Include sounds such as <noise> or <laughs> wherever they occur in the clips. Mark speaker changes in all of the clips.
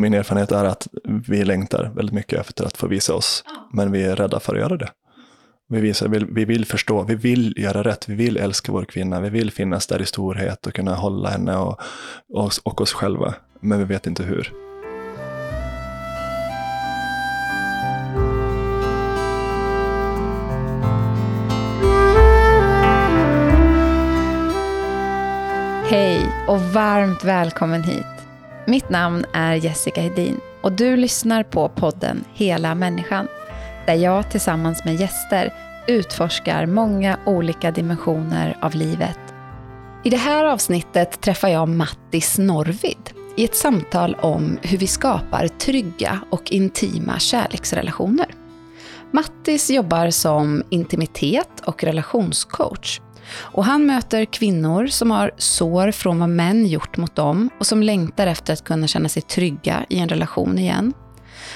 Speaker 1: Min erfarenhet är att vi längtar väldigt mycket efter att få visa oss, men vi är rädda för att göra det. Vi, visar, vi, vi vill förstå, vi vill göra rätt, vi vill älska vår kvinna, vi vill finnas där i storhet och kunna hålla henne och, och, och oss själva, men vi vet inte hur.
Speaker 2: Hej och varmt välkommen hit. Mitt namn är Jessica Hedin och du lyssnar på podden Hela människan där jag tillsammans med gäster utforskar många olika dimensioner av livet. I det här avsnittet träffar jag Mattis Norvid i ett samtal om hur vi skapar trygga och intima kärleksrelationer. Mattis jobbar som intimitet och relationscoach och han möter kvinnor som har sår från vad män gjort mot dem och som längtar efter att kunna känna sig trygga i en relation igen.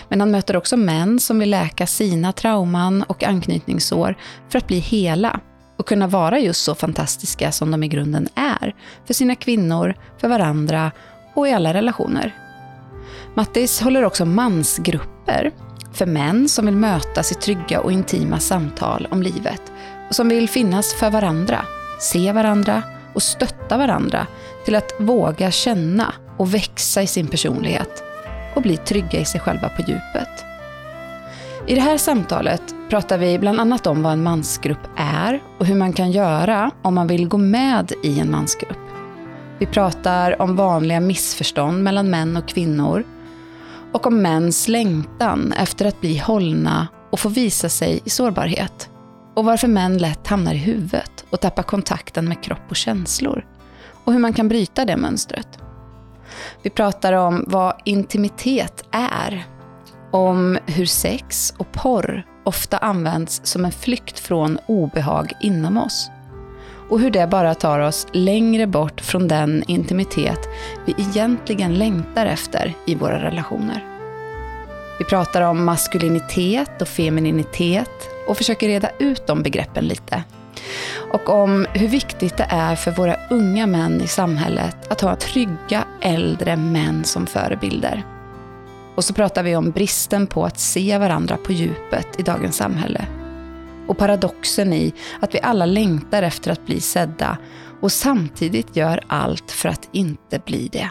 Speaker 2: Men han möter också män som vill läka sina trauman och anknytningssår för att bli hela och kunna vara just så fantastiska som de i grunden är. För sina kvinnor, för varandra och i alla relationer. Mattis håller också mansgrupper för män som vill mötas i trygga och intima samtal om livet som vill finnas för varandra, se varandra och stötta varandra till att våga känna och växa i sin personlighet och bli trygga i sig själva på djupet. I det här samtalet pratar vi bland annat om vad en mansgrupp är och hur man kan göra om man vill gå med i en mansgrupp. Vi pratar om vanliga missförstånd mellan män och kvinnor och om mäns längtan efter att bli hållna och få visa sig i sårbarhet. Och varför män lätt hamnar i huvudet och tappar kontakten med kropp och känslor. Och hur man kan bryta det mönstret. Vi pratar om vad intimitet är. Om hur sex och porr ofta används som en flykt från obehag inom oss. Och hur det bara tar oss längre bort från den intimitet vi egentligen längtar efter i våra relationer. Vi pratar om maskulinitet och femininitet och försöker reda ut de begreppen lite. Och om hur viktigt det är för våra unga män i samhället att ha trygga äldre män som förebilder. Och så pratar vi om bristen på att se varandra på djupet i dagens samhälle. Och paradoxen i att vi alla längtar efter att bli sedda och samtidigt gör allt för att inte bli det.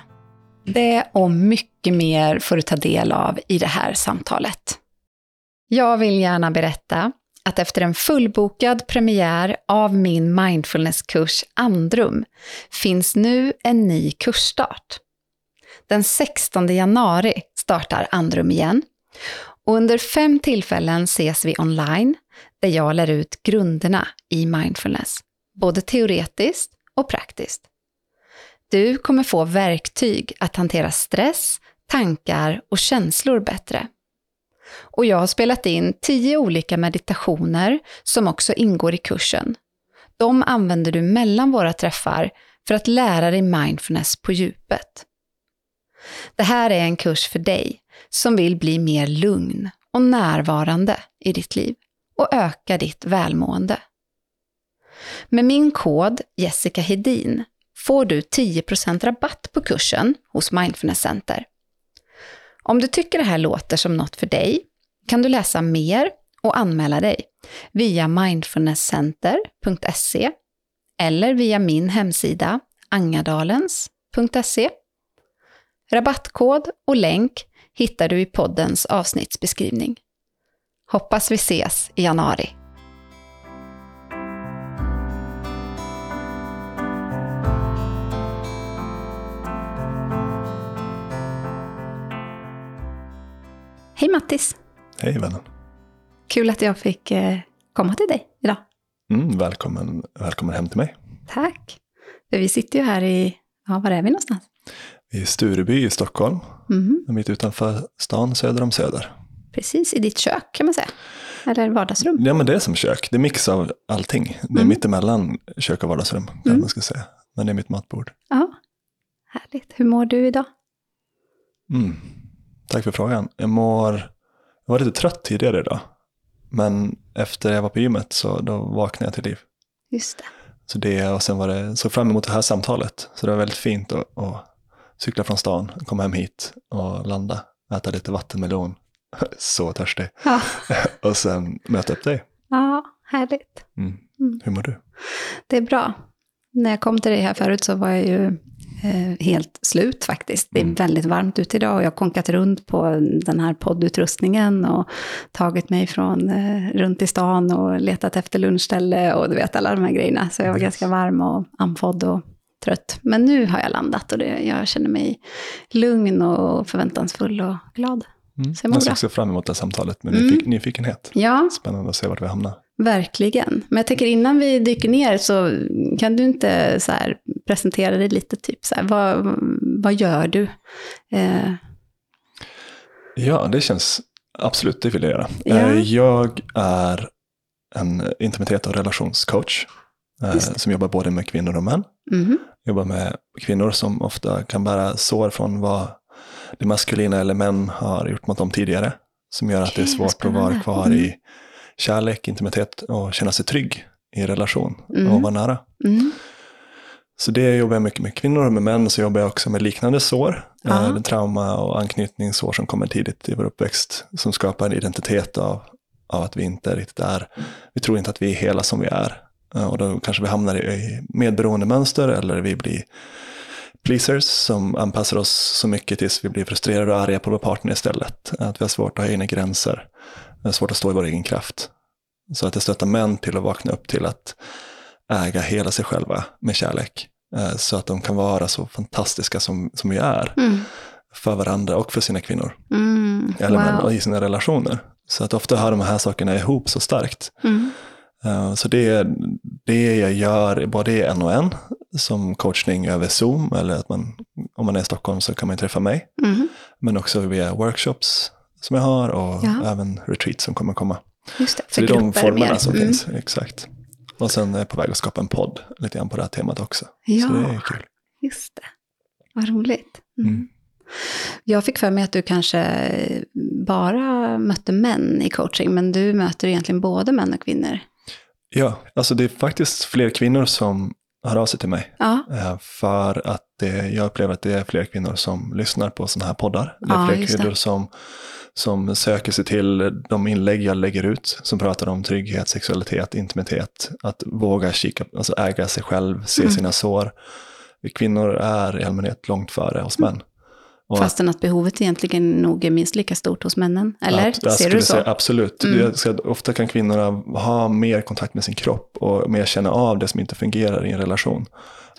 Speaker 2: Det och mycket mer får du ta del av i det här samtalet. Jag vill gärna berätta att efter en fullbokad premiär av min mindfulnesskurs Andrum finns nu en ny kursstart. Den 16 januari startar Andrum igen och under fem tillfällen ses vi online där jag lär ut grunderna i mindfulness, både teoretiskt och praktiskt. Du kommer få verktyg att hantera stress, tankar och känslor bättre. Och jag har spelat in tio olika meditationer som också ingår i kursen. De använder du mellan våra träffar för att lära dig mindfulness på djupet. Det här är en kurs för dig som vill bli mer lugn och närvarande i ditt liv och öka ditt välmående. Med min kod Jessica Hedin får du 10% rabatt på kursen hos Mindfulness Center. Om du tycker det här låter som något för dig kan du läsa mer och anmäla dig via mindfulnesscenter.se eller via min hemsida angadalens.se. Rabattkod och länk hittar du i poddens avsnittsbeskrivning. Hoppas vi ses i januari. Hej Mattis!
Speaker 1: Hej vännen.
Speaker 2: Kul att jag fick eh, komma till dig idag.
Speaker 1: Mm, välkommen, välkommen hem till mig.
Speaker 2: Tack! Vi sitter ju här i, ja var är vi någonstans?
Speaker 1: I Stureby i Stockholm,
Speaker 2: Mm.
Speaker 1: mitt utanför stan söder om Söder.
Speaker 2: Precis, i ditt kök kan man säga. Eller vardagsrum.
Speaker 1: Ja men det är som kök, det är mix av allting. Det är
Speaker 2: Mm.
Speaker 1: mittemellan kök och vardagsrum, kan
Speaker 2: Mm.
Speaker 1: man ska säga. Men det är mitt matbord.
Speaker 2: Ja, härligt. Hur mår du idag?
Speaker 1: Mm. Tack för frågan. Jag mår, jag var lite trött tidigare idag. Men efter jag var på gymmet så då vaknade jag till liv.
Speaker 2: Just det.
Speaker 1: Så det och sen var det, såg fram emot det här samtalet. Så det var väldigt fint att, att cykla från stan, komma hem hit och landa, äta lite vattenmelon, <laughs> så törstig,
Speaker 2: Ja, <laughs>
Speaker 1: och sen möta upp dig.
Speaker 2: ja härligt.
Speaker 1: Mm.
Speaker 2: Mm.
Speaker 1: Hur mår du?
Speaker 2: Det är bra. När jag kom till dig här förut så var jag ju helt slut faktiskt. Det är
Speaker 1: Mm.
Speaker 2: väldigt varmt ute idag och jag har konkat runt på den här poddutrustningen och tagit mig från eh, runt i stan och letat efter lunchställe och du vet alla de här grejerna. Så jag var ganska varm och andfådd och trött. Men nu har jag landat och det, jag känner mig lugn och förväntansfull och glad.
Speaker 1: Mm.
Speaker 2: Så jag mår
Speaker 1: Jag ser också fram emot det här samtalet med
Speaker 2: Mm.
Speaker 1: nyfik- nyfikenhet.
Speaker 2: Ja,
Speaker 1: Spännande att se vart vi hamnar.
Speaker 2: Verkligen. Men jag tänker innan vi dyker ner så kan du inte så presentera dig lite, typ så här, vad, vad gör du? Eh,
Speaker 1: Ja, det känns absolut, det vill jag göra.
Speaker 2: Ja.
Speaker 1: Eh, Jag är en intimitet och relationscoach eh, som jobbar både med kvinnor och män.
Speaker 2: mhm,
Speaker 1: Jobbar med kvinnor som ofta kan bära sår från vad det maskulina eller män har gjort mot dem tidigare. Som gör att det är svårt att vara kvar
Speaker 2: Mm.
Speaker 1: i kärlek, intimitet och känna sig trygg i relation
Speaker 2: Mm.
Speaker 1: och vara nära.
Speaker 2: mm,
Speaker 1: Så det jobbar jag mycket med kvinnor och med män så jobbar jag också med liknande sår. Eh, trauma och anknytningssår som kommer tidigt i vår uppväxt. Som skapar en identitet av, av att vi inte riktigt är, vi tror inte att vi är hela som vi är. Eh, och då kanske vi hamnar i, i medberoende mönster eller vi blir pleasers som anpassar oss så mycket tills vi blir frustrerade och arga på vår partner istället. Att vi har svårt att ha egna gränser. Vi har svårt att stå i vår egen kraft. Så att jag stöttar män till att vakna upp till att äga hela sig själva med kärlek. Eh, Så att de kan vara så fantastiska som, som vi är
Speaker 2: mm,
Speaker 1: för varandra och för sina kvinnor.
Speaker 2: mm,
Speaker 1: Eller män och
Speaker 2: wow.
Speaker 1: i sina relationer. Så att ofta hör de här sakerna ihop så starkt.
Speaker 2: Mm,
Speaker 1: Eh, Så det är det jag gör både i en och en, som coachning över Zoom, eller att man, om man är i Stockholm så kan man träffa mig.
Speaker 2: mm,
Speaker 1: Men också via workshops som jag har och
Speaker 2: Ja.
Speaker 1: även retreat som kommer komma.
Speaker 2: just det,
Speaker 1: Så
Speaker 2: för
Speaker 1: det är de formerna
Speaker 2: mer.
Speaker 1: som
Speaker 2: Mm,
Speaker 1: finns, exakt. Och sen är jag på väg att skapa en podd lite grann på det här temat också.
Speaker 2: Ja.
Speaker 1: Så det är kul.
Speaker 2: Just det, vad roligt. Mm.
Speaker 1: Mm.
Speaker 2: Jag fick för mig att du kanske bara mötte män i coaching, men du möter egentligen både män och kvinnor.
Speaker 1: Ja, alltså det är faktiskt fler kvinnor som hör av sig till mig.
Speaker 2: Ja,
Speaker 1: Eh, För att det, jag upplever att det är fler kvinnor som lyssnar på sådana här poddar. Det är
Speaker 2: Ja,
Speaker 1: fler kvinnor som, som söker sig till de inlägg jag lägger ut. Som pratar om trygghet, sexualitet, intimitet. Att våga kika, alltså äga sig själv, se
Speaker 2: Mm.
Speaker 1: sina sår. Kvinnor är i allmänhet långt före hos män. Och
Speaker 2: fastän att behovet egentligen nog är minst lika stort hos männen. Eller?
Speaker 1: Jag
Speaker 2: Ser du så?
Speaker 1: Säga, absolut.
Speaker 2: Mm.
Speaker 1: Ska, ofta kan kvinnorna ha mer kontakt med sin kropp och mer känna av det som inte fungerar i en relation.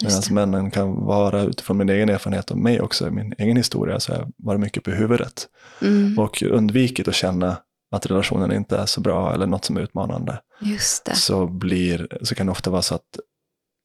Speaker 1: Medan männen kan vara, utifrån min egen erfarenhet och mig också, min egen historia, så har jag varit mycket på huvudet.
Speaker 2: Mm,
Speaker 1: Och undvikit att känna att relationen inte är så bra eller något som är utmanande. Så, blir, så kan det ofta vara så att,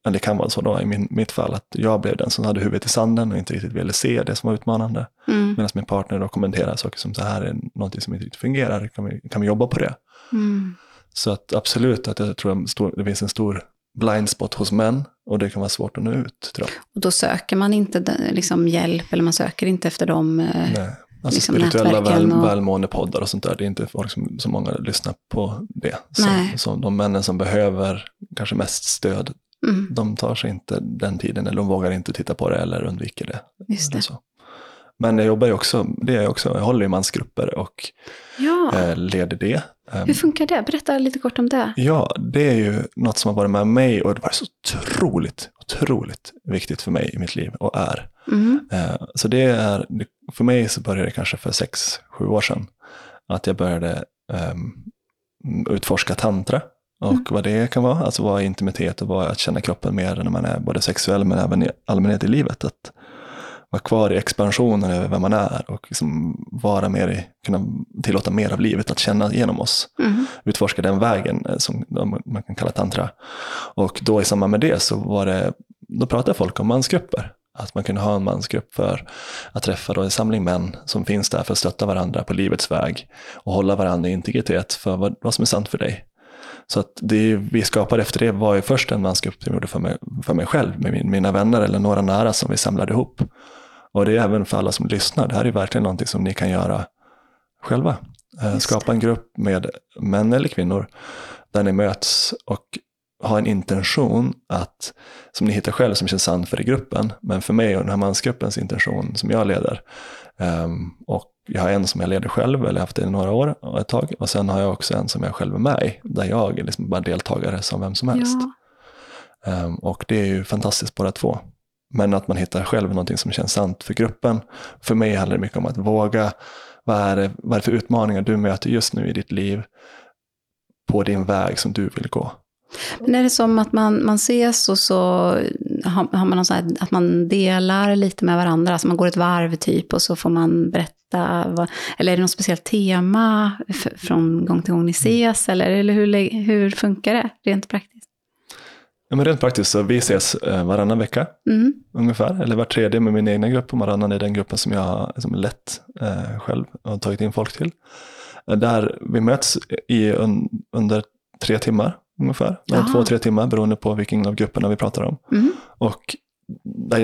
Speaker 1: eller det kan vara så då i min, mitt fall, att jag blev den som hade huvudet i sanden och inte riktigt ville se det som var utmanande.
Speaker 2: Mm,
Speaker 1: Medan min partner då kommenterar saker som så här är någonting som inte riktigt fungerar, kan vi, kan vi jobba på det?
Speaker 2: mm,
Speaker 1: Så att absolut att jag tror att det finns en stor blind spot hos män och det kan vara svårt att nå ut tror jag.
Speaker 2: och då söker man inte liksom, hjälp, eller man söker inte efter dem. eh,
Speaker 1: Nej. Alltså
Speaker 2: liksom
Speaker 1: spirituella väl,
Speaker 2: och-
Speaker 1: välmåendepoddar och sånt där, det är inte folk som så många lyssnar på det. Så, så de männen som behöver kanske mest stöd,
Speaker 2: Mm,
Speaker 1: de tar sig inte den tiden eller de vågar inte titta på det eller undviker det.
Speaker 2: just det.
Speaker 1: så. Men jag jobbar ju också, det är jag också, jag håller i mansgrupper och
Speaker 2: Ja,
Speaker 1: eh, leder det. Ehm,
Speaker 2: hur funkar det? Berätta lite kort om det.
Speaker 1: Ja, det är ju något som har varit med mig och det var så otroligt, otroligt viktigt för mig i mitt liv och är.
Speaker 2: Mm,
Speaker 1: Eh, Så det är, för mig så började det kanske för sex, sju år sedan. Att jag började ehm, utforska tantra och
Speaker 2: Mm.
Speaker 1: vad det kan vara. Alltså vad är intimitet och vad är att känna kroppen mer när man är både sexuell men även i allmänhet i livet. Att vara kvar i expansionen över vem man är och liksom vara mer i, kunna tillåta mer av livet att känna genom oss
Speaker 2: mm,
Speaker 1: utforska den vägen eh, som man kan kalla tantra. Och då i samband med det så var det, då pratade folk om mansgrupper. Att man kunde ha en mansgrupp för att träffa då en samling män som finns där för att stötta varandra på livets väg och hålla varandra i integritet för vad, vad som är sant för dig. Så att det vi skapade efter det var ju först en mansgrupp som gjorde för mig, för mig själv, med min, mina vänner eller några nära som vi samlade ihop. Och det är även för alla som lyssnar, det här är verkligen någonting som ni kan göra själva. Eh,
Speaker 2: Just
Speaker 1: Skapa en grupp med män eller kvinnor där ni möts och ha en intention att, som ni hittar själv som känns sann för i gruppen, men för mig och den här mansgruppens intention som jag leder. Um, och jag har en som jag leder själv, eller haft det i några år och ett tag. Och sen har jag också en som jag själv är med i, där jag är liksom bara deltagare som vem som helst. Ja. Um, och det är ju fantastiskt båda två. Men att man hittar själv någonting som känns sant för gruppen. För mig handlar det mycket om att våga, vad är det, vad är det för utmaningar du möter just nu i ditt liv på din väg som du vill gå?
Speaker 2: Men är det som att man, man ses och så har, har man någon här, att man delar lite med varandra, alltså man går ett varv typ och så får man berätta, vad, eller är det något speciellt tema från gång till gång ni ses, eller, eller hur, hur funkar det rent praktiskt?
Speaker 1: Ja, men rent praktiskt så vi ses eh, varannan vecka mm. ungefär, eller var tredje med min egna grupp och varannan är den gruppen som jag har liksom, lett eh, själv och tagit in folk till. Eh, där vi möts i, un, under tre timmar ungefär. Mellan två tre timmar beroende på vilken av grupperna vi pratar om. Mm. Och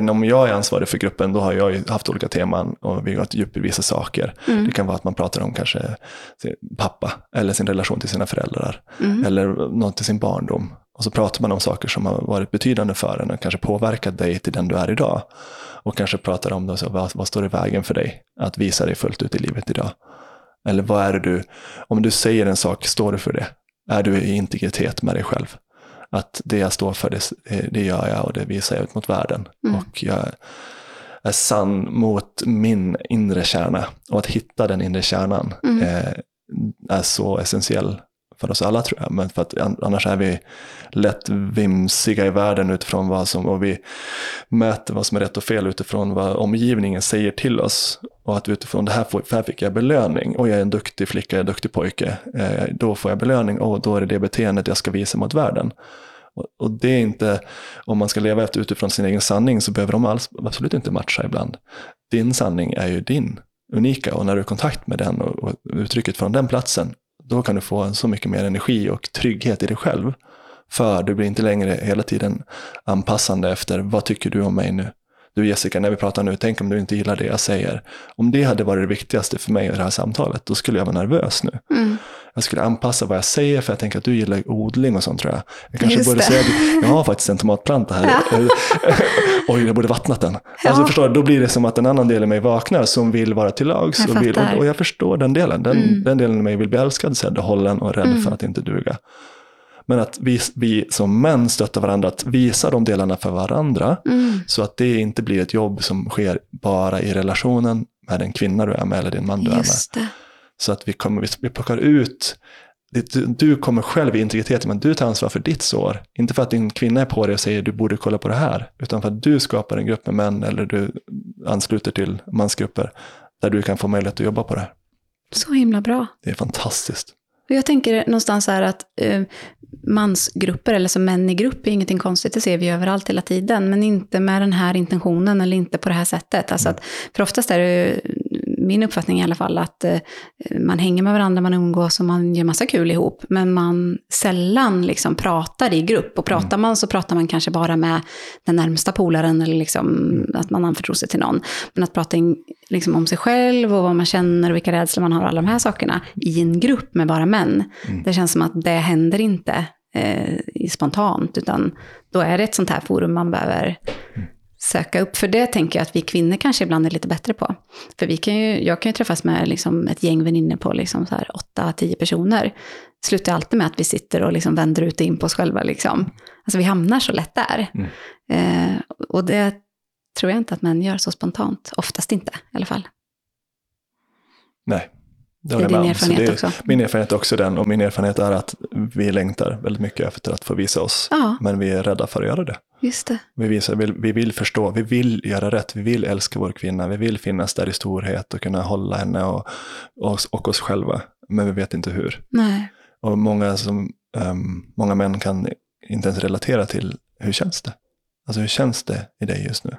Speaker 1: om jag är ansvarig för gruppen, då har jag haft olika teman och vi har gått djupt i vissa saker. Mm. Det kan vara att man pratar om kanske sin pappa eller sin relation till sina föräldrar. Mm. Eller något till sin barndom. Och så pratar man om saker som har varit betydande för en och kanske påverkat dig till den du är idag. Och kanske pratar om det, så, vad, vad står i vägen för dig att visa dig fullt ut i livet idag? Eller vad är det du, om du säger en sak, står du för det? Är du i integritet med dig själv. Att det jag står för, det, det gör jag och det visar jag ut mot världen. Mm. Och jag är sann mot min inre kärna. Och att hitta den inre kärnan mm. är, är så essentiell för oss alla tror jag. Men för att annars är vi lätt vimsiga i världen utifrån vad som, och vi mäter vad som är rätt och fel utifrån vad omgivningen säger till oss. Och att utifrån det här, får, här fick jag belöning, och jag är en duktig flicka, jag är en duktig pojke, eh, då får jag belöning och då är det det beteendet jag ska visa mot världen. Och, och det är inte, om man ska leva efter utifrån sin egen sanning så behöver de alls, absolut inte matcha ibland. Din sanning är ju din unika och när du är i kontakt med den och, och uttrycket från den platsen, då kan du få så mycket mer energi och trygghet i dig själv. För du blir inte längre hela tiden anpassande efter vad tycker du om mig nu? Du Jessica, när vi pratar nu, tänk om du inte gillar det jag säger. Om det hade varit det viktigaste för mig i det här samtalet, då skulle jag vara nervös nu. Mm. Jag skulle anpassa vad jag säger, för jag tänker att du gillar odling och sånt tror jag. Jag kanske Just borde det. säga <laughs> jag har faktiskt en tomatplanta här. <laughs> Oj, jag borde vattnat den. Ja. Alltså förstår då blir det som att en annan del av mig vaknar som vill vara till lags. Och, vill, och, och, jag förstår den delen. Den, mm. den delen av mig vill bli älskad, sedd och hållen och rädd mm. för att inte duga. Men att vi, vi som män stöttar varandra, att visa de delarna för varandra. Mm. Så att det inte blir ett jobb som sker bara i relationen med den kvinna du är med eller din man du är med. Så att vi, kommer, vi plockar ut du, du kommer själv i integriteten, men du tar ansvar för ditt sår. Inte för att din kvinna är på dig och säger du borde kolla på det här, utan för att du skapar en grupp med män eller du ansluter till mansgrupper där du kan få möjlighet att jobba på det här.
Speaker 2: Så himla bra.
Speaker 1: Det är fantastiskt.
Speaker 2: Jag tänker någonstans här att uh, mansgrupper, eller som män i grupp, är ingenting konstigt. Det ser vi överallt hela tiden. Men inte med den här intentionen eller inte på det här sättet. Alltså att, för oftast är det min uppfattning i alla fall, att uh, man hänger med varandra, man umgås och man gör massa kul ihop. Men man sällan liksom pratar i grupp. Och pratar mm. man så pratar man kanske bara med den närmsta polaren eller liksom mm. att man anförtror sig till någon. Men att prata in, liksom om sig själv och vad man känner och vilka rädslor man har, alla de här sakerna, i en grupp med bara män. Mm. Det känns som att det händer inte eh, spontant, utan då är det ett sånt här forum man behöver mm. Söka upp. För det tänker jag att vi kvinnor kanske ibland är lite bättre på. För vi kan ju, jag kan ju träffas med liksom ett gäng väninnor på liksom 8-10 personer. Slutar alltid med att vi sitter och liksom vänder ut och in på oss själva. Liksom. Alltså vi hamnar så lätt där. Mm. Eh, och det tror jag inte att män gör så spontant. Oftast inte i alla fall.
Speaker 1: Nej.
Speaker 2: Det, är din erfarenhet det, också.
Speaker 1: Min erfarenhet är också den och min erfarenhet är att vi längtar väldigt mycket efter att få visa oss. Ja. Men vi är rädda för att göra det.
Speaker 2: Just det.
Speaker 1: Vi, visar, vi, vi vill förstå, vi vill göra rätt, vi vill älska vår kvinna, vi vill finnas där i storhet och kunna hålla henne och, och, och oss själva. Men vi vet inte hur.
Speaker 2: Nej.
Speaker 1: Och många, som, um, många män kan inte ens relatera till hur känns det? Alltså hur känns det i dig just nu?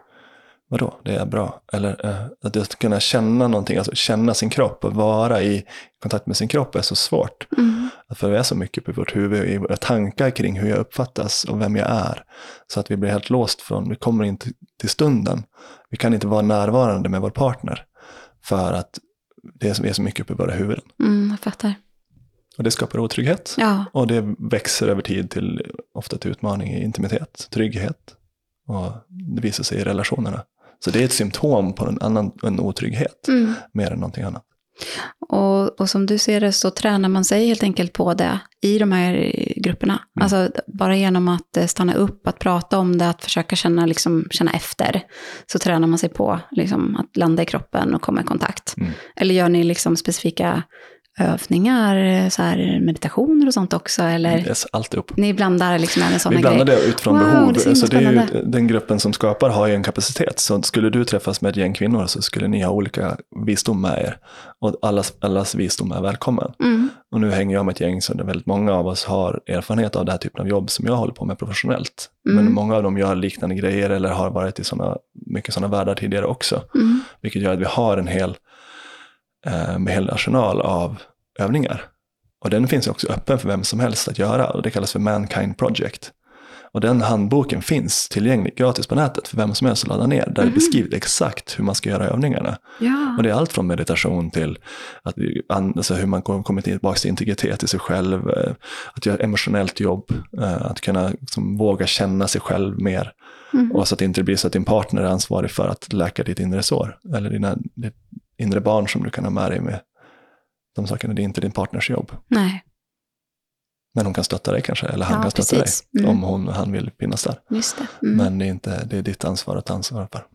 Speaker 1: Vadå, det är bra. Eller eh, att just kunna känna någonting, alltså känna sin kropp och vara i kontakt med sin kropp är så svårt. Mm. För vi är så mycket på vårt huvud, i våra tankar kring hur jag uppfattas och vem jag är. Så att vi blir helt låst från, vi kommer inte till stunden. Vi kan inte vara närvarande med vår partner. För att det är så mycket uppe i våra huvuden.
Speaker 2: Mm, jag fattar.
Speaker 1: Och det skapar otrygghet.
Speaker 2: Ja,
Speaker 1: Och det växer över tid till ofta till utmaning i intimitet, trygghet. Och det visar sig i relationerna. Så det är ett symptom på en annan en otrygghet,
Speaker 2: mm.
Speaker 1: mer än någonting annat.
Speaker 2: Och, och som du ser det så tränar man sig helt enkelt på det i de här grupperna. Alltså bara genom att eh, stanna upp, att prata om det, att försöka känna, liksom, känna efter, så tränar man sig på liksom, att landa i kroppen och komma i kontakt.
Speaker 1: Mm.
Speaker 2: Eller gör ni liksom specifika övningar, så här, meditationer och sånt också? Eller
Speaker 1: Yes, alltihop.
Speaker 2: ni blandar liksom även sådana
Speaker 1: Vi blandar
Speaker 2: grejer?
Speaker 1: det utifrån
Speaker 2: Wow,
Speaker 1: behov.
Speaker 2: det så himla
Speaker 1: så det är ju, den gruppen som skapar har ju en kapacitet. Så skulle du träffas med ett gäng kvinnor så skulle ni ha olika visdom med er. Och allas, allas visdom är välkommen.
Speaker 2: Mm,
Speaker 1: Och nu hänger jag med ett gäng så det är väldigt många av oss har erfarenhet av den här typen av jobb som jag håller på med professionellt.
Speaker 2: Mm.
Speaker 1: Men många av dem gör liknande grejer eller har varit i såna, mycket sådana världar tidigare också.
Speaker 2: mm,
Speaker 1: Vilket gör att vi har en hel, eh, en hel arsenal av övningar. Och den finns också öppen för vem som helst att göra och det kallas för Mankind Project. Och den handboken finns tillgänglig gratis på nätet för vem som helst att ladda ner. Där det är beskrivet exakt hur man ska göra övningarna.
Speaker 2: ja.
Speaker 1: Och det är allt från meditation till att alltså hur man kom- kommer tillbaka till integritet i sig själv, eh, att göra emotionellt jobb, eh, att kunna liksom, våga känna sig själv mer.
Speaker 2: Mm.
Speaker 1: Och så att det inte blir så att din partner är ansvarig för att läka ditt inre sår, eller dina, inre barn som du kan ha med dig med. De sakerna, det är inte din partners jobb.
Speaker 2: Nej,
Speaker 1: Men hon kan stötta dig kanske, eller han
Speaker 2: Ja,
Speaker 1: kan stötta
Speaker 2: precis.
Speaker 1: dig,
Speaker 2: Mm.
Speaker 1: om hon, han vill finnas där.
Speaker 2: just det. Mm.
Speaker 1: Men det är, inte, det är ditt ansvar att ta ansvar för.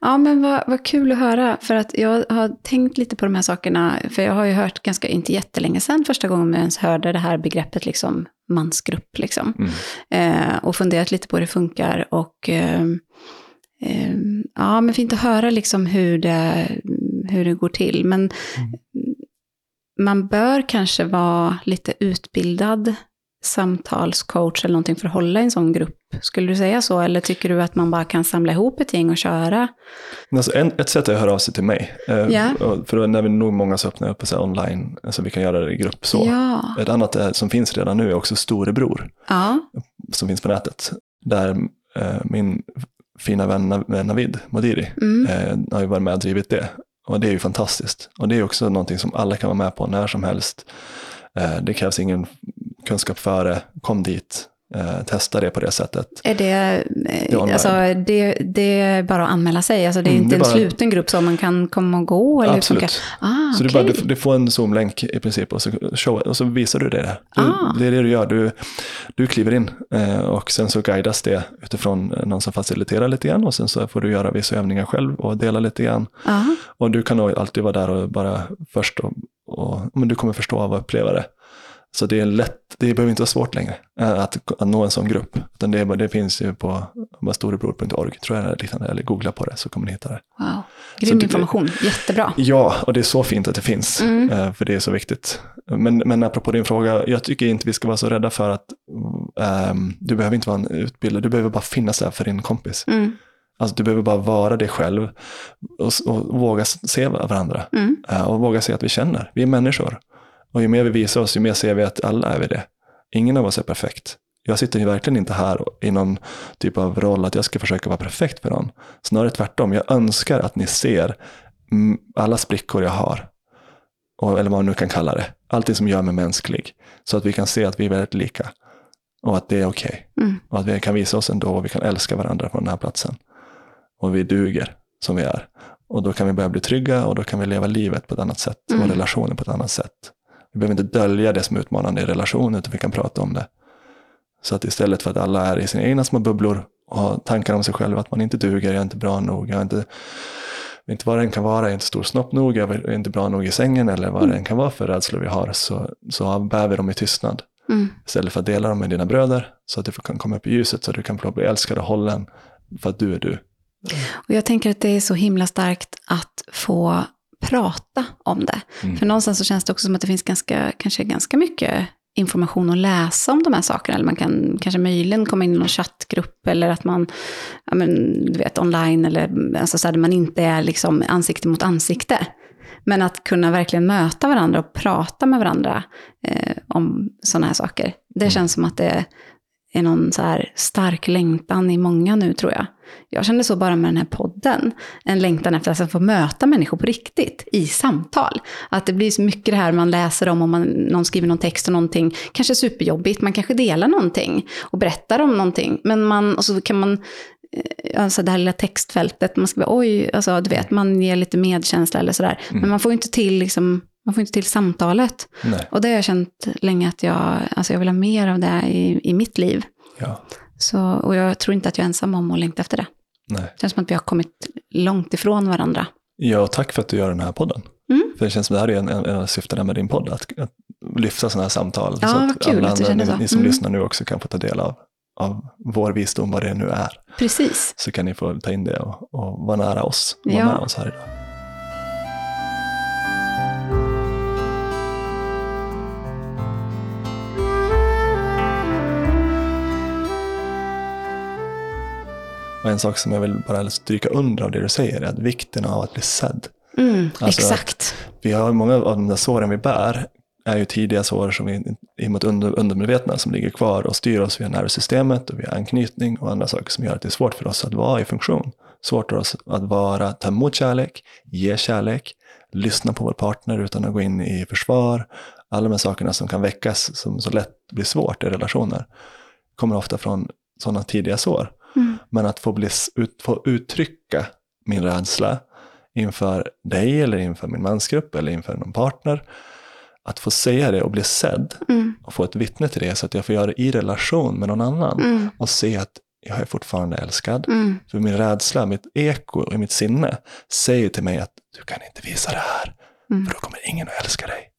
Speaker 2: Ja, men vad, vad kul att höra. För att jag har tänkt lite på de här sakerna. För jag har ju hört ganska, inte jättelänge sedan, första gången jag ens hörde det här begreppet liksom mansgrupp. Liksom.
Speaker 1: Mm.
Speaker 2: Eh, och funderat lite på hur det funkar. Och eh, ja, men fint att höra liksom hur det, hur det går till. Men man bör kanske vara lite utbildad samtalscoach eller någonting för att hålla i en sån grupp. Skulle du säga så? Eller tycker du att man bara kan samla ihop ett gäng och köra?
Speaker 1: Alltså en, ett sätt är att höra av sig till mig. Eh,
Speaker 2: Ja.
Speaker 1: och För då när vi nog många så öppnar upp och här online, så vi kan göra det i grupp så.
Speaker 2: Ja.
Speaker 1: Ett annat är, som finns redan nu är också Storebror,
Speaker 2: Ja.
Speaker 1: som finns på nätet. Där eh, min fina vän Nav- Navid Modiri
Speaker 2: Mm.
Speaker 1: eh, har ju varit med och drivit det. Och det är ju fantastiskt. Och det är också någonting som alla kan vara med på när som helst. Eh, det krävs ingen kunskap före, kom dit, eh, testa det på det sättet.
Speaker 2: Är det, alltså, det, det är bara att anmäla sig? Alltså, det är
Speaker 1: Mm,
Speaker 2: inte
Speaker 1: det är
Speaker 2: en
Speaker 1: bara-
Speaker 2: sluten grupp som man kan komma och gå? Eller
Speaker 1: Absolut.
Speaker 2: Ah,
Speaker 1: Så du,
Speaker 2: okej.
Speaker 1: bara, du, du får en Zoom-länk i princip och så, show, och så visar du det. Du,
Speaker 2: Ah.
Speaker 1: Det är det du gör. Du, du kliver in eh, och sen så guidas det utifrån eh, någon som faciliterar lite grann och sen så får du göra vissa övningar själv och dela lite grann.
Speaker 2: Ja.
Speaker 1: Och du kan alltid vara där och bara först och, och men du kommer förstå och uppleva det. Så det är lätt, det behöver inte vara svårt längre eh, att, att nå en sån grupp. Utan det, det finns ju på storebror.org, tror jag liknande, eller googla på det så kommer ni hitta det.
Speaker 2: Wow. Grym
Speaker 1: det-
Speaker 2: information. Jättebra.
Speaker 1: Ja, och det är så fint att det finns,
Speaker 2: Mm.
Speaker 1: eh, för det är så viktigt. Men, men apropå din fråga, jag tycker inte vi ska vara så rädda för att ehm, du behöver inte vara en utbildad, du behöver bara finnas där för din kompis.
Speaker 2: Mm.
Speaker 1: Alltså du behöver bara vara dig själv och, och våga se varandra.
Speaker 2: Mm.
Speaker 1: Eh, och våga se att vi känner, vi är människor. Och ju mer vi visar oss, ju mer ser vi att alla är vi det. Ingen av oss är perfekt. Jag sitter ju verkligen inte här i någon typ av roll att jag ska försöka vara perfekt för någon. Snarare tvärtom, jag önskar att ni ser alla sprickor jag har. Och, eller vad man nu kan kalla det. Allting som gör mig mänsklig. Så att vi kan se att vi är väldigt lika. Och att det är okej.
Speaker 2: Mm.
Speaker 1: Och att vi kan visa oss ändå och vi kan älska varandra på den här platsen. Och vi duger som vi är. Och då kan vi börja bli trygga och då kan vi leva livet på ett annat sätt och
Speaker 2: Mm.
Speaker 1: relationen på ett annat sätt. Vi behöver inte dölja det som är utmanande i relationen utan vi kan prata om det. Så att istället för att alla är i sina egna små bubblor och har tankar om sig själva att man inte duger, jag är inte bra nog, jag är inte, inte vad det än kan vara, jag är inte stor snopp nog, jag är inte bra nog i sängen eller vad det än kan vara för rädslor vi har, så, så bär vi dem i tystnad.
Speaker 2: Mm.
Speaker 1: Istället för att dela dem med dina bröder så att du kan komma upp i ljuset så att du kan bli älskad och hållen för att du är du.
Speaker 2: Och jag tänker att det är så himla starkt att få prata om det.
Speaker 1: Mm.
Speaker 2: För någonstans så känns det också som att det finns ganska, kanske ganska mycket information att läsa om de här sakerna. Eller man kan kanske möjligen komma in i någon chattgrupp eller att man, ja men, du vet, online eller alltså så där man inte är liksom ansikte mot ansikte. Men att kunna verkligen möta varandra och prata med varandra eh, om sådana här saker. Det
Speaker 1: Mm.
Speaker 2: känns som att det är någon så här stark längtan i många nu tror jag. Jag kände så bara med den här podden. En längtan efter att få möta människor på riktigt i samtal. Att det blir så mycket det här man läser om om man, någon skriver någon text och någonting. Kanske superjobbigt, man kanske delar någonting och berättar om någonting. Men man, och så kan man eh, alltså det här lilla textfältet, man ska oj, alltså du vet, man ger lite medkänsla eller sådär. Mm. Men man får inte till liksom, man får inte till samtalet.
Speaker 1: Nej.
Speaker 2: Och det har jag känt länge att jag, alltså jag vill ha mer av det i, i mitt liv.
Speaker 1: Ja.
Speaker 2: Så, och jag tror inte att jag är ensam om att längta efter det.
Speaker 1: Nej.
Speaker 2: Det känns som att vi har kommit långt ifrån varandra.
Speaker 1: Ja, tack för att du gör den här podden.
Speaker 2: Mm.
Speaker 1: För det känns som att det här är en, en, en av syftena med din podd, att, att lyfta sådana här samtal.
Speaker 2: Ja,
Speaker 1: så att
Speaker 2: kul
Speaker 1: alla
Speaker 2: att
Speaker 1: andra, ni, ni som
Speaker 2: Mm.
Speaker 1: lyssnar nu också kan få ta del av, av vår visdom, vad det nu är.
Speaker 2: Precis.
Speaker 1: Så kan ni få ta in det och, och vara nära oss, vara
Speaker 2: Ja.
Speaker 1: med oss här idag. Och en sak som jag vill bara stryka under av det du säger är att vikten av att bli sedd.
Speaker 2: Mm,
Speaker 1: Alltså,
Speaker 2: exakt.
Speaker 1: Vi har många av de där såren vi bär är ju tidiga sår som vi, i med under, undermedvetna som ligger kvar och styr oss via nervsystemet och via anknytning och andra saker som gör att det är svårt för oss att vara i funktion. Svårt för oss att vara, ta emot kärlek, ge kärlek, lyssna på vår partner utan att gå in i försvar. Alla de här sakerna som kan väckas som så lätt blir svårt i relationer kommer ofta från sådana tidiga sår. Men att få, bli, ut, få uttrycka min rädsla inför dig eller inför min mansgrupp eller inför någon partner. Att få säga det och bli sedd
Speaker 2: Mm,
Speaker 1: och få ett vittne till det så att jag får göra det i relation med någon annan
Speaker 2: mm,
Speaker 1: och se att jag är fortfarande älskad.
Speaker 2: mm,
Speaker 1: För min rädsla, mitt eko i mitt sinne säger till mig att du kan inte visa det här,
Speaker 2: Mm.
Speaker 1: för då kommer ingen att älska dig.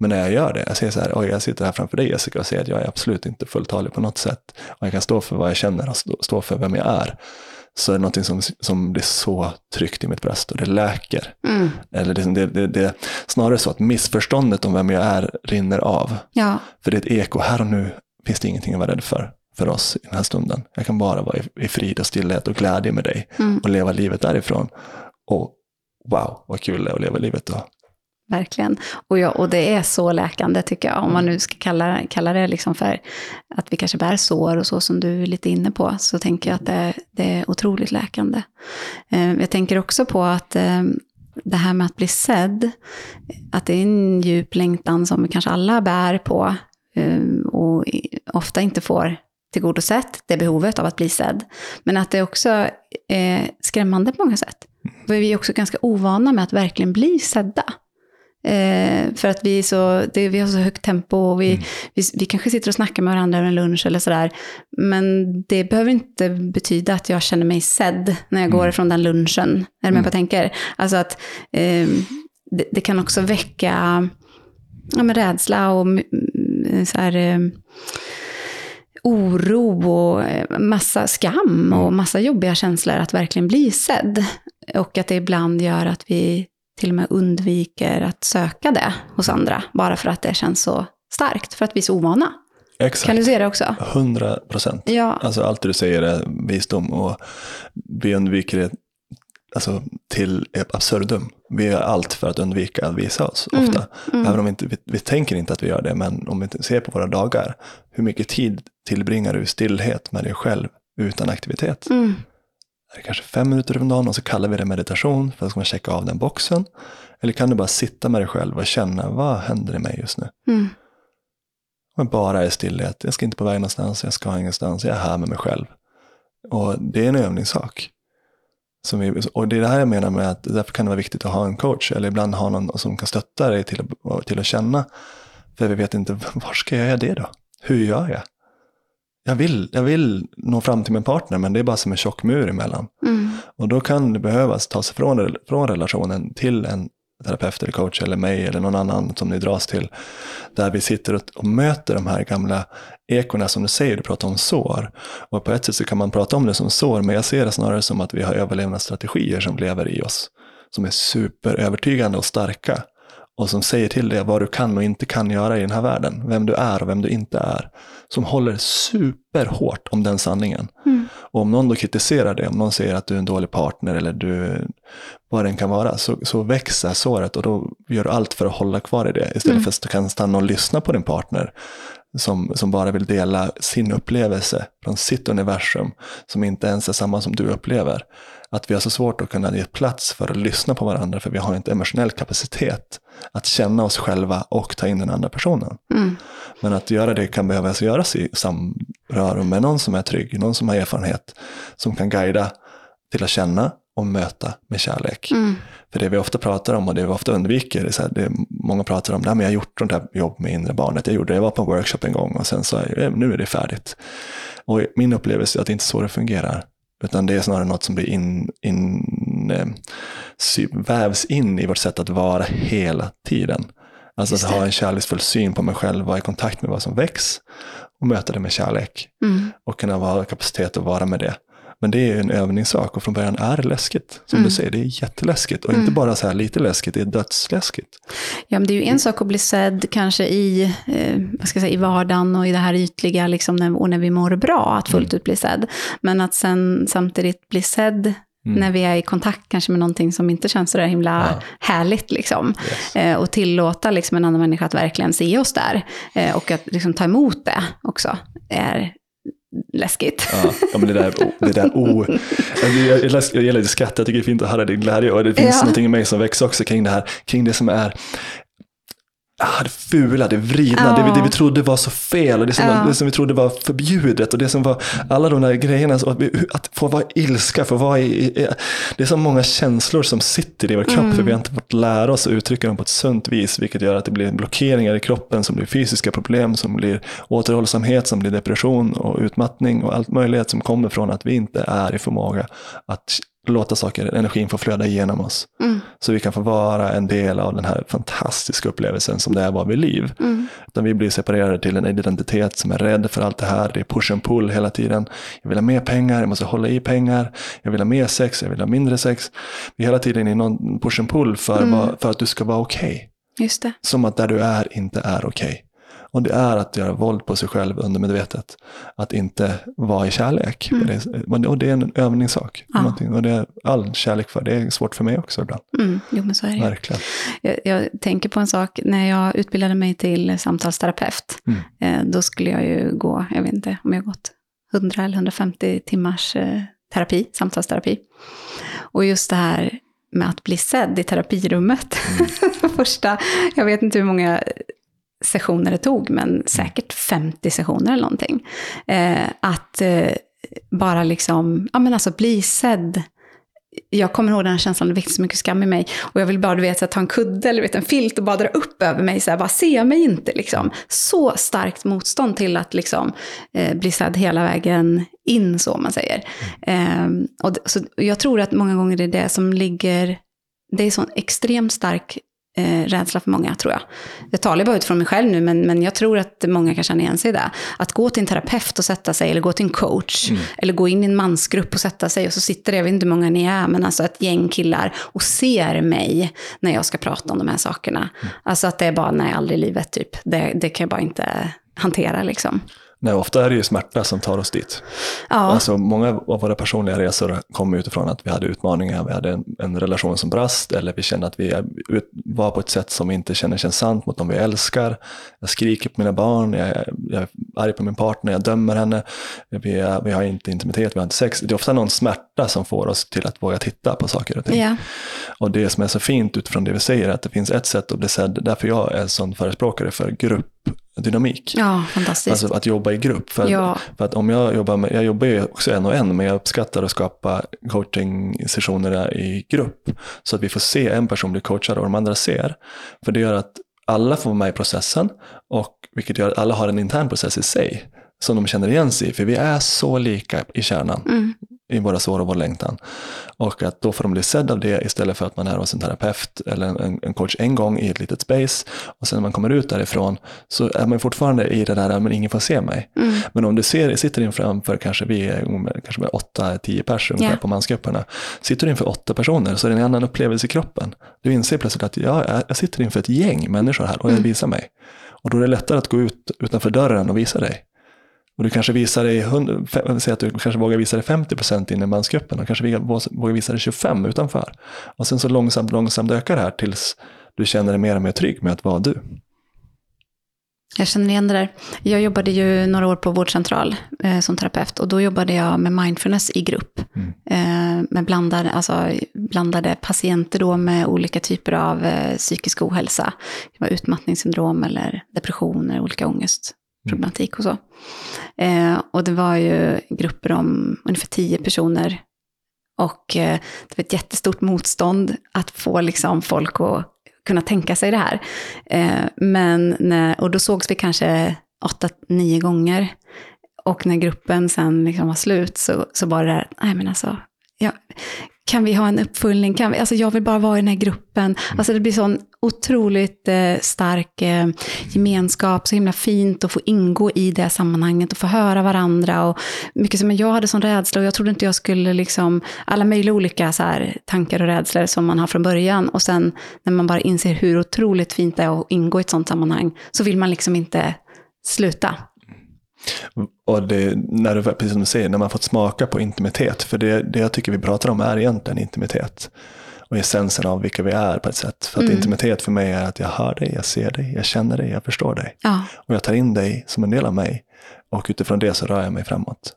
Speaker 1: Men när jag gör det, jag säger så här, oj jag sitter här framför dig Jessica och säger att jag är absolut inte fulltalig på något sätt. Och jag kan stå för vad jag känner och stå, stå för vem jag är. Så är det någonting som, som blir så tryggt i mitt bröst och det läker.
Speaker 2: mm.
Speaker 1: Eller det, det, det, det snarare så att missförståndet om vem jag är rinner av.
Speaker 2: Ja,
Speaker 1: För det är ett eko, här och nu finns det ingenting att vara rädd för, för oss i den här stunden. Jag kan bara vara i, i frid och stillhet och glädje med dig
Speaker 2: mm,
Speaker 1: och leva livet därifrån. Och wow, vad kul det är att leva livet då
Speaker 2: verkligen. Och, ja, och det är så läkande tycker jag. Om man nu ska kalla, kalla det liksom för att vi kanske bär sår och så som du är lite inne på. Så tänker jag att det, det är otroligt läkande. Eh, jag tänker också på att eh, det här med att bli sedd, att det är en djup längtan som vi kanske alla bär på eh, och ofta inte får tillgodosett, det behovet av att bli sedd. Men att det också är skrämmande på många sätt. För vi är också ganska ovana med att verkligen bli sedda. Eh, för att vi, så, det, vi har så högt tempo och vi, vi, vi kanske sitter och snackar med varandra över en lunch eller sådär. Men det behöver inte betyda att jag känner mig sedd när jag går ifrån den lunchen. Är du med på vad jag tänker? Alltså att eh, det, det kan också väcka ja, men rädsla och mm, så här, eh, oro och eh, massa skam och massa jobbiga känslor att verkligen bli sedd. Och att det ibland gör att vi till och med undviker att söka det hos andra, bara för att det känns så starkt, för att vi är så ovana.
Speaker 1: Exakt.
Speaker 2: Kan du se det också?
Speaker 1: 100 procent.
Speaker 2: Ja,
Speaker 1: Alltså allt du säger är visdom och vi undviker det alltså, till absurdum. Vi gör allt för att undvika att visa oss
Speaker 2: Mm,
Speaker 1: ofta.
Speaker 2: mm.
Speaker 1: Även om vi, inte, vi, vi tänker inte att vi gör det, men om vi ser på våra dagar, hur mycket tid tillbringar du i stillhet med dig själv utan aktivitet?
Speaker 2: Mm,
Speaker 1: Är det kanske fem minuter om dagen och så kallar vi det meditation för att man checka av den boxen? Eller kan du bara sitta med dig själv och känna vad händer i mig just nu?
Speaker 2: mm,
Speaker 1: Men bara i stillhet. Jag ska inte på väg någonstans, jag ska ingenstans, jag är här med mig själv. Och det är en övningssak. Som vi, och det är det här jag menar med att därför kan det vara viktigt att ha en coach eller ibland ha någon som kan stötta dig till att, till att känna. För vi vet inte, <laughs> var ska jag göra det då? Hur gör jag? Jag vill, jag vill nå fram till min partner men det är bara som en tjock mur emellan.
Speaker 2: mm,
Speaker 1: Och då kan det behövas tas från, från relationen till en terapeut eller coach eller mig eller någon annan som ni dras till. Där vi sitter och, och möter de här gamla ekorna som du säger, du pratar om sår. Och på ett sätt så kan man prata om det som sår, men jag ser det snarare som att vi har överlevnadsstrategier som lever i oss. Som är superövertygande och starka. Och som säger till dig vad du kan och inte kan göra i den här världen. Vem du är och vem du inte är. Som håller superhårt om den sanningen.
Speaker 2: mm,
Speaker 1: Och om någon då kritiserar det, om någon säger att du är en dålig partner eller du, vad den kan vara, så, så växer såret och då gör du allt för att hålla kvar i det. Istället
Speaker 2: Mm.
Speaker 1: för att du kan stanna och lyssna på din partner. Som, som bara vill dela sin upplevelse från sitt universum som inte ens är samma som du upplever. Att vi har så svårt att kunna ge plats för att lyssna på varandra för vi har inte emotionell kapacitet att känna oss själva och ta in den andra personen.
Speaker 2: Mm.
Speaker 1: Men att göra det kan behöva göras i samröre med någon som är trygg, någon som har erfarenhet, som kan guida till att känna och möta med kärlek.
Speaker 2: Mm.
Speaker 1: För det vi ofta pratar om och det vi ofta undviker, är så här, det är, många pratar om, men jag har gjort sånt här jobb med inre barnet, jag gjorde det, jag var på en workshop en gång och sen så, är, nu är det färdigt. Och min upplevelse är att det inte är så det fungerar. Utan det är snarare något som blir in, in, eh, vävs in i vårt sätt att vara hela tiden. Alltså att
Speaker 2: det.
Speaker 1: ha en kärleksfull syn på mig själv, vara i kontakt med vad som väcks och möta det med kärlek.
Speaker 2: Mm.
Speaker 1: Och kunna ha kapacitet att vara med det. Men det är en övningssak och från början är det läskigt. Som
Speaker 2: Mm.
Speaker 1: du säger, det är jätteläskigt. Och inte bara så här lite läskigt, det är dödsläskigt.
Speaker 2: Ja, men det är ju en sak att bli sedd kanske i, eh, vad ska jag säga, i vardagen och i det här ytliga, liksom när, och när vi mår bra, att fullt ut bli sedd. Men att sen samtidigt bli sedd när vi är i kontakt kanske med någonting som inte känns så där himla
Speaker 1: Ja.
Speaker 2: härligt. Liksom.
Speaker 1: Yes.
Speaker 2: Eh, och tillåta liksom, en annan människa att verkligen se oss där. Eh, och att liksom, ta emot det också är läskigt.
Speaker 1: Ja, ja, men det där, det där o... Jag, jag, jag, jag gillar ditt skratt, jag tycker det är fint att höra din glädje. Och det finns
Speaker 2: Ja.
Speaker 1: någonting i mig som växer också kring det här, kring det som är Ah, det fula, det vridna, det, vi, det vi trodde var så fel och det som, var, det som vi trodde var förbjudet och det som var alla de där grejerna, att, vi, att få vara ilska, få vara i, i, det är så många känslor som sitter i vår kropp för vi har inte fått lära oss att uttrycka dem på ett sunt vis vilket gör att det blir blockeringar i kroppen som blir fysiska problem, som blir återhållsamhet, som blir depression och utmattning och allt möjligt som kommer från att vi inte är i förmåga att låta saker, energin få flöda igenom oss.
Speaker 2: Mm.
Speaker 1: Så vi kan få vara en del av den här fantastiska upplevelsen som det är att vara vid liv.
Speaker 2: Mm.
Speaker 1: Utan vi blir separerade till en identitet som är rädd för allt det här. Det är push and pull hela tiden. Jag vill ha mer pengar, jag måste hålla i pengar. Jag vill ha mer sex, jag vill ha mindre sex. Vi är hela tiden i någon push and pull för,
Speaker 2: Mm.
Speaker 1: vad, för att du ska vara okej.
Speaker 2: Just det.
Speaker 1: Som att där du är inte är okej. Och det är att göra våld på sig själv undermedvetet. Att inte vara i kärlek.
Speaker 2: Mm.
Speaker 1: Och det är en övningssak.
Speaker 2: Ja.
Speaker 1: Och det är all kärlek för. Det är svårt för mig också ibland.
Speaker 2: Mm. Jo, men så är det.
Speaker 1: Verkligen.
Speaker 2: Jag, jag tänker på en sak, när jag utbildade mig till samtalsterapeut,
Speaker 1: Mm.
Speaker 2: eh, då skulle jag ju gå, jag vet inte om jag gått 100 eller 150 timmars eh, terapi, samtalsterapi. Och just det här med att bli sedd i terapirummet. <laughs> Första, jag vet inte hur många sessioner det tog, men säkert 50 sessioner eller någonting. Eh, att eh, bara liksom, ja men alltså bli sedd jag kommer ihåg den här känslan, det väckte så mycket skam i mig. Och jag vill bara, du vet, så här, ta en kudde eller vet, en filt och bara dra upp över mig, så här, bara se mig inte. Liksom. Så starkt motstånd till att liksom, eh, bli sedd hela vägen in, så man säger. Ehm, och, så, jag tror att många gånger det är det som ligger, det är sån extremt stark eh, rädsla för många, tror jag. Jag talar bara utifrån mig själv nu, men, men jag tror att många kan känna igen sig i det. Att gå till en terapeut och sätta sig, eller gå till en coach, eller gå in i en mansgrupp och sätta sig, och så sitter det, jag vet inte hur många ni är, men alltså ett gäng killar och ser mig när jag ska prata om de här sakerna. Alltså att det är bara, nej, aldrig i livet, typ. Det, det kan jag bara inte hantera, liksom.
Speaker 1: Nej, ofta är det ju smärta som tar oss dit.
Speaker 2: Ja,
Speaker 1: Alltså, många av våra personliga resor kom utifrån att vi hade utmaningar, vi hade en, en relation som brast eller vi kände att vi var på ett sätt som vi inte känner känns sant mot dem vi älskar. Jag skriker på mina barn, jag, är- jag är arg på min partner, jag dömer henne, vi, är, vi har inte intimitet, vi har inte sex. Det är ofta någon smärta som får oss till att våga titta på saker och ting.
Speaker 2: ja.
Speaker 1: Och det som är så fint utifrån det vi säger är att det finns ett sätt att bli sedd, därför jag är en sån förespråkare för gruppdynamik.
Speaker 2: ja fantastiskt.
Speaker 1: Alltså att jobba i grupp. För,
Speaker 2: Ja.
Speaker 1: för att om jag jobbar med, jag jobbar ju också en och en, men jag uppskattar att skapa coaching-sessioner i grupp. Så att vi får se en person bli coachad och de andra ser. För det gör att alla får vara med i processen, och vilket gör att alla har en intern process i sig. Som de känner igen sig i, för vi är så lika i kärnan.
Speaker 2: Mm.
Speaker 1: I våra sår och vår längtan. Och att då får de bli sedda av det istället för att man är hos en terapeut eller en, en coach en gång i ett litet space. Och sen när man kommer ut därifrån så är man fortfarande i det där, men ingen får se mig.
Speaker 2: Mm.
Speaker 1: Men om du ser, sitter in framför, kanske vi är kanske med åtta, tio personer ungefär
Speaker 2: Ja.
Speaker 1: på mansgrupperna. Sitter du inför åtta personer så är det en annan upplevelse i kroppen. Du inser plötsligt att ja, jag- jag sitter inför ett gäng människor här och jag
Speaker 2: Mm.
Speaker 1: visar mig. Och då är det lättare att gå ut utanför dörren och visa dig. Och du kanske visar dig, 100 fem- säg att du kanske vågar visa dig 50% in i mansgruppen och kanske vågar visa dig 25 utanför. Och sen så långsamt, långsamt ökar det här tills du känner dig mer och mer trygg med att vara du.
Speaker 2: Jag känner igen det där. Jag jobbade ju några år på vårdcentral eh, som terapeut och då jobbade jag med mindfulness i grupp.
Speaker 1: Mm.
Speaker 2: Eh, med blandade, alltså, blandade patienter då med olika typer av eh, psykisk ohälsa. Det var utmattningssyndrom eller depressioner, olika problematik och så. Eh, och det var ju grupper om ungefär tio personer. Och eh, det var ett jättestort motstånd att få liksom, folk att kunna tänka sig det här. Eh, men när, och då sågs vi kanske åtta, nio gånger. Och när gruppen sen liksom var slut så, så var det där, nej men alltså, jag, kan vi ha en uppföljning? Kan vi, alltså jag vill bara vara i den här gruppen.
Speaker 1: Mm.
Speaker 2: Alltså det blir sån otroligt eh, stark eh, gemenskap, så himla fint att få ingå i det sammanhanget och få höra varandra. Och mycket som jag hade som rädsla och jag trodde inte jag skulle liksom, alla möjliga olika så här, tankar och rädslor som man har från början. Och sen när man bara inser hur otroligt fint det är att ingå i ett sånt sammanhang, så vill man liksom inte sluta.
Speaker 1: Och det, när du, precis som du säger, när man fått smaka på intimitet, för det, det jag tycker vi pratar om är egentligen intimitet. Och essensen av vilka vi är på ett sätt. För att
Speaker 2: Mm.
Speaker 1: intimitet för mig är att jag hör dig, jag ser dig, jag känner dig, jag förstår dig.
Speaker 2: Ja,
Speaker 1: Och jag tar in dig som en del av mig. Och utifrån det så rör jag mig framåt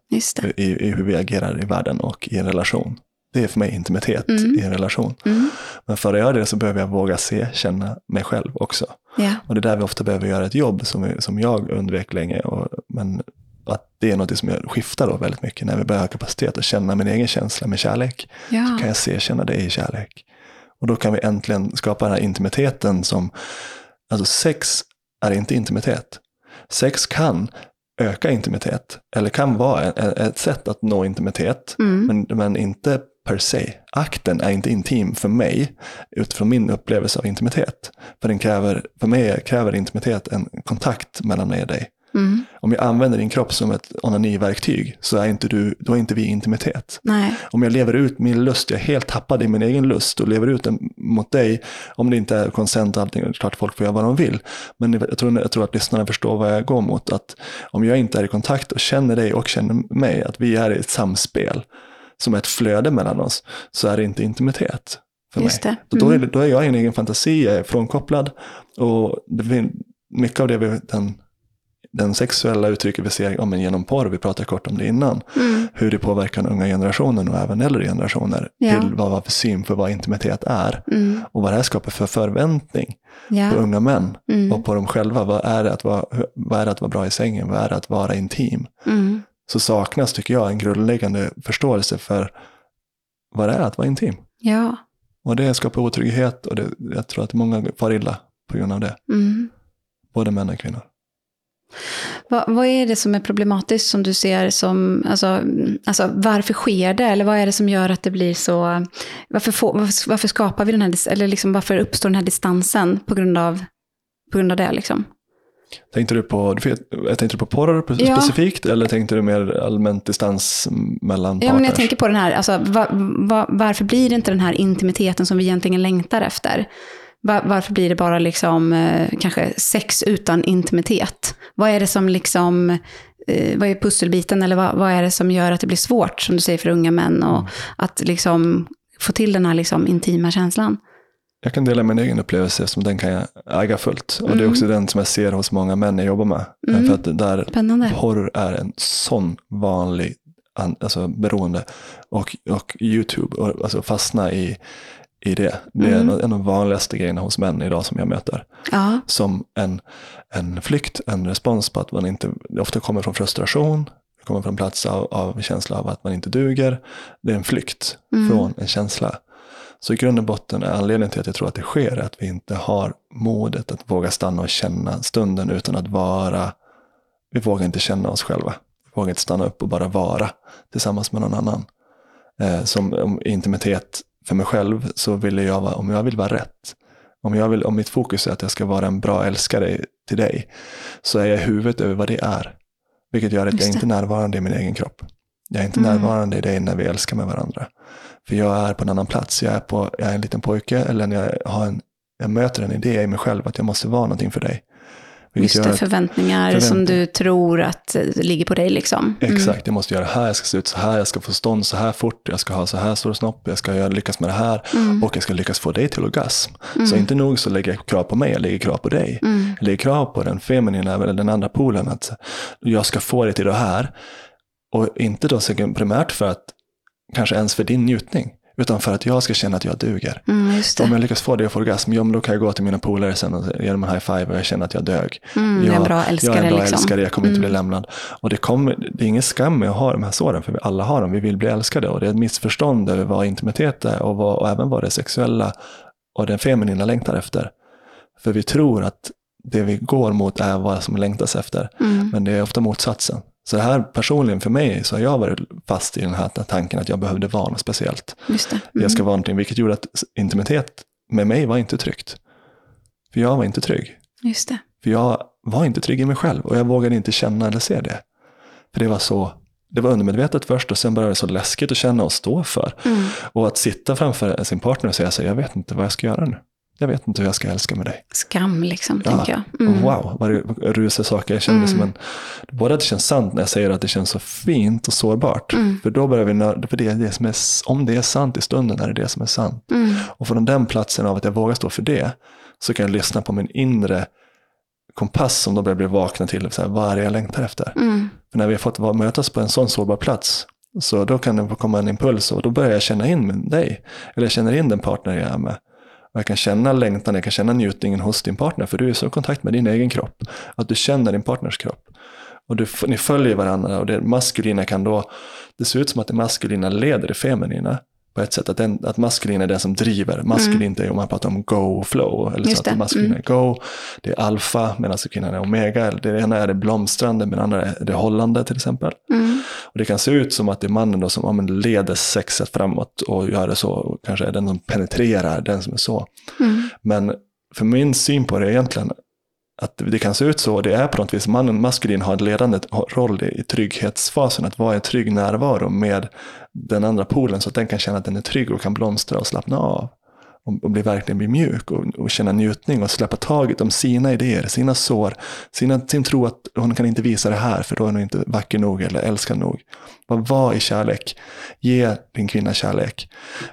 Speaker 1: i, i hur vi agerar i världen och i en relation. Det är för mig intimitet
Speaker 2: Mm.
Speaker 1: i en relation.
Speaker 2: Mm.
Speaker 1: Men för att göra det så behöver jag våga se, känna mig själv också.
Speaker 2: Ja.
Speaker 1: Och det är där vi ofta behöver göra ett jobb som, som jag undvek länge. Och, men att det är något som jag skiftar då väldigt mycket när vi börjar ha kapacitet att känna min egen känsla med kärlek.
Speaker 2: Ja.
Speaker 1: Så kan jag se, känna dig i kärlek. Och då kan vi äntligen skapa den här intimiteten som, alltså sex är inte intimitet. Sex kan öka intimitet, eller kan vara ett sätt att nå intimitet,
Speaker 2: Mm.
Speaker 1: men, men inte per se. Akten är inte intim för mig utifrån min upplevelse av intimitet. För, den kräver, för mig kräver intimitet en kontakt mellan mig och dig.
Speaker 2: Mm.
Speaker 1: Om jag använder din kropp som ett onaniverktyg så är inte du, då är inte vi intimitet.
Speaker 2: Nej.
Speaker 1: Om jag lever ut min lust, jag är helt tappad i min egen lust och lever ut den mot dig, om det inte är konsent och allting, det är klart folk får göra vad de vill. Men jag tror, jag tror att lyssnarna förstår vad jag går mot. Att om jag inte är i kontakt och känner dig och känner mig, att vi är i ett samspel som är ett flöde mellan oss, så är det inte intimitet för
Speaker 2: Just
Speaker 1: mig. Och då, är,
Speaker 2: Mm.
Speaker 1: då är jag i en egen fantasi, jag är frånkopplad. Och det, mycket av det vi, den, den sexuella uttrycket vi ser om en genom porr, vi pratade kort om det innan,
Speaker 2: Mm.
Speaker 1: hur det påverkar den unga generationen och även äldre generationer
Speaker 2: Ja.
Speaker 1: till vad vad för syn för vad intimitet är
Speaker 2: Mm.
Speaker 1: och vad det här skapar för förväntning
Speaker 2: Ja.
Speaker 1: på unga män
Speaker 2: Mm.
Speaker 1: och på dem själva. Vad är, det att vara, vad är det att vara bra i sängen? Vad är det att vara intim? Så saknas, tycker jag, en grundläggande förståelse för vad det är att vara intim.
Speaker 2: Ja.
Speaker 1: Och det skapar otrygghet och det, jag tror att många far illa på grund av det.
Speaker 2: Mm.
Speaker 1: Både män och kvinnor.
Speaker 2: Vad, vad är det som är problematiskt som du ser som, alltså, alltså varför sker det? Eller vad är det som gör att det blir så, varför, får, varför, varför skapar vi den här, eller liksom varför uppstår den här distansen på grund av, på grund av det liksom?
Speaker 1: Tänkte du på, tänkte du på porr
Speaker 2: Ja.
Speaker 1: specifikt eller tänkte du mer allmänt distans mellan partners?
Speaker 2: Ja, men jag tänker på den här, alltså, va, va, varför blir det inte den här intimiteten som vi egentligen längtar efter? Va, varför blir det bara liksom, eh, kanske sex utan intimitet? Vad är det som liksom, eh, vad är pusselbiten eller vad, vad är det som gör att det blir svårt, som du säger, för unga män och att liksom få till den här liksom intima känslan?
Speaker 1: Jag kan dela min egen upplevelse som den kan jag äga fullt. Och det är
Speaker 2: Mm.
Speaker 1: också den som jag ser hos många män jag jobbar med.
Speaker 2: Mm.
Speaker 1: För att där
Speaker 2: Spännande.
Speaker 1: porr är en sån vanlig an- alltså beroende. Och, och YouTube, och, alltså fastna i, i det. Det är
Speaker 2: Mm.
Speaker 1: en, en av de vanligaste grejerna hos män idag som jag möter.
Speaker 2: Ja,
Speaker 1: Som en, en flykt, en respons på att man inte, det ofta kommer från frustration. Det kommer från en plats av, av känsla av att man inte duger. Det är en flykt
Speaker 2: Mm.
Speaker 1: från en känsla. Så i grund och botten är anledningen till att jag tror att det sker att vi inte har modet att våga stanna och känna stunden utan att vara, vi vågar inte känna oss själva. Vi vågar inte stanna upp och bara vara tillsammans med någon annan. Eh, som om intimitet för mig själv så vill jag vara, om jag vill vara rätt, om, jag vill, om mitt fokus är att jag ska vara en bra älskare till dig, så är jag i huvudet över vad det är. Vilket gör att jag inte är närvarande i min egen kropp. Jag är inte
Speaker 2: Mm.
Speaker 1: närvarande i dig när vi älskar med varandra. För jag är på en annan plats. Jag är, på, jag är en liten pojke eller jag, har en, jag möter en idé i mig själv att jag måste vara någonting för dig. Vilket
Speaker 2: Just det, förväntningar som
Speaker 1: förväntningar.
Speaker 2: du tror att eh, ligger på dig liksom. Mm.
Speaker 1: Exakt, jag måste göra det här, jag ska se ut så här, jag ska få stånd så här fort, jag ska ha så här stor snopp, jag ska lyckas med det här
Speaker 2: Mm.
Speaker 1: och jag ska lyckas få dig till orgasm. Så inte nog så lägger jag krav på mig, jag lägger krav på dig.
Speaker 2: Mm.
Speaker 1: Jag lägger krav på den feminina eller den andra polen att jag ska få dig till det här. Och inte då primärt för att, kanske ens för din njutning, utan för att jag ska känna att jag duger.
Speaker 2: Mm,
Speaker 1: om
Speaker 2: det.
Speaker 1: jag lyckas få dig att få orgasm, ja, då kan jag gå till mina polare sen och ge dem en high five och jag känner att jag dög.
Speaker 2: Mm, jag är en bra älskare.
Speaker 1: Jag är en bra
Speaker 2: liksom.
Speaker 1: älskare, jag kommer inte bli
Speaker 2: Mm.
Speaker 1: lämnad. Och det, kommer, det är ingen skam med att ha de här såren, för vi alla har dem. Vi vill bli älskade och det är ett missförstånd över vad intimitet är och, vad, och även vad det sexuella och den feminina längtar efter. För vi tror att det vi går mot är vad som längtas efter,
Speaker 2: Mm.
Speaker 1: men det är ofta motsatsen. Så här personligen för mig så har jag varit fast i den här tanken att jag behövde vara något speciellt.
Speaker 2: Just det. Mm.
Speaker 1: Jag ska vara någonting, vilket gjorde att intimitet med mig var inte tryggt. För jag var inte trygg.
Speaker 2: Just det.
Speaker 1: För jag var inte trygg i mig själv och jag vågade inte känna eller se det. För det var så, det var undermedvetet först och sen började det så läskigt att känna och stå för.
Speaker 2: Mm.
Speaker 1: Och att sitta framför sin partner och säga så jag vet inte vad jag ska göra nu. Jag vet inte hur jag ska älska med dig.
Speaker 2: Skam liksom,
Speaker 1: Ja.
Speaker 2: tänker jag. Mm.
Speaker 1: Wow, vad det rusar saker. Jag känner det som en, både att det känns sant när jag säger att det känns så fint och sårbart.
Speaker 2: Mm.
Speaker 1: För då börjar vi, för det det som är, om det är sant i stunden är det det som är sant.
Speaker 2: Mm.
Speaker 1: Och från den platsen av att jag vågar stå för det, så kan jag lyssna på min inre kompass som då börjar bli vakna till. Så här, vad är det jag längtar efter?
Speaker 2: Mm.
Speaker 1: För när vi har fått mötas på en sån sårbar plats, så då kan det komma en impuls och då börjar jag känna in med dig. Eller jag känner in den partner jag är med. Och jag kan känna längtan, jag kan känna njutningen hos din partner, för du är så i kontakt med din egen kropp. Att du känner din partners kropp. Och du, ni följer varandra och det maskulina kan då, det ser ut som att det maskulina leder det feminina. På ett sätt, att, den, att maskulin är det som driver. Maskulint är om man pratar om go och flow. Eller
Speaker 2: Just
Speaker 1: så att maskulina
Speaker 2: mm.
Speaker 1: är go, det är alfa, medan kvinnan är omega. Det ena är det blomstrande, men det andra är det hållande till exempel.
Speaker 2: Mm.
Speaker 1: Och det kan se ut som att det är mannen då som ja, leder sexet framåt och gör det så. Och kanske är den som penetrerar, den som är så.
Speaker 2: Mm.
Speaker 1: Men för min syn på det egentligen att det kan se ut så, och det är på något vis, mannen maskulin har en ledande roll i, i trygghetsfasen, att vara en trygg närvaro med den andra polen så att den kan känna att den är trygg och kan blomstra och slappna av. Och, bli, verkligen bli mjuk och, och känna njutning och släppa taget om sina idéer, sina sår, sina, sin tro att hon kan inte visa det här för då är hon inte vacker nog eller älskad nog. Var, var i kärlek. Ge din kvinna kärlek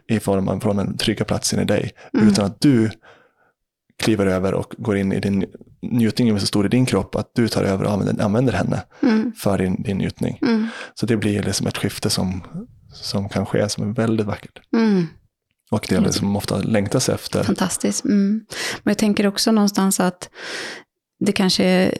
Speaker 1: i form av från den trygga platsen i dig. Utan att du kliver över och går in i din njutning är så stor i din kropp att du tar över och använder, använder henne
Speaker 2: Mm.
Speaker 1: för din, din njutning.
Speaker 2: Mm.
Speaker 1: Så det blir liksom ett skifte som, som kan ske som är väldigt vackert.
Speaker 2: Mm.
Speaker 1: Och det är det som ofta längtas efter.
Speaker 2: Fantastiskt. Mm. Men jag tänker också någonstans att det kanske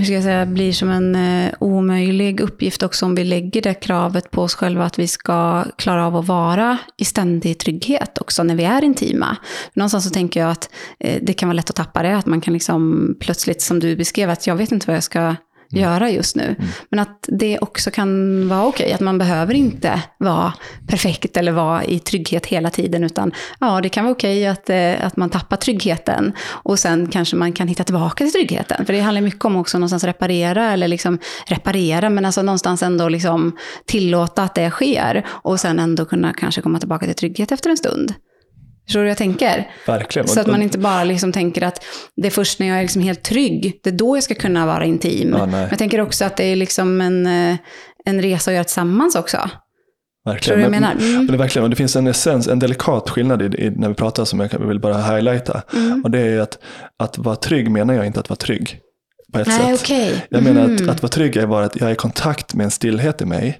Speaker 2: hur ska jag säga, blir som en eh, omöjlig uppgift också om vi lägger det kravet på oss själva att vi ska klara av att vara i ständig trygghet också när vi är intima. Någonstans så tänker jag att eh, det kan vara lätt att tappa det, att man kan liksom plötsligt, som du beskrev, att jag vet inte vad jag ska göra just nu. Men att det också kan vara okej, att man behöver inte vara perfekt eller vara i trygghet hela tiden, utan ja, det kan vara okej att, eh, att man tappar tryggheten och sen kanske man kan hitta tillbaka till tryggheten. För det handlar mycket om också någonstans reparera, eller liksom reparera, men alltså någonstans ändå liksom tillåta att det sker och sen ändå kunna kanske komma tillbaka till trygghet efter en stund. Förstår du hur jag tänker?
Speaker 1: Verkligen.
Speaker 2: Så att man inte bara liksom tänker att det är först när jag är liksom helt trygg, det är då jag ska kunna vara intim.
Speaker 1: Ja.
Speaker 2: Men jag tänker också att det är liksom en, eh, en resa att göra tillsammans också.
Speaker 1: Verkligen. Men-?
Speaker 2: Mm.
Speaker 1: Men verkligen, och det finns en essens, en delikat skillnad i, i, när vi pratar som jag vill bara highlighta.
Speaker 2: Mm.
Speaker 1: Och det är att, att vara trygg menar jag inte att vara trygg. På ett
Speaker 2: Nej,
Speaker 1: sätt.
Speaker 2: okej.
Speaker 1: Jag menar att,
Speaker 2: Mm.
Speaker 1: att vara trygg är bara att jag är i kontakt med en stillhet i mig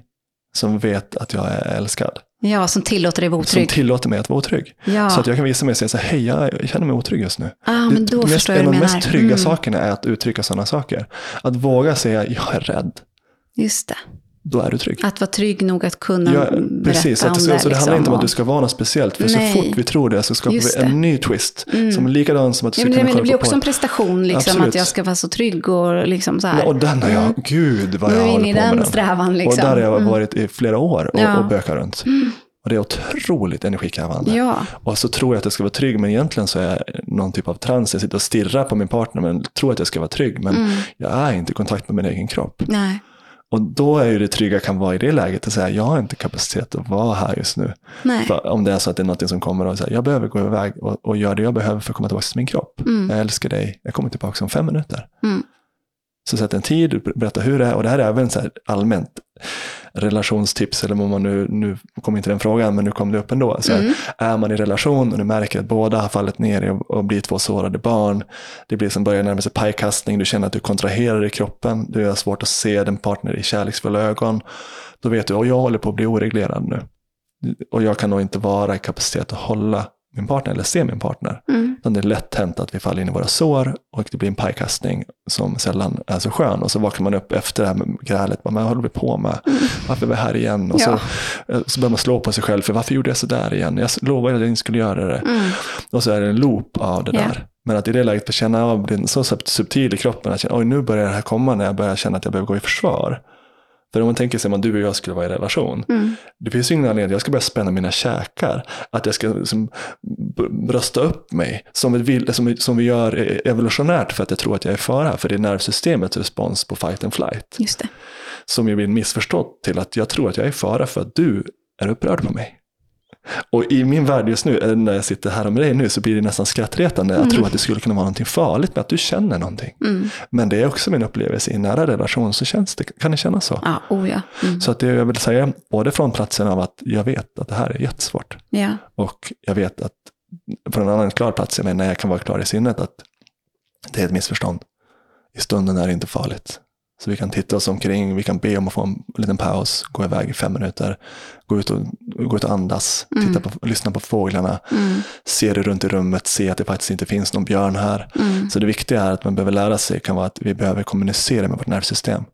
Speaker 1: som vet att jag är älskad.
Speaker 2: Ja, som tillåter dig vara
Speaker 1: Som
Speaker 2: otrygg.
Speaker 1: tillåter mig att vara otrygg.
Speaker 2: Ja,
Speaker 1: Så att jag kan visa mig och säga så här, hej jag, känner mig otrygg just nu.
Speaker 2: ah, men då
Speaker 1: Det mest, en av de mest trygga
Speaker 2: Mm.
Speaker 1: sakerna är att uttrycka sådana saker. Att våga säga, jag är rädd.
Speaker 2: Just det.
Speaker 1: Då är du trygg.
Speaker 2: Att vara trygg nog att kunna
Speaker 1: Ja, precis, att
Speaker 2: om
Speaker 1: det, så,
Speaker 2: det.
Speaker 1: så det handlar
Speaker 2: liksom,
Speaker 1: inte om att
Speaker 2: och-
Speaker 1: du ska vara något speciellt. För
Speaker 2: Nej.
Speaker 1: så fort vi tror det så skapar vi en ny twist.
Speaker 2: Mm.
Speaker 1: Som likadan som att du
Speaker 2: Ja,
Speaker 1: ska
Speaker 2: men det,
Speaker 1: kunna
Speaker 2: men det blir
Speaker 1: på
Speaker 2: också en prestation, liksom, att jag ska vara så trygg och liksom så här.
Speaker 1: Ja, och den har jag,
Speaker 2: Mm.
Speaker 1: gud vad jag håller på med
Speaker 2: den
Speaker 1: den.
Speaker 2: strävan. Liksom.
Speaker 1: Och där har jag
Speaker 2: Mm.
Speaker 1: varit i flera år och,
Speaker 2: Ja.
Speaker 1: och bökat runt. Och det är otroligt energikrävande.
Speaker 2: Ja,
Speaker 1: Och så tror jag att jag ska vara trygg, men egentligen så är jag någon typ av trans. Jag sitter och stirrar på min partner, men tror att jag ska vara trygg. Men
Speaker 2: Mm.
Speaker 1: jag är inte i kontakt med min egen kropp.
Speaker 2: nej.
Speaker 1: Och då är ju det trygga kan vara i det läget att säga, jag har inte kapacitet att vara här just nu. Om det är så att det är något som kommer och säger, jag behöver gå iväg och, och göra det jag behöver för att komma tillbaka till min kropp.
Speaker 2: Mm.
Speaker 1: Jag älskar dig, jag kommer tillbaka om fem minuter.
Speaker 2: Mm.
Speaker 1: Så sätt en tid, berätta hur det är. Och det här är även så här allmänt relationstips, eller om man nu, nu kommer inte den frågan, men nu kom det upp ändå. Så här,
Speaker 2: Mm.
Speaker 1: Är man i relation och du märker att båda har fallit ner och, och blir två sårade barn, det blir som börjar närma sig pajkastning, du känner att du kontraherar i kroppen, du har svårt att se din partner i kärleksfulla ögon, då vet du att jag håller på att bli oreglerad nu. Och jag kan nog inte vara i kapacitet att hålla min partner eller se min partner.
Speaker 2: Mm.
Speaker 1: Utan det är lätt hänt att vi faller in i våra sår och det blir en pajkastning som sällan är så skön. Och så vaknar man upp efter det här med grälet. Vad håller vi på med? Varför är vi här igen? Och så, eh, så börjar man slå på sig själv. För varför gjorde jag så där igen? Jag lovade att jag inte skulle göra det.
Speaker 2: Mm.
Speaker 1: Och så är det en loop av det
Speaker 2: Ja.
Speaker 1: där. Men att i det läget känna av det så subtil i kroppen. Att känna, oj nu börjar det här komma när jag börjar känna att jag behöver gå i försvar. För om man tänker sig att du och jag skulle vara i relation.
Speaker 2: Mm.
Speaker 1: Det finns ju ingen anledning att jag ska börja spänna mina käkar. Att jag ska liksom brösta upp mig. Som, vill, som, som vi gör e- evolutionärt för att jag tror att jag är fara. För det är nervsystemets respons på fight and flight.
Speaker 2: Just det.
Speaker 1: Som ju blir missförstått till att jag tror att jag är fara för att du är upprörd på mig. Och i min värld just nu, eller när jag sitter här med dig nu, så blir det nästan skrattretande. Jag tror att det skulle kunna vara någonting farligt med att du känner någonting.
Speaker 2: Mm.
Speaker 1: Men det är också min upplevelse i nära relation, så känns det, kan det kännas så.
Speaker 2: Ja, oh ja. Mm.
Speaker 1: Så att det jag vill säga, både från platsen av att jag vet att det här är jättesvårt.
Speaker 2: ja.
Speaker 1: Och jag vet att, från en annan klar plats, jag menar, jag kan vara klar i sinnet, att det är ett missförstånd. I stunden är det inte farligt. Så vi kan titta oss omkring, vi kan be om att få en liten paus, gå iväg i fem minuter, gå ut och, gå ut och andas, titta på, lyssna på fåglarna,
Speaker 2: Mm.
Speaker 1: se det runt i rummet, se att det faktiskt inte finns någon björn här.
Speaker 2: Mm.
Speaker 1: Så det viktiga är att man behöver lära sig kan vara att vi behöver kommunicera med vårt nervsystem.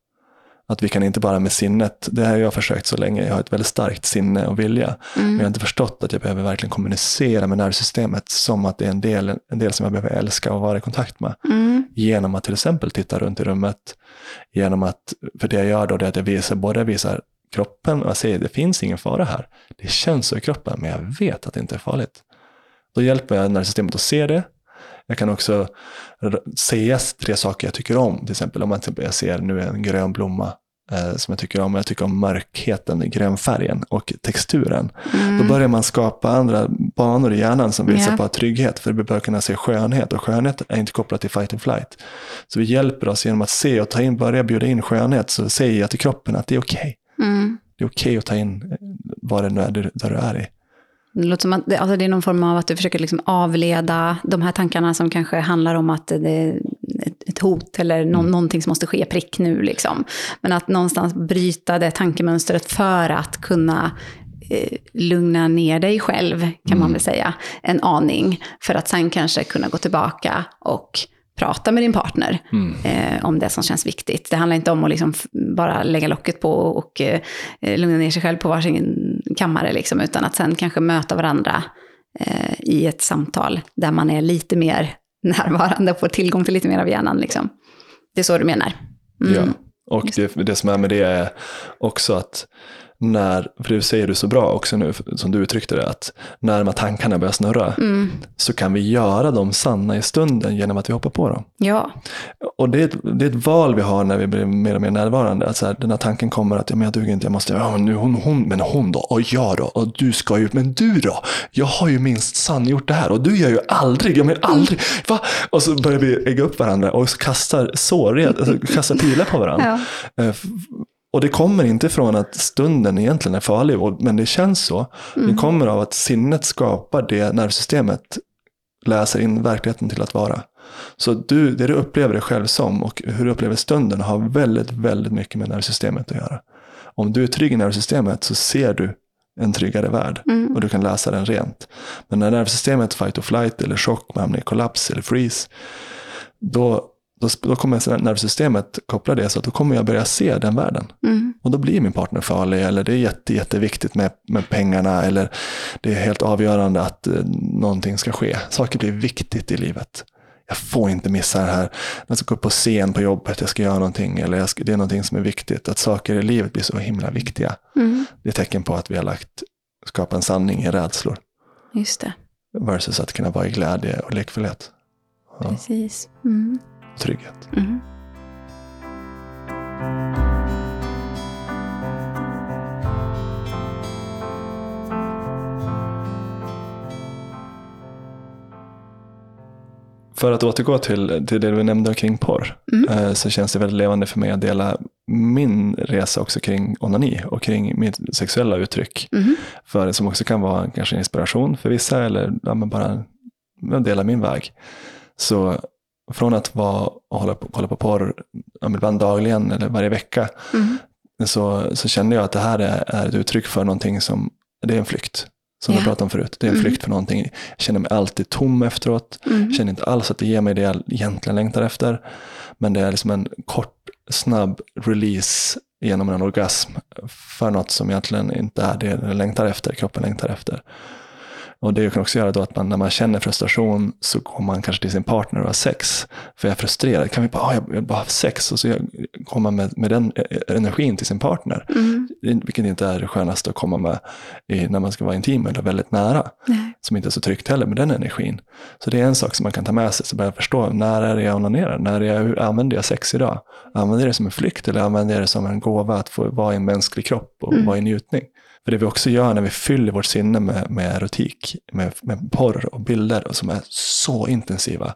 Speaker 1: Att vi kan inte bara med sinnet, det har jag försökt så länge, jag har ett väldigt starkt sinne och vilja. Men jag har inte förstått att jag behöver verkligen kommunicera med nervsystemet som att det är en del, en del som jag behöver älska och vara i kontakt med.
Speaker 2: Mm.
Speaker 1: Genom att till exempel titta runt i rummet. Genom att, för det jag gör då det är att jag visar, både visar kroppen och jag säger det finns ingen fara här. Det känns så i kroppen men jag vet att det inte är farligt. Då hjälper jag nervsystemet att se det. Jag kan också säga tre saker jag tycker om. Till exempel om jag ser nu en grön blomma eh, som jag tycker om. Jag tycker om mörkheten, grönfärgen och texturen. Då börjar man skapa andra banor i hjärnan som visar
Speaker 2: Ja.
Speaker 1: på trygghet. För vi börjar kunna se skönhet och skönhet är inte kopplat till fight and flight. Så vi hjälper oss genom att se och ta in, börja bjuda in skönhet. Så säger jag till kroppen att det är okej.
Speaker 2: Mm.
Speaker 1: Det är okej att ta in eh, vad det nu är där du är i.
Speaker 2: Det låter som att det, alltså det är någon form av att du försöker liksom avleda de här tankarna som kanske handlar om att det är ett, hot eller
Speaker 1: Mm.
Speaker 2: nå, någonting som måste ske prick nu. Liksom. Men att någonstans bryta det tankemönstret för att kunna eh, lugna ner dig själv, kan
Speaker 1: Mm.
Speaker 2: man väl säga, en aning. För att sen kanske kunna gå tillbaka och prata med din partner
Speaker 1: Mm.
Speaker 2: eh, om det som känns viktigt. Det handlar inte om att liksom bara lägga locket på och eh, lugna ner sig själv på varsin kammare, liksom, utan att sen kanske möta varandra eh, i ett samtal där man är lite mer <laughs> närvarande och får tillgång till lite mer av hjärnan. Liksom. Det är så du menar? Mm.
Speaker 1: Ja. Och det, det som är med det är också att när, för det säger du så bra också nu, som du uttryckte det, att när de här tankarna börjar snurra
Speaker 2: Mm.
Speaker 1: så kan vi göra dem sanna i stunden genom att vi hoppar på dem.
Speaker 2: Ja.
Speaker 1: Och det är, ett, det är ett val vi har när vi blir mer och mer närvarande. Att så här, den här tanken kommer att ja, men jag duger inte, jag måste, ja, men nu hon, hon, men hon då, och jag då, och du ska ju, men du då, jag har ju minst sann gjort det här och du gör ju aldrig, jag men aldrig, va? Och så börjar vi ägga upp varandra och kastar sår, alltså, kastar pilar på varandra.
Speaker 2: Ja.
Speaker 1: Och det kommer inte från att stunden egentligen är farlig, men det känns så. Det kommer av att sinnet skapar det nervsystemet läser in verkligheten till att vara. Så du, det du upplever dig själv som och hur du upplever stunden har väldigt, väldigt mycket med nervsystemet att göra. Om du är trygg i nervsystemet så ser du en tryggare värld och du kan läsa den rent. Men när nervsystemet fight or flight eller chock, man hamnar i kollaps eller freeze, då, då, då kommer nervsystemet koppla det så att då kommer jag börja se den världen.
Speaker 2: Mm.
Speaker 1: Och då blir min partner farlig eller det är jätte, jätteviktigt med, med pengarna eller det är helt avgörande att eh, någonting ska ske. Saker blir viktigt i livet. Jag får inte missa det här. Jag ska gå upp på scen på jobbet, jag ska göra någonting eller ska, det är någonting som är viktigt. Att saker i livet blir så himla viktiga.
Speaker 2: Mm.
Speaker 1: Det är tecken på att vi har lagt, skapat en sanning i rädslor.
Speaker 2: Just det.
Speaker 1: Versus att kunna vara i glädje och lekfullhet. Ja,
Speaker 2: Precis. Mm
Speaker 1: trygghet.
Speaker 2: Mm.
Speaker 1: För att återgå till, till det du nämnde kring porr,
Speaker 2: mm.
Speaker 1: så känns det väldigt levande för mig att dela min resa också kring onani och kring mitt sexuella uttryck.
Speaker 2: Mm.
Speaker 1: För, som också kan vara kanske en inspiration för vissa eller ja, bara dela min väg. Så från att vara och hålla på, kolla på porr ibland dagligen eller varje vecka
Speaker 2: Mhm.
Speaker 1: så, så kände jag att det här är, är ett uttryck för någonting som, det är en flykt. Som
Speaker 2: Ja.
Speaker 1: vi pratade om förut. Det är en
Speaker 2: Mm.
Speaker 1: flykt för någonting. Jag känner mig alltid tom efteråt. Jag känner inte alls att det ger mig det jag egentligen längtar efter. Men det är liksom en kort, snabb release genom en orgasm för något som egentligen inte är det jag längtar efter, kroppen längtar efter. Och det kan också göra då att man, när man känner frustration så går man kanske till sin partner och har sex. För jag är frustrerad, kan vi bara, ah, jag vill bara ha sex? Och så kommer man med, med den eh, energin till sin partner.
Speaker 2: Mhm.
Speaker 1: Vilket inte är det skönaste att komma med i, när man ska vara intim eller väldigt nära.
Speaker 2: Nej.
Speaker 1: Som inte är så tryggt heller med den energin. Så det är en sak som man kan ta med sig, så börja förstå när är det jag onanerar? När är jag, hur använder jag sex idag? Använder jag det som en flykt eller använder jag det som en gåva att få vara i en mänsklig kropp och
Speaker 2: Mm.
Speaker 1: vara i njutning? För det vi också gör när vi fyller vårt sinne med, med erotik, med, med porr och bilder och som är så intensiva.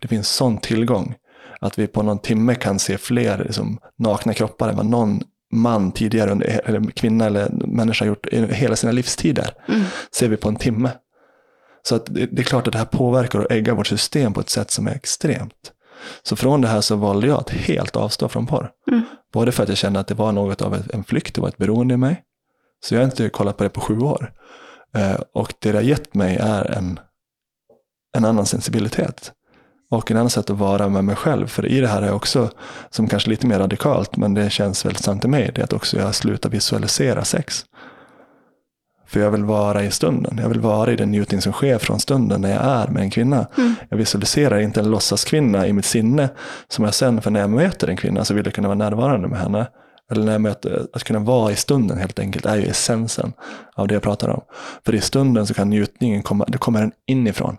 Speaker 1: Det finns sån tillgång att vi på någon timme kan se fler liksom, nakna kroppar än vad någon man tidigare, under, eller kvinna eller människa har gjort i hela sina livstider.
Speaker 2: Mm.
Speaker 1: Ser vi på en timme. Så att det, det är klart att det här påverkar och äggar vårt system på ett sätt som är extremt. Så från det här så valde jag att helt avstå från porr.
Speaker 2: Mm.
Speaker 1: Både för att jag kände att det var något av en flykt, det var ett beroende i mig. Så jag har inte kollat på det på sju år. Eh, och det det har gett mig är en, en annan sensibilitet. Och en annan sätt att vara med mig själv. För i det här är också, som kanske lite mer radikalt, men det känns väldigt sant i mig, det är att också jag slutar visualisera sex. För jag vill vara i stunden. Jag vill vara i den njutning som sker från stunden när jag är med en kvinna.
Speaker 2: Mm.
Speaker 1: Jag visualiserar inte en låtsaskvinna i mitt sinne som jag sen, för när jag möter en kvinna så vill jag kunna vara närvarande med henne. Eller när jag möter, att kunna vara i stunden helt enkelt är ju essensen av det jag pratar om. För i stunden så kan njutningen komma, det kommer den inifrån.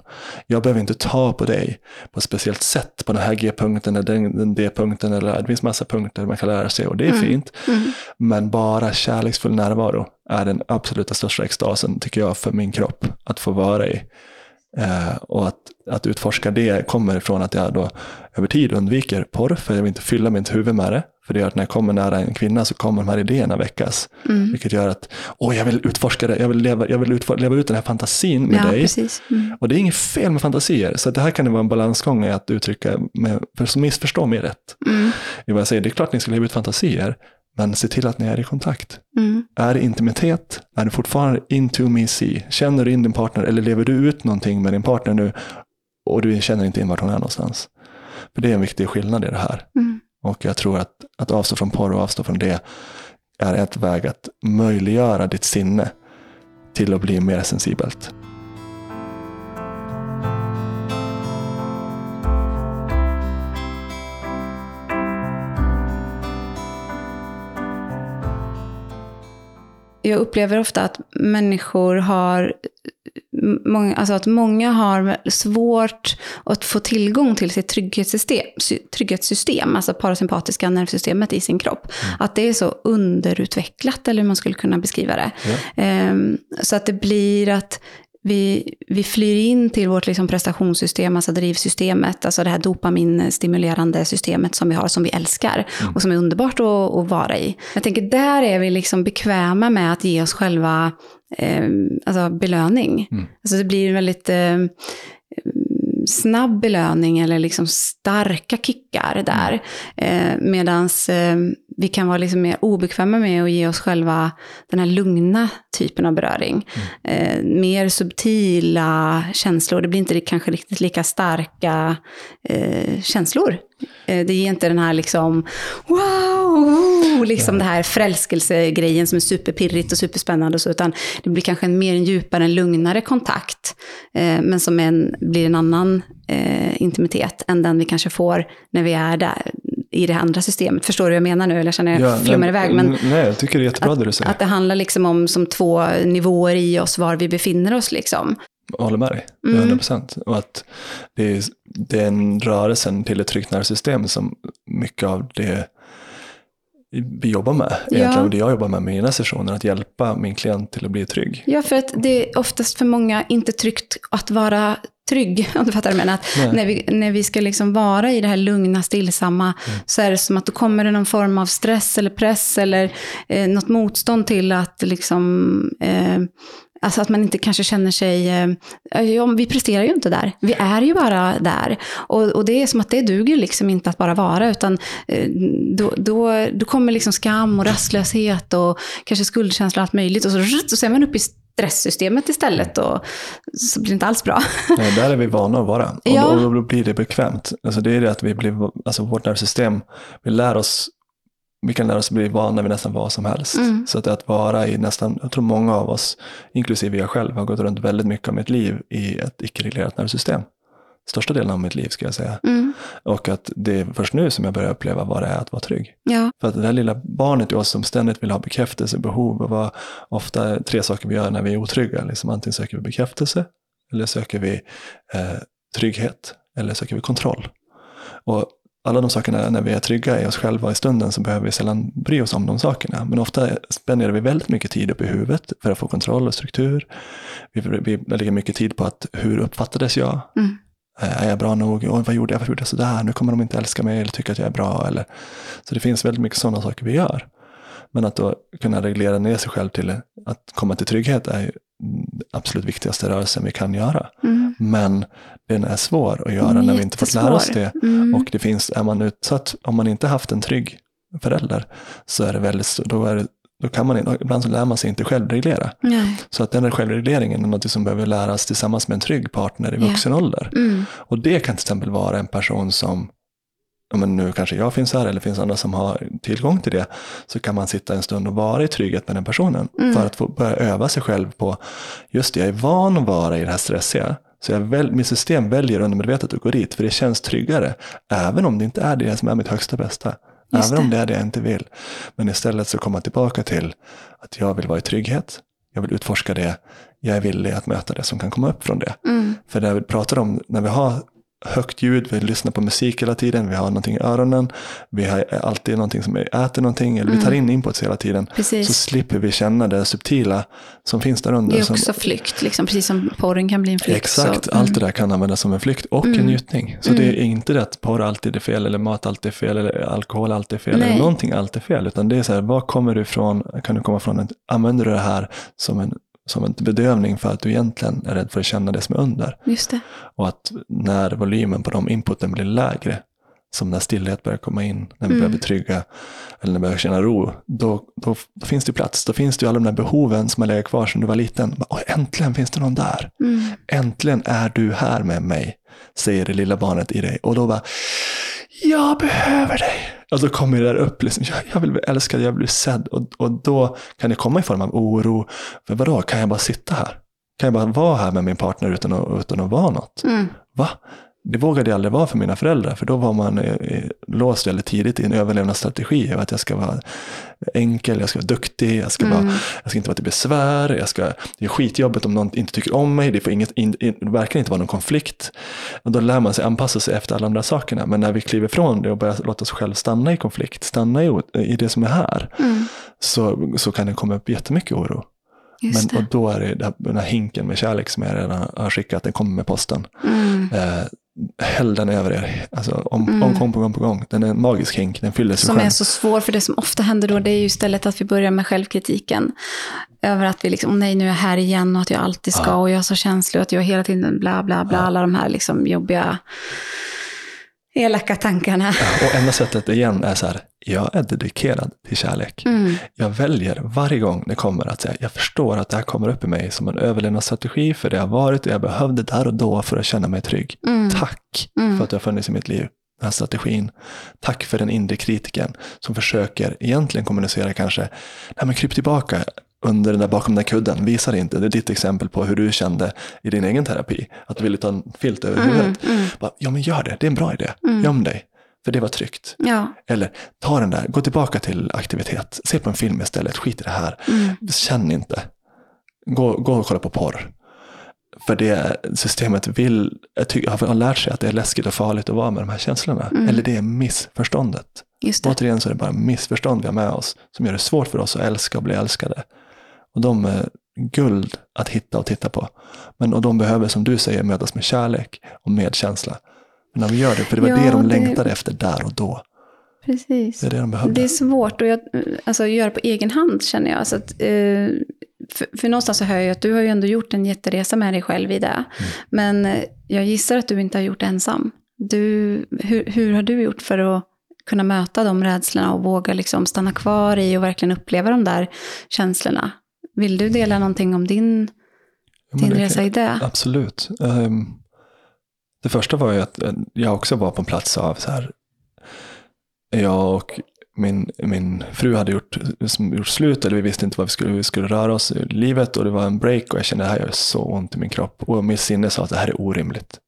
Speaker 1: Jag behöver inte ta på dig på ett speciellt sätt på den här G-punkten eller den, den D-punkten eller det finns massa punkter man kan lära sig och det är
Speaker 2: Mm.
Speaker 1: fint.
Speaker 2: Mm.
Speaker 1: Men bara kärleksfull närvaro är den absoluta största extasen, tycker jag, för min kropp att få vara i. Eh, och att, att utforska det kommer ifrån att jag då över tid undviker porr, för jag vill inte fylla mitt huvud med det. För det gör att när jag kommer nära en kvinna så kommer de här idéerna väckas.
Speaker 2: Mm.
Speaker 1: Vilket gör att, åh, jag vill utforska det, jag vill leva, jag vill utfor- leva ut den här fantasin med
Speaker 2: Ja,
Speaker 1: dig.
Speaker 2: Mm.
Speaker 1: Och det är inget fel med fantasier, så det här kan det vara en balansgång i att uttrycka, med, för missförstå mig rätt.
Speaker 2: Mm.
Speaker 1: I vad jag säger, det är klart ni ska leva ut fantasier, men se till att ni är i kontakt.
Speaker 2: Mm.
Speaker 1: Är det intimitet? Är det fortfarande into me see? Känner du in din partner eller lever du ut någonting med din partner nu och du känner inte in vart hon är någonstans? För det är en viktig skillnad i det här.
Speaker 2: Mm.
Speaker 1: Och jag tror att, att avstå från porr och avstå från det är ett väg att möjliggöra ditt sinne till att bli mer sensibelt.
Speaker 2: Jag upplever ofta att människor har, många, alltså att många har svårt att få tillgång till sitt trygghetssystem, sy- trygghetssystem alltså parasympatiska nervsystemet i sin kropp. Att det är så underutvecklat, eller hur man skulle kunna beskriva det.
Speaker 1: Ja.
Speaker 2: Ehm, så att det blir att vi, vi flyr in till vårt liksom prestationssystem, alltså drivsystemet, alltså det här dopaminstimulerande systemet som vi har, som vi älskar och som är underbart att, att vara i. Jag tänker, där är vi liksom bekväma med att ge oss själva eh, alltså belöning.
Speaker 1: Mm.
Speaker 2: Alltså det blir väldigt eh, snabb belöning eller liksom starka kickar där. Eh, Medan eh, vi kan vara liksom mer obekväma med att ge oss själva den här lugna typen av beröring. Eh, mer subtila känslor. Det blir inte kanske riktigt lika starka eh, känslor. Eh, det ger inte den här liksom wow, liksom det här förälskelsegrejen som är superpirrigt och superspännande och så, utan det blir kanske en mer en djupare, en lugnare kontakt, eh, men som en, blir en annan eh, intimitet än den vi kanske får när vi är där i det andra systemet. Förstår du vad jag menar nu? Eller känner jag flummar
Speaker 1: nej,
Speaker 2: iväg. Men
Speaker 1: nej, jag tycker det är jättebra det du säger.
Speaker 2: att det handlar liksom om som två nivåer i oss, var vi befinner oss liksom.
Speaker 1: Håller med dig,
Speaker 2: Mm.
Speaker 1: 100 procent. Och att det är den rörelsen till ett tryggt nervsystem som mycket av det vi jobbar med.
Speaker 2: Ja.
Speaker 1: Egentligen, och det jag jobbar med med mina sessioner, att hjälpa min klient till att bli trygg.
Speaker 2: Ja, för att det är oftast för många inte tryggt att vara trygg, <laughs> om du fattar vad jag menar. Att
Speaker 1: Nej.
Speaker 2: när, vi, när vi ska liksom vara i det här lugna, stillsamma, så är det som att då kommer det någon form av stress eller press eller eh, något motstånd till att liksom... Eh, Alltså att man inte kanske känner sig, eh, ja, vi presterar ju inte där, vi är ju bara där. Och, och det är som att det duger liksom inte att bara vara, utan eh, då, då, då kommer liksom skam och rastlöshet och kanske skuldkänsla och allt möjligt. Och så, och så är man uppe i stresssystemet istället och så blir det inte alls bra.
Speaker 1: Nej, där är vi vana att vara. Och
Speaker 2: Ja.
Speaker 1: då, då blir det bekvämt. Alltså det är det att vi blir, alltså vårt nervsystem, vi lär oss, vi kan lära oss bli vana vid nästan vad som helst.
Speaker 2: Mm.
Speaker 1: Så att, att vara i nästan, jag tror många av oss, inklusive jag själv, har gått runt väldigt mycket av mitt liv i ett icke-reglerat nervsystem. Största delen av mitt liv ska jag säga.
Speaker 2: Mm.
Speaker 1: Och att det är först nu som jag börjar uppleva vad det är att vara trygg.
Speaker 2: Ja.
Speaker 1: För att det där lilla barnet i oss som ständigt vill ha bekräftelse, behov, och vad ofta tre saker vi gör när vi är otrygga. Liksom antingen söker vi bekräftelse, eller söker vi eh, trygghet, eller söker vi kontroll. Och alla de sakerna, när vi är trygga i oss själva i stunden, så behöver vi sällan bry oss om de sakerna. Men ofta spenderar vi väldigt mycket tid upp i huvudet för att få kontroll och struktur. Vi, vi lägger mycket tid på att, hur uppfattades jag?
Speaker 2: Mm.
Speaker 1: Eh, Är jag bra nog? Oj, vad gjorde jag? Varför gjorde jag sådär? Nu kommer de inte älska mig eller tycka att jag är bra. Eller... Så det finns väldigt mycket sådana saker vi gör. Men att då kunna reglera ner sig själv till att komma till trygghet är absolut viktigaste rörelsen vi kan göra.
Speaker 2: Mm.
Speaker 1: Men den är svår att göra när vi inte fått lära oss det.
Speaker 2: Mm.
Speaker 1: Och det finns, är man utsatt, om man inte haft en trygg förälder, så är det väldigt, då, är det, då kan man, ibland så lär man sig inte självreglera.
Speaker 2: Nej.
Speaker 1: Så att den här självregleringen är något som behöver läras tillsammans med en trygg partner i vuxen ålder.
Speaker 2: Mm.
Speaker 1: Och det kan till exempel vara en person som, men nu kanske jag finns här eller finns andra som har tillgång till det, så kan man sitta en stund och vara i trygghet med den personen.
Speaker 2: Mm.
Speaker 1: För att få börja öva sig själv på, just det, jag är van att vara i det här stressiga. Så jag väl, mitt system väljer undermedvetet att gå dit, för det känns tryggare. Även om det inte är det som är mitt högsta bästa.
Speaker 2: Just
Speaker 1: Även om
Speaker 2: det.
Speaker 1: det är det jag inte vill. Men istället så komma tillbaka till att jag vill vara i trygghet. Jag vill utforska det. Jag är villig att möta det som kan komma upp från det.
Speaker 2: Mm.
Speaker 1: För det vi pratar om, när vi har högt ljud, vi lyssnar på musik hela tiden, vi har någonting i öronen, vi har alltid någonting som vi äter någonting, eller vi tar in inputs hela tiden, så
Speaker 2: Precis.
Speaker 1: slipper vi känna det subtila som finns där under.
Speaker 2: Det är
Speaker 1: som,
Speaker 2: också flykt, liksom, precis som porren kan bli en flykt.
Speaker 1: Exakt,
Speaker 2: så,
Speaker 1: allt det där kan användas som en flykt och en
Speaker 2: Mm.
Speaker 1: njutning. Så det är inte det att porr alltid är fel, eller mat alltid är fel, eller alkohol alltid är fel,
Speaker 2: Nej.
Speaker 1: eller någonting alltid är fel. Utan det är så här, var kommer du ifrån? Kan du komma från? En, använder du det här som en, som en bedövning för att du egentligen är rädd för att känna det som är under?
Speaker 2: Just det.
Speaker 1: Och att när volymen på de inputen blir lägre, som när stillhet börjar komma in, när vi
Speaker 2: Mm.
Speaker 1: börjar bli trygga, eller när vi börjar känna ro, då, då, då finns det plats. Då finns det ju alla de där behoven som har legat kvar sedan du var liten. Bara, "Åh, äntligen finns det någon där.
Speaker 2: Mm.
Speaker 1: Äntligen är du här med mig, säger det lilla barnet i dig. Och då bara, jag behöver dig. Och då kommer det där upp, liksom, jag, jag vill bli älskad, jag vill bli sedd. Och, och då kan det komma i form av oro. För vadå, kan jag bara sitta här? Kan jag bara vara här med min partner utan att, utan att vara något?
Speaker 2: Mm.
Speaker 1: Va? Det vågade jag aldrig vara för mina föräldrar, för då var man eh, eh, låst väldigt tidigt i en överlevnadsstrategi av att jag ska vara enkel, jag ska vara duktig, jag ska, vara, jag ska inte vara till besvär, jag ska, det är skitjobbigt om någon inte tycker om mig, det får inget, in, in, det verkar inte vara någon konflikt. Och då lär man sig anpassa sig efter alla de där sakerna, men när vi kliver från det och börjar låta oss själv stanna i konflikt, stanna i, i det som är här,
Speaker 2: Mm.
Speaker 1: så, så kan det komma upp jättemycket oro.
Speaker 2: Just
Speaker 1: Men, och då är det den här hinken med kärlek som jag redan har skickat, den kommer med posten.
Speaker 2: Mm.
Speaker 1: Eh, häll den över er. Alltså, om,
Speaker 2: Mm.
Speaker 1: om gång på gång på gång. Den är en magisk hink, den fyller sig
Speaker 2: Som
Speaker 1: själv.
Speaker 2: är så svår, för det som ofta händer då, det är ju istället att vi börjar med självkritiken. Över att vi liksom, "Åh nej nu är jag här igen och att jag alltid ska
Speaker 1: Ja.
Speaker 2: och jag är så känslig och att jag hela tiden bla bla bla,
Speaker 1: Ja.
Speaker 2: alla de här liksom jobbiga, elaka tankarna.
Speaker 1: Ja, och enda sättet igen är så här, jag är dedikerad till kärlek.
Speaker 2: Mm.
Speaker 1: Jag väljer varje gång det kommer att säga, jag förstår att det här kommer upp i mig som en överlevnadsstrategi för det har varit och jag behövde där och då för att känna mig trygg.
Speaker 2: Mm.
Speaker 1: Tack
Speaker 2: Mm.
Speaker 1: för att du har funnits i mitt liv, den här strategin. Tack för den inre kritiken som försöker egentligen kommunicera kanske, nej men kryp tillbaka under den där bakom den där kudden, visa det inte. Det är ditt exempel på hur du kände i din egen terapi, att du ville ta en filt över
Speaker 2: Mm.
Speaker 1: huvudet.
Speaker 2: Mm.
Speaker 1: Bara, ja men gör det, det är en bra idé.
Speaker 2: Mm.
Speaker 1: Göm dig, för det var tryggt.
Speaker 2: Ja.
Speaker 1: Eller ta den där, gå tillbaka till aktivitet, se på en film istället, skit i det här.
Speaker 2: Mm.
Speaker 1: Känn inte. Gå, gå och kolla på porr. För det systemet vill, tycker, har lärt sig att det är läskigt och farligt att vara med de här känslorna.
Speaker 2: Mm.
Speaker 1: Eller det är missförståndet.
Speaker 2: Just det.
Speaker 1: Återigen så är det bara missförstånd vi har med oss som gör det svårt för oss att älska och bli älskade. Och de är guld att hitta och titta på. Men och de behöver, som du säger, mötas med kärlek och medkänsla. Men när vi gör det, för det var
Speaker 2: Ja,
Speaker 1: det de
Speaker 2: det-
Speaker 1: längtade efter där och då.
Speaker 2: Precis.
Speaker 1: Det är det de behövde.
Speaker 2: Det är svårt att alltså, göra på egen hand känner jag. Så att, eh, för, för någonstans så hör jag att du har ju ändå gjort en jätteresa med dig själv i det.
Speaker 1: Mm.
Speaker 2: Men eh, jag gissar att du inte har gjort det ensam. Du, hur, hur har du gjort för att kunna möta de rädslorna och våga liksom stanna kvar i och verkligen uppleva de där känslorna? Vill du dela någonting om din,
Speaker 1: Ja,
Speaker 2: din
Speaker 1: kan-
Speaker 2: resa i det?
Speaker 1: Absolut. Ehm, det första var ju att eh, jag också var på en plats av så här. Jag och min, min fru hade gjort, gjort slut, eller vi visste inte vad vi skulle, vi skulle röra oss i livet och det var en break och jag kände att det här gör så ont i min kropp. Och mitt sinne sa att det här är orimligt.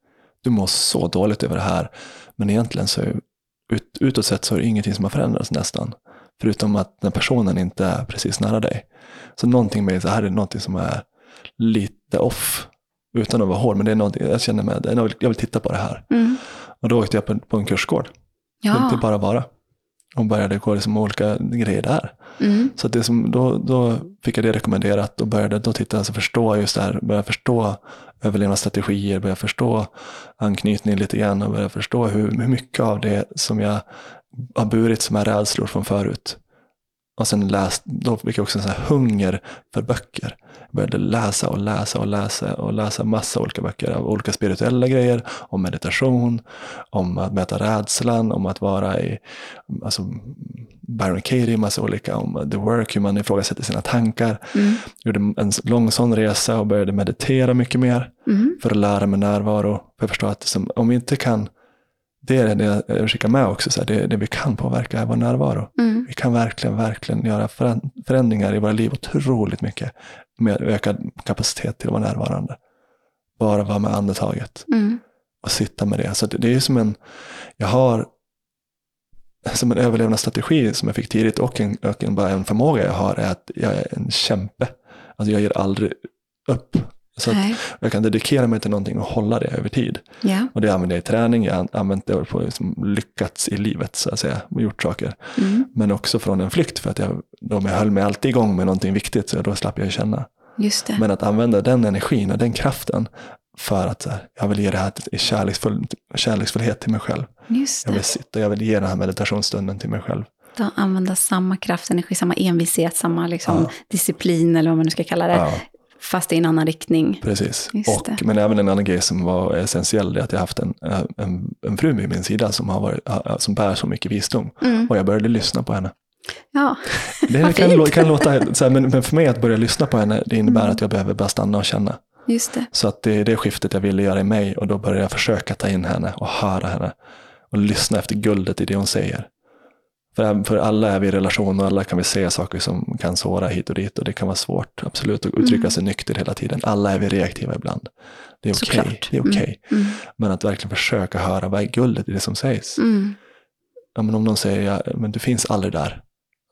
Speaker 1: Du mår så dåligt över det här. Men egentligen så är, ut, utåt sett så är det ingenting som har förändrats nästan. Förutom att den personen inte är precis nära dig. Så någonting med det här är någonting som är lite off. Utan att vara hård, men det är någonting, jag känner med, jag vill, jag vill titta på det här.
Speaker 2: Mm.
Speaker 1: Och då åkte jag på, på en kursgård.
Speaker 2: Ja.
Speaker 1: Inte bara vara. Och började gå liksom olika grejer där.
Speaker 2: Mm.
Speaker 1: Så det som, då, då fick jag det rekommenderat och började då titta, alltså förstå just det här, börja förstå överlevnadsstrategier, börja förstå anknytning lite grann och börja förstå hur, hur mycket av det som jag har burit som är rädslor från förut. Och sen läst, då fick jag också en sån här hunger för böcker. Jag började läsa och läsa och läsa och läsa massa olika böcker av olika spirituella grejer, om meditation, om att möta rädslan, om att vara i, alltså Byron Katie, massa olika, om the work, hur man ifrågasätter sina tankar.
Speaker 2: Mm.
Speaker 1: Gjorde en lång sån resa och började meditera mycket mer
Speaker 2: Mm.
Speaker 1: för att lära mig närvaro. För att förstå att om vi inte kan, det är det jag skickar med också, så här, det, det vi kan påverka är vår närvaro.
Speaker 2: Mm.
Speaker 1: Vi kan verkligen, verkligen göra föränd- förändringar i våra liv otroligt mycket med ökad kapacitet till att vara närvarande. Bara vara med andetaget
Speaker 2: Mm.
Speaker 1: och sitta med det. Så det, det är som en, jag har som en överlevnadsstrategi som jag fick tidigt och en, och en, bara en förmåga jag har är att jag är en kämpe. Alltså jag ger aldrig upp. Så att jag kan dedikera mig till någonting och hålla det över tid.
Speaker 2: Ja.
Speaker 1: Och det använder jag i träning, jag har använt det på liksom lyckats i livet så att säga, och gjort saker.
Speaker 2: Mm.
Speaker 1: Men också från en flykt för att jag, de jag höll mig alltid igång med någonting viktigt så då slapp jag känna. Men att använda den energin och den kraften för att så här, jag vill ge det här i kärleksfull, kärleksfullhet till mig själv. Jag vill sitta, jag vill ge den här meditationsstunden till mig själv.
Speaker 2: Då använda samma kraft, energi, samma envishet, samma liksom,
Speaker 1: Ja.
Speaker 2: disciplin eller vad man nu ska kalla det.
Speaker 1: Ja,
Speaker 2: Fast i en annan riktning.
Speaker 1: precis. Och, men även en annan grej som var essentiell, är att jag haft en, en, en fru vid min sida som, har varit, som bär så mycket visdom.
Speaker 2: Mm.
Speaker 1: Och jag började lyssna på henne.
Speaker 2: Ja, <laughs>
Speaker 1: Det kan, kan låta, så här, men, men för mig att börja lyssna på henne, det innebär
Speaker 2: Mm.
Speaker 1: att jag behöver bara stanna och känna.
Speaker 2: just det.
Speaker 1: Så att det är det skiftet jag ville göra i mig och då började jag försöka ta in henne och höra henne och lyssna efter guldet i det hon säger. För, för alla är vi i relation och alla kan vi säga saker som kan såra hit och dit och det kan vara svårt, absolut, att uttrycka
Speaker 2: Mm.
Speaker 1: sig nykter hela tiden. Alla är vi reaktiva ibland. Det är okej. Det är okej.
Speaker 2: Mm.
Speaker 1: Men att verkligen försöka höra vad är guldet i det som sägs.
Speaker 2: Mm.
Speaker 1: Ja, men om någon säger, ja, men du finns aldrig där.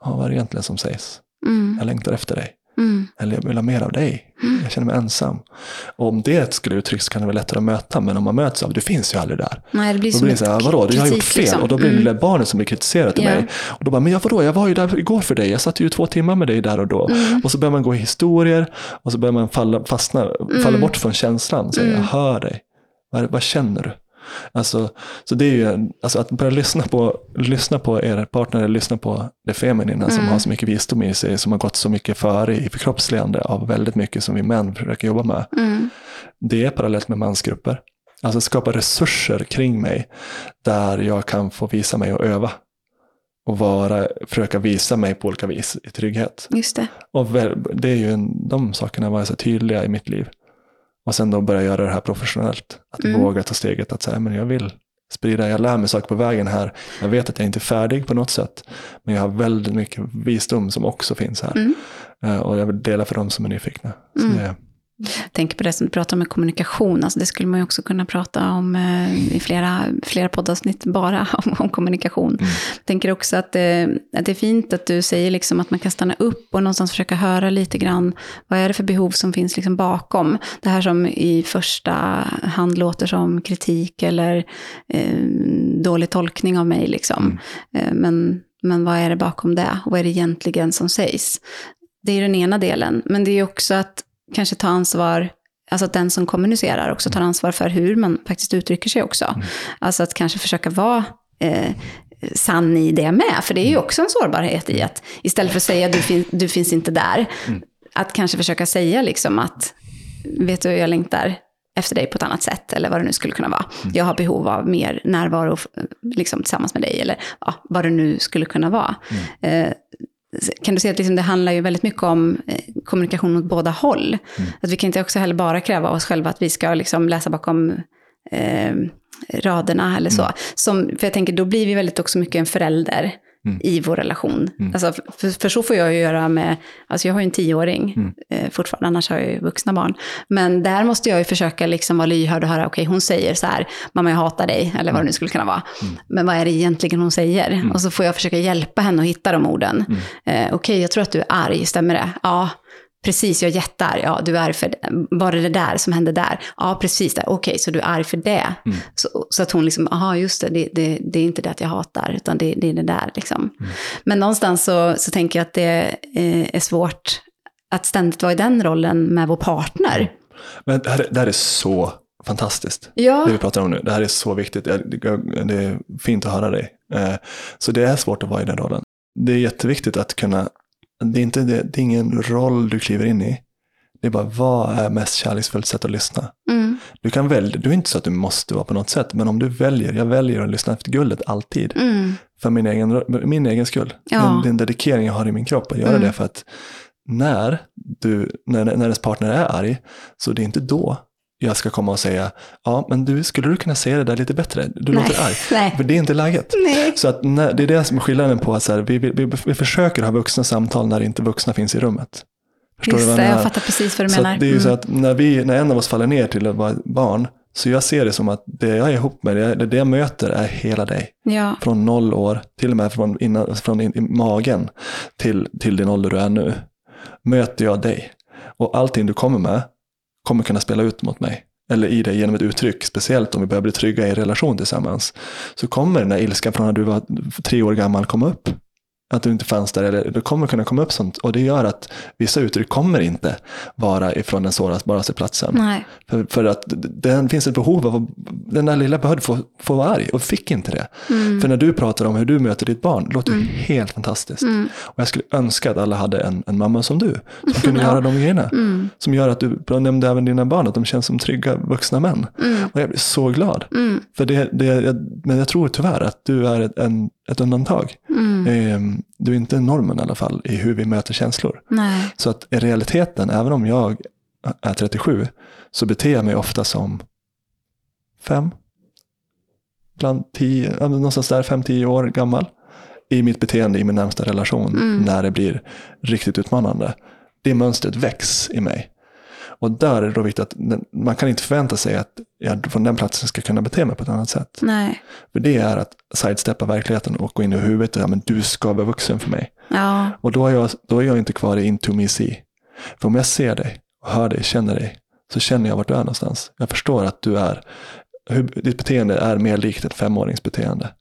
Speaker 1: Ja, vad är det egentligen som sägs?
Speaker 2: Mm.
Speaker 1: Jag längtar efter dig.
Speaker 2: Mm.
Speaker 1: Eller jag vill ha mer av dig.
Speaker 2: Mm.
Speaker 1: Jag känner mig ensam. Och om det skulle uttryckas kan det vara lättare att möta. Men om man möts av, du finns ju aldrig där.
Speaker 2: Nej, det blir
Speaker 1: Då blir det så här, vadå, jag har gjort fel.
Speaker 2: liksom.
Speaker 1: Och då blir det
Speaker 2: Mm.
Speaker 1: där barnet som blir kritiserat till
Speaker 2: Ja.
Speaker 1: mig. Och då bara, men jag, vadå, jag var ju där igår för dig. Jag satt ju två timmar med dig där och då.
Speaker 2: Mm.
Speaker 1: Och så börjar man gå i historier. Och så börjar man falla, fastna, falla
Speaker 2: Mm.
Speaker 1: bort från känslan. Så
Speaker 2: Mm.
Speaker 1: jag hör dig. Vad, vad känner du? Alltså, så det är ju alltså att börja lyssna på, lyssna på er partner, lyssna på det feminina som
Speaker 2: Mm.
Speaker 1: har så mycket visdom i sig, som har gått så mycket före i förkroppsligande av väldigt mycket som vi män försöker jobba med.
Speaker 2: Mm.
Speaker 1: Det är parallellt med mansgrupper. Alltså skapa resurser kring mig där jag kan få visa mig och öva. Och vara, försöka visa mig på olika vis i trygghet.
Speaker 2: Just det.
Speaker 1: Och väl, det är ju en, de sakerna var så tydliga i mitt liv. Och sen då börja göra det här professionellt. Att
Speaker 2: Mm.
Speaker 1: våga ta steget att säga, men jag vill sprida, jag lär mig saker på vägen här. Jag vet att jag inte är färdig på något sätt. Men jag har väldigt mycket visdom som också finns här.
Speaker 2: Mm.
Speaker 1: Eh, Och jag vill dela för dem som är nyfikna. Så
Speaker 2: Mm.
Speaker 1: det,
Speaker 2: Jag tänker på det som du pratar om med kommunikation. Alltså det skulle man ju också kunna prata om eh, i flera, flera poddavsnitt bara <laughs> om, om kommunikation.
Speaker 1: Mm.
Speaker 2: Jag tänker också att, eh, att det är fint att du säger liksom att man kan stanna upp och någonstans försöka höra lite grann vad är det för behov som finns liksom bakom. Det här som i första hand låter som kritik eller eh, dålig tolkning av mig. Liksom. Eh, men, men vad är det bakom det? Och vad är det egentligen som sägs? Det är den ena delen. Men det är också att kanske ta ansvar, alltså att den som kommunicerar också tar ansvar för hur man faktiskt uttrycker sig också.
Speaker 1: Mm.
Speaker 2: Alltså att kanske försöka vara eh, sann i det med, för det är ju också en sårbarhet i att istället för att säga du, fin du finns inte där,
Speaker 1: Mm.
Speaker 2: att kanske försöka säga liksom att vet du, jag längtar efter dig på ett annat sätt, eller vad det nu skulle kunna vara. Jag har behov av mer närvaro liksom, tillsammans med dig, eller ja, vad det nu skulle kunna vara. Eh, kan du se att liksom det handlar ju väldigt mycket om eh, kommunikation åt båda håll. Att vi kan inte också heller bara kräva av oss själva att vi ska liksom läsa bakom eh, raderna eller så. Som, för jag tänker, då blir vi väldigt också mycket en förälder i vår relation. Alltså, för, för så får jag ju göra med, alltså jag har ju en tioåring eh, fortfarande, annars har jag ju vuxna barn. Men där måste jag ju försöka liksom vara lyhörd och höra, okej hon säger så här, mamma jag hatar dig, eller vad det nu skulle kunna vara. Men vad är det egentligen hon säger? Och så får jag försöka hjälpa henne att hitta de orden. Eh, okej, jag tror att du är arg, stämmer det? Ja. Precis, jag är jättearg. Ja, du är arg för. Var det det där som hände där? Ja, precis. Okej, så du är arg för det. Så, så att hon liksom, aha, just det, det, det, det är inte det att jag hatar, utan det, det är det där liksom. Men någonstans så, så tänker jag att det eh, är svårt att ständigt vara i den rollen med vår partner.
Speaker 1: Men det här, är- det här är så fantastiskt.
Speaker 2: Ja.
Speaker 1: Det vi pratar om nu. Det här är så viktigt. Det är, det är fint att höra dig. Eh, Så det är svårt att vara i den rollen. Det är jätteviktigt att kunna, det är, inte, det, det är ingen roll du kliver in i. Det är bara, vad är mest kärleksfullt sätt att lyssna?
Speaker 2: Mm.
Speaker 1: Du kan välja, det är inte så att du måste vara på något sätt, men om du väljer, jag väljer att lyssna efter guldet alltid.
Speaker 2: Mm.
Speaker 1: För min egen, min egen skull.
Speaker 2: Ja.
Speaker 1: Den, den dedikering jag har i min kropp att göra
Speaker 2: Mm.
Speaker 1: det för att när, du, när, när ens partner är arg, så det är inte då jag ska komma och säga, ja men du, skulle du kunna säga det där lite bättre? Du
Speaker 2: Nej.
Speaker 1: låter arg.
Speaker 2: Nej.
Speaker 1: För det är inte läget.
Speaker 2: Nej.
Speaker 1: Så att när, det är det som är skillnaden på att så här, vi, vi, vi, vi försöker ha vuxna samtal när inte vuxna finns i rummet. Förstår
Speaker 2: Just
Speaker 1: du vad jag
Speaker 2: jag
Speaker 1: menar?
Speaker 2: fattar precis vad du
Speaker 1: Så
Speaker 2: menar.
Speaker 1: att det är ju så
Speaker 2: Mm.
Speaker 1: att när, vi, när en av oss faller ner till att vara barn, så jag ser det som att det jag är ihop med, det, det jag möter är hela dig.
Speaker 2: Ja,
Speaker 1: Från noll år, till och med från, innan, från in, i magen till, till din ålder du är nu, möter jag dig. Och allting du kommer med kommer kunna spela ut mot mig. Eller i dig genom ett uttryck, speciellt om vi börjar bli trygga i relation tillsammans. Så kommer den där ilskan från när du var tre år gammal komma upp. Att du inte fanns där, eller det kommer kunna komma upp sånt. Och det gör att vissa uttryck kommer inte vara ifrån den sårbaraste platsen.
Speaker 2: nej.
Speaker 1: För, för att det finns ett behov av, den där lilla behövde få, få vara arg och fick inte det.
Speaker 2: Mm.
Speaker 1: För när du pratar om hur du möter ditt barn, det låter ju helt fantastiskt.
Speaker 2: Mm.
Speaker 1: Och jag skulle önska att alla hade en, en mamma som du, som <laughs> kunde göra de grejerna.
Speaker 2: Mm.
Speaker 1: Som gör att du, du nämnde även dina barn, att de känns som trygga vuxna män.
Speaker 2: Mm.
Speaker 1: Och jag blir så glad.
Speaker 2: Mm.
Speaker 1: För det, det, jag, men jag tror tyvärr att du är en, ett undantag.
Speaker 2: Mm.
Speaker 1: Ehm, Du är inte normen i alla fall i hur vi möter känslor.
Speaker 2: Nej.
Speaker 1: Så att i realiteten, även om jag är 37, så beter jag mig ofta som fem, bland tio, någonstans där, fem, tio år gammal. I mitt beteende i min närmsta relation,
Speaker 2: Mm.
Speaker 1: när det blir riktigt utmanande. Det mönstret väcks i mig. Och där är det då viktigt att man kan inte förvänta sig att jag från den platsen ska kunna bete mig på ett annat sätt.
Speaker 2: Nej.
Speaker 1: För det är att sidesteppa verkligheten och gå in i huvudet och ja, men du ska vara vuxen för mig.
Speaker 2: Ja.
Speaker 1: Och då är, jag, då är jag inte kvar i into me see. För om jag ser dig, och hör dig, känner dig, så känner jag vart du är någonstans. Jag förstår att du är, hur, ditt beteende är mer likt ett femårings beteende.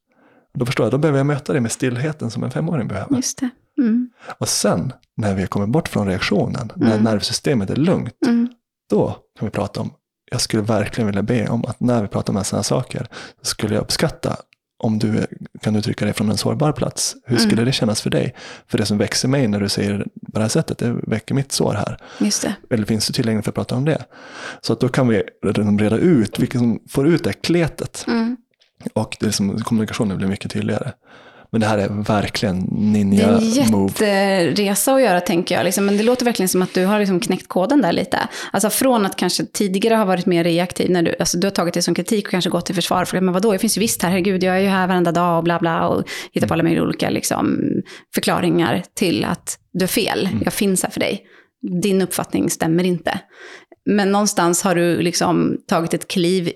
Speaker 1: Då förstår jag, då behöver jag möta dig med stillheten som en femåring behöver.
Speaker 2: Just det. Mm.
Speaker 1: Och sen, när vi kommer bort från reaktionen, när
Speaker 2: Mm.
Speaker 1: nervsystemet är lugnt,
Speaker 2: Mm.
Speaker 1: då kan vi prata om, jag skulle verkligen vilja be om att när vi pratar om sådana saker, så skulle jag uppskatta om du kan uttrycka dig från en sårbar plats. Hur skulle
Speaker 2: Mm.
Speaker 1: det kännas för dig? För det som växer mig när du säger det på det här sättet, det väcker mitt sår här.
Speaker 2: Just det.
Speaker 1: Eller finns du tillgänglig för att prata om det? Så att då kan vi reda ut vilka som får ut det kletet.
Speaker 2: Mm.
Speaker 1: Och det som, kommunikationen blir mycket tydligare. Men det här är verkligen
Speaker 2: Det är en
Speaker 1: ninja-move.
Speaker 2: jätteresa att göra tänker jag. Liksom. Men det låter verkligen som att du har liksom knäckt koden där lite. Alltså från att kanske tidigare ha varit mer reaktiv, när du, alltså, du har tagit det som kritik och kanske gått till försvar. För, men vadå, jag finns ju visst här, herregud, jag är ju här varenda dag och bla bla. Och hittar på alla möjliga olika liksom, förklaringar till att du är fel. Jag finns här för dig. Din uppfattning stämmer inte. men någonstans har du liksom tagit ett kliv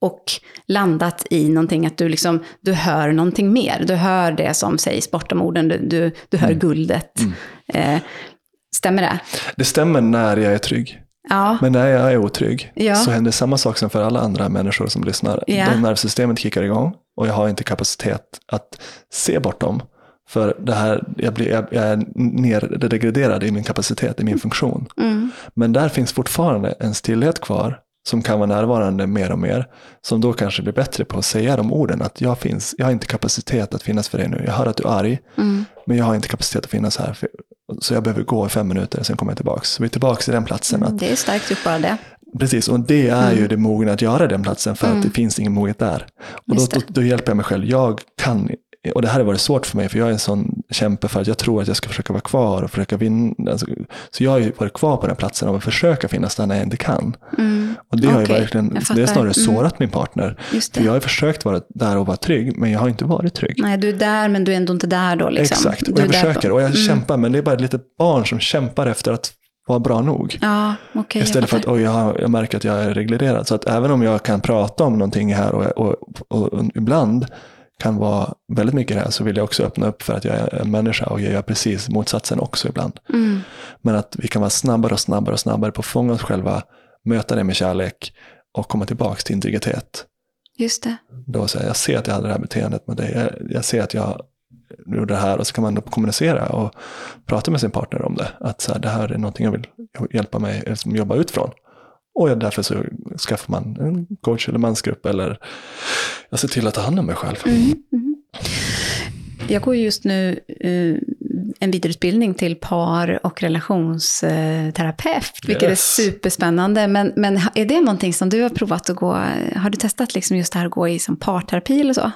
Speaker 2: och landat i någonting, att du, liksom, du hör någonting mer. Du hör det som sägs bortom orden, du, du, du hör
Speaker 1: Mm.
Speaker 2: guldet. Eh, stämmer det?
Speaker 1: Det stämmer när jag är trygg.
Speaker 2: Ja.
Speaker 1: Men när jag är otrygg
Speaker 2: Ja.
Speaker 1: så händer samma sak som för alla andra människor som lyssnar.
Speaker 2: Ja.
Speaker 1: Då nervsystemet kickar igång och jag har inte kapacitet att se bortom. För det här, jag, blir, jag, jag är nerdegraderad i min kapacitet, i min funktion.
Speaker 2: Mm.
Speaker 1: Men där finns fortfarande en stillhet kvar som kan vara närvarande mer och mer. Som då kanske blir bättre på att säga de orden att jag, finns, jag har inte kapacitet att finnas för dig nu. Jag hör att du är arg,
Speaker 2: Mm.
Speaker 1: men jag har inte kapacitet att finnas här. För, så jag behöver gå i fem minuter, sen kommer jag tillbaka. Så vi är tillbaka till den platsen. Att,
Speaker 2: Det är starkt gjort bara det.
Speaker 1: Precis, och det är ju det mogna att göra den platsen för
Speaker 2: Mm.
Speaker 1: att det finns ingen moget där. Och då, då, då hjälper jag mig själv. Jag kan, och det här har varit svårt för mig för jag är en sån kämpe för att jag tror att jag ska försöka vara kvar och försöka vinna. Alltså, så jag har ju varit kvar på den här platsen och försöka finnas där när jag inte kan.
Speaker 2: Mm.
Speaker 1: Och det har ju verkligen, det har snarare
Speaker 2: Mm.
Speaker 1: sårat min partner. För jag har försökt vara där och vara trygg, men jag har inte varit trygg.
Speaker 2: Nej, du är där men du är ändå inte där då. Liksom.
Speaker 1: Exakt, och jag försöker och jag
Speaker 2: Mm.
Speaker 1: kämpar, men det är bara ett litet barn som kämpar efter att vara bra nog.
Speaker 2: Ja, jag
Speaker 1: Istället för att oj, jag, jag märker att jag är reglerad. Så att även om jag kan prata om någonting här och, och, och, och ibland kan vara väldigt mycket det här så vill jag också öppna upp för att jag är en människa och jag gör precis motsatsen också ibland.
Speaker 2: Mm.
Speaker 1: Men att vi kan vara snabbare och snabbare och snabbare på att fånga oss själva, möta det med kärlek och komma tillbaka till integritet.
Speaker 2: Just det.
Speaker 1: Då säger jag, jag ser att jag hade det här beteendet med dig, jag, jag ser att jag gjorde det här och så kan man då kommunicera och prata med sin partner om det. Att så här, det här är någonting jag vill hjälpa mig eller som jobba ut från. Och därför så skaffar man en coach eller mansgrupp eller jag ser till att ta hand om mig själv.
Speaker 2: Mm. Mm. Jag går just nu eh, en vidareutbildning till par och relationsterapeut, vilket
Speaker 1: Yes.
Speaker 2: är superspännande. Men, men är det någonting som du har provat att gå, har du testat liksom just det här att gå i som parterapi eller så?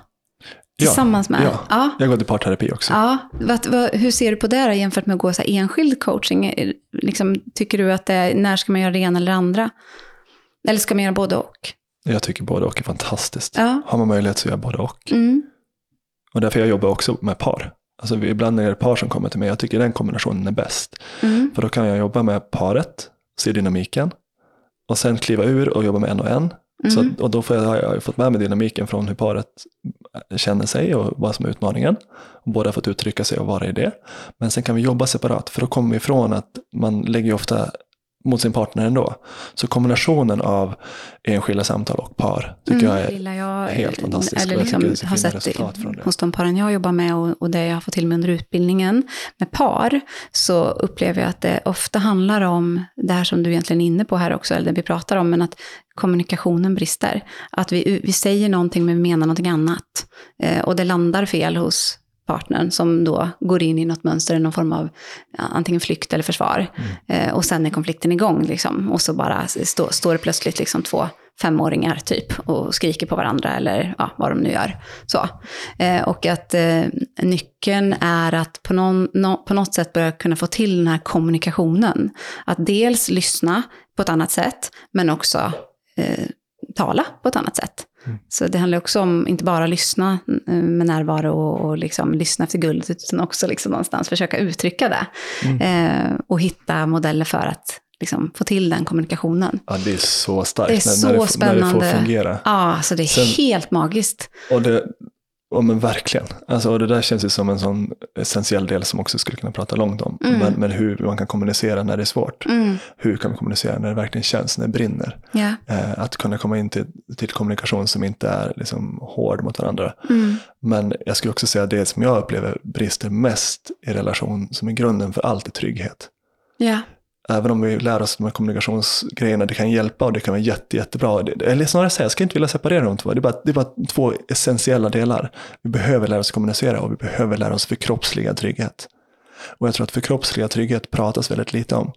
Speaker 2: Tillsammans med?
Speaker 1: Ja,
Speaker 2: ja.
Speaker 1: jag går till parterapi också.
Speaker 2: Ja, vad, vad, hur ser du på det då, jämfört med att gå så enskild coaching? Är- Liksom, tycker du att det, när ska man göra det ena eller det andra? Eller ska man göra både och?
Speaker 1: Jag tycker både och är fantastiskt.
Speaker 2: Ja.
Speaker 1: Har man möjlighet så gör jag både och.
Speaker 2: Mm.
Speaker 1: Och därför jag jobbar också med par. Alltså ibland är det par som kommer till mig. Jag tycker den kombinationen är bäst.
Speaker 2: Mm.
Speaker 1: För då kan jag jobba med paret, se dynamiken och sen kliva ur och jobba med en och en. Så,
Speaker 2: Mm.
Speaker 1: att- och då får jag, har jag fått med mig dynamiken från hur paret känner sig och vad som är utmaningen. Och båda har fått uttrycka sig och vara i det. Men sen kan vi jobba separat, för då kommer vi ifrån att man lägger ofta mot sin partner ändå. Så kombinationen av enskilda samtal och par tycker jag
Speaker 2: det
Speaker 1: är
Speaker 2: jag,
Speaker 1: helt fantastisk.
Speaker 2: Eller
Speaker 1: jag
Speaker 2: liksom
Speaker 1: det
Speaker 2: har sett
Speaker 1: resultat från det.
Speaker 2: hos de paren jag jobbar med och, och det jag har fått till mig under utbildningen med par, så upplever jag att det ofta handlar om det här som du egentligen är inne på här också, eller det vi pratar om, men att kommunikationen brister. Att vi, vi säger någonting men vi menar någonting annat. Eh, och det landar fel hos partnern som då går in i något mönster, någon form av antingen flykt eller försvar. Eh, och sen är konflikten igång liksom. Och så bara stå, står det plötsligt liksom två femåringar typ och skriker på varandra eller ja, vad de nu gör. Så. Eh, och att eh, nyckeln är att på, någon, nå- på något sätt börja kunna få till den här kommunikationen. Att dels lyssna på ett annat sätt, men också eh, tala på ett annat sätt. Så det handlar också om inte bara lyssna eh, med närvaro och, och liksom lyssna efter guldet, utan också liksom någonstans försöka uttrycka det. Eh, och hitta modeller för att liksom få till den kommunikationen.
Speaker 1: Ja, det är så starkt
Speaker 2: Det är så
Speaker 1: när, när, det, får- när det får
Speaker 2: spännande.
Speaker 1: fungera.
Speaker 2: Ja, alltså det är
Speaker 1: Sen-
Speaker 2: helt magiskt.
Speaker 1: Och det, ja, men verkligen. Alltså, och det där känns ju som en sån essentiell del som också skulle kunna prata långt om.
Speaker 2: Mm.
Speaker 1: Men, men hur man kan kommunicera när det är svårt.
Speaker 2: Mm,
Speaker 1: Hur kan vi kommunicera när det verkligen känns, när det brinner.
Speaker 2: ja.
Speaker 1: Eh, att kunna komma in till, till kommunikation som inte är liksom, hård mot varandra.
Speaker 2: Mm,
Speaker 1: Men jag skulle också säga att det som jag upplever brister mest i relation, som är grunden för allt, är trygghet.
Speaker 2: ja.
Speaker 1: Även om vi lär oss de här kommunikationsgrejerna, det kan hjälpa och det kan vara jätte, jättebra. Eller snarare säga, jag ska inte vilja separera de två. Det är, bara, det är bara två essentiella delar. Vi behöver lära oss kommunicera och vi behöver lära oss förkroppsliga trygghet. Och jag tror att förkroppsliga trygghet pratas väldigt lite om.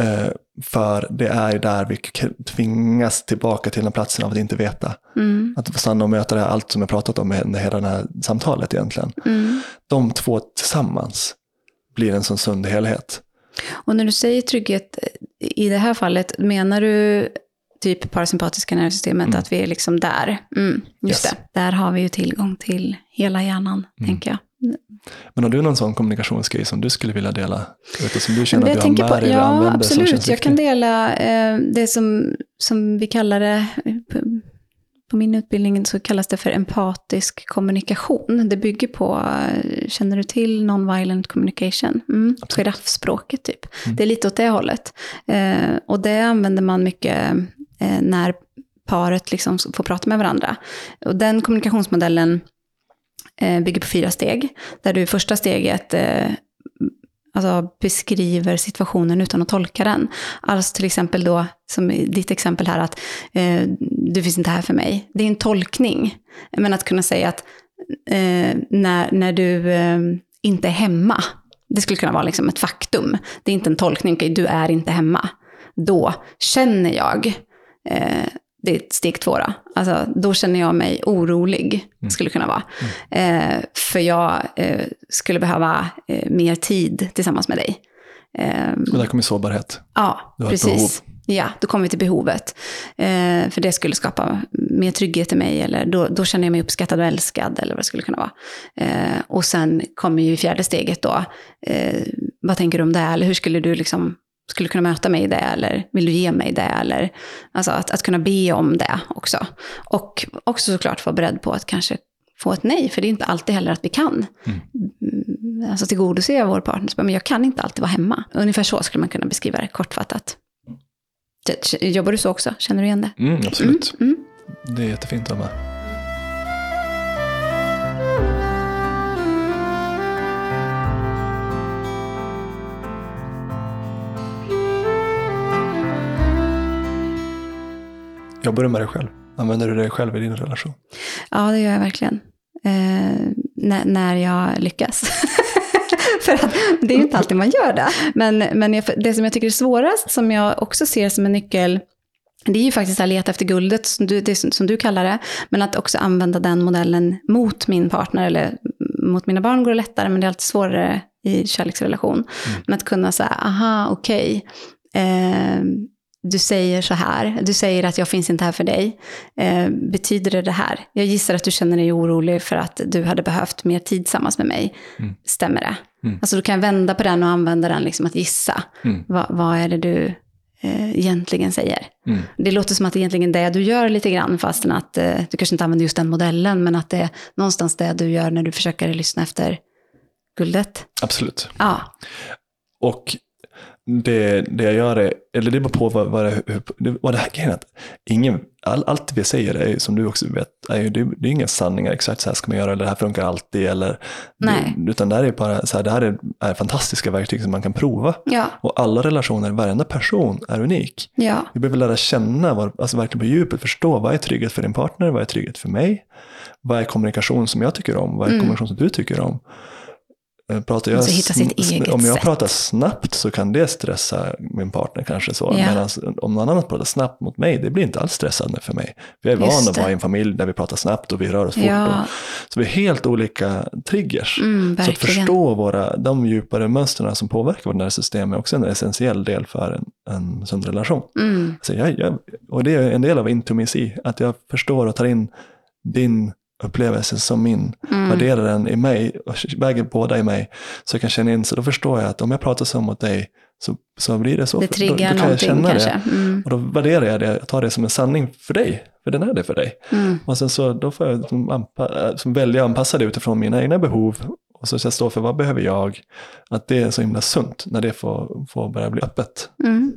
Speaker 1: Eh, för det är där vi tvingas tillbaka till den platsen av att inte veta.
Speaker 2: Mm,
Speaker 1: Att stanna och möta det här, allt som jag pratat om med hela det här samtalet egentligen.
Speaker 2: mm.
Speaker 1: De två tillsammans blir en sån sund helhet.
Speaker 2: Och när du säger trygghet eh, i det här fallet, menar du typ parasympatiska nervsystemet,
Speaker 1: Mm.
Speaker 2: att vi är liksom där? Mm, just
Speaker 1: Yes.
Speaker 2: det. Där har vi ju tillgång till hela hjärnan,
Speaker 1: Mm.
Speaker 2: tänker jag.
Speaker 1: Men har du någon sån kommunikationsgrej som du skulle vilja dela? Vet, som du känner att du har med
Speaker 2: på,
Speaker 1: dig
Speaker 2: ja, absolut. Jag kan dela eh, det som, som vi kallar det, eh, på, min utbildning så kallas det för empatisk kommunikation. Det bygger på, känner du till non-violent communication? Mm, giraffspråket typ.
Speaker 1: Mm.
Speaker 2: Det är lite åt det hållet. Eh, och det använder man mycket eh, när paret liksom får prata med varandra. Och den kommunikationsmodellen eh, bygger på fyra steg. Där du första steget eh, alltså beskriver situationen utan att tolka den. Alltså till exempel då, som i ditt exempel här, att eh, du finns inte här för mig. Det är en tolkning. Men att kunna säga att eh, när, när du eh, inte är hemma, det skulle kunna vara liksom ett faktum. Det är inte en tolkning, du är inte hemma. Då känner jag, eh, det är steg två då, alltså, då känner jag mig orolig, skulle kunna vara. Eh, för jag eh, skulle behöva eh, mer tid tillsammans med dig.
Speaker 1: Och där kommer sårbarhet.
Speaker 2: Ja, precis. Ja, då kommer vi till behovet. Eh, för det skulle skapa mer trygghet i mig, eller då, då känner jag mig uppskattad och älskad, eller vad det skulle kunna vara. Eh, och sen kommer ju fjärde steget då, eh, vad tänker du om det, eller hur skulle du liksom, skulle kunna möta mig i det, eller vill du ge mig det, eller alltså att, att kunna be om det också. Och också såklart vara beredd på att kanske få ett nej, för det är inte alltid heller att vi kan. Mm, Alltså tillgodose vår partner, men jag kan inte alltid vara hemma. Ungefär så skulle man kunna beskriva det kortfattat. Jobbar du så också? Känner du igen det?
Speaker 1: Mm, absolut.
Speaker 2: Mm,
Speaker 1: Det är jättefint att med. Jobbar du med dig själv? Använder du dig själv i din relation?
Speaker 2: Ja, det gör jag verkligen. Eh, när, när jag lyckas. <laughs> För att det är ju inte alltid man gör det. Men, men jag, det som jag tycker är svårast, som jag också ser som en nyckel, det är ju faktiskt att leta efter guldet, som du, som du kallar det. Men att också använda den modellen mot min partner, eller mot mina barn går det lättare, men det är alltid svårare i kärleksrelation. Mm. Men att kunna säga, aha, okej. Okay. Eh, du säger så här, du säger att jag finns inte här för dig. Eh, betyder det det här? Jag gissar att du känner dig orolig för att du hade behövt mer tid tillsammans med mig. Mm. Stämmer det? Mm. Alltså du kan vända på den och använda den liksom att gissa. Mm. Va, vad är det du eh, egentligen säger? Det låter som att det egentligen är det du gör lite grann, fastän att eh, du kanske inte använder just den modellen, men att det är någonstans det du gör när du försöker lyssna efter guldet.
Speaker 1: Absolut.
Speaker 2: Ja.
Speaker 1: Och det, det jag gör är, eller det beror på vad, vad, det, vad det här grejen att ingen, all, allt vi säger är som du också vet, är ju, det, det är inga sanningar, exakt så här ska man göra, eller det här funkar alltid, eller,
Speaker 2: Nej.
Speaker 1: Det, utan det här är bara så här, det här är, är fantastiska verktyg som man kan prova.
Speaker 2: Ja.
Speaker 1: Och alla relationer, varenda person är unik.
Speaker 2: Ja.
Speaker 1: Vi behöver lära känna, var, alltså verkligen på djupet förstå, vad är trygghet för din partner, vad är trygghet för mig? Vad är kommunikation som jag tycker om, vad är
Speaker 2: Mm.
Speaker 1: kommunikation som du tycker om? Pratar jag,
Speaker 2: Alltså
Speaker 1: om jag
Speaker 2: sätt.
Speaker 1: pratar snabbt så kan det stressa min partner kanske så.
Speaker 2: Ja.
Speaker 1: Medan om någon annan pratar snabbt mot mig, det blir inte alls stressande för mig. Vi är vana att vara i en familj där vi pratar snabbt och vi rör oss fort. Och, så vi är helt olika triggers.
Speaker 2: Mm,
Speaker 1: så att förstå våra, de djupare mönstren som påverkar vårt nervsystem är också en essentiell del för en, en sund relation.
Speaker 2: Mm.
Speaker 1: Så jag, jag, och det är en del av intimacy, att jag förstår och tar in din upplevelse som min,
Speaker 2: Mm.
Speaker 1: värderar den i mig och väger båda i mig. Så jag kan känna in, så då förstår jag att om jag pratar så mot dig så, så blir det så.
Speaker 2: Det
Speaker 1: då, då
Speaker 2: triggar
Speaker 1: kan jag känna
Speaker 2: kanske.
Speaker 1: det.
Speaker 2: Mm.
Speaker 1: Och då värderar jag det, jag tar det som en sanning för dig, för den är det för dig.
Speaker 2: Mm.
Speaker 1: Och sen så då får jag anpa- som välja att anpassa det utifrån mina egna behov. Och så ska jag stå för vad behöver jag? Att det är så himla sunt när det får, får börja bli öppet.
Speaker 2: Mm.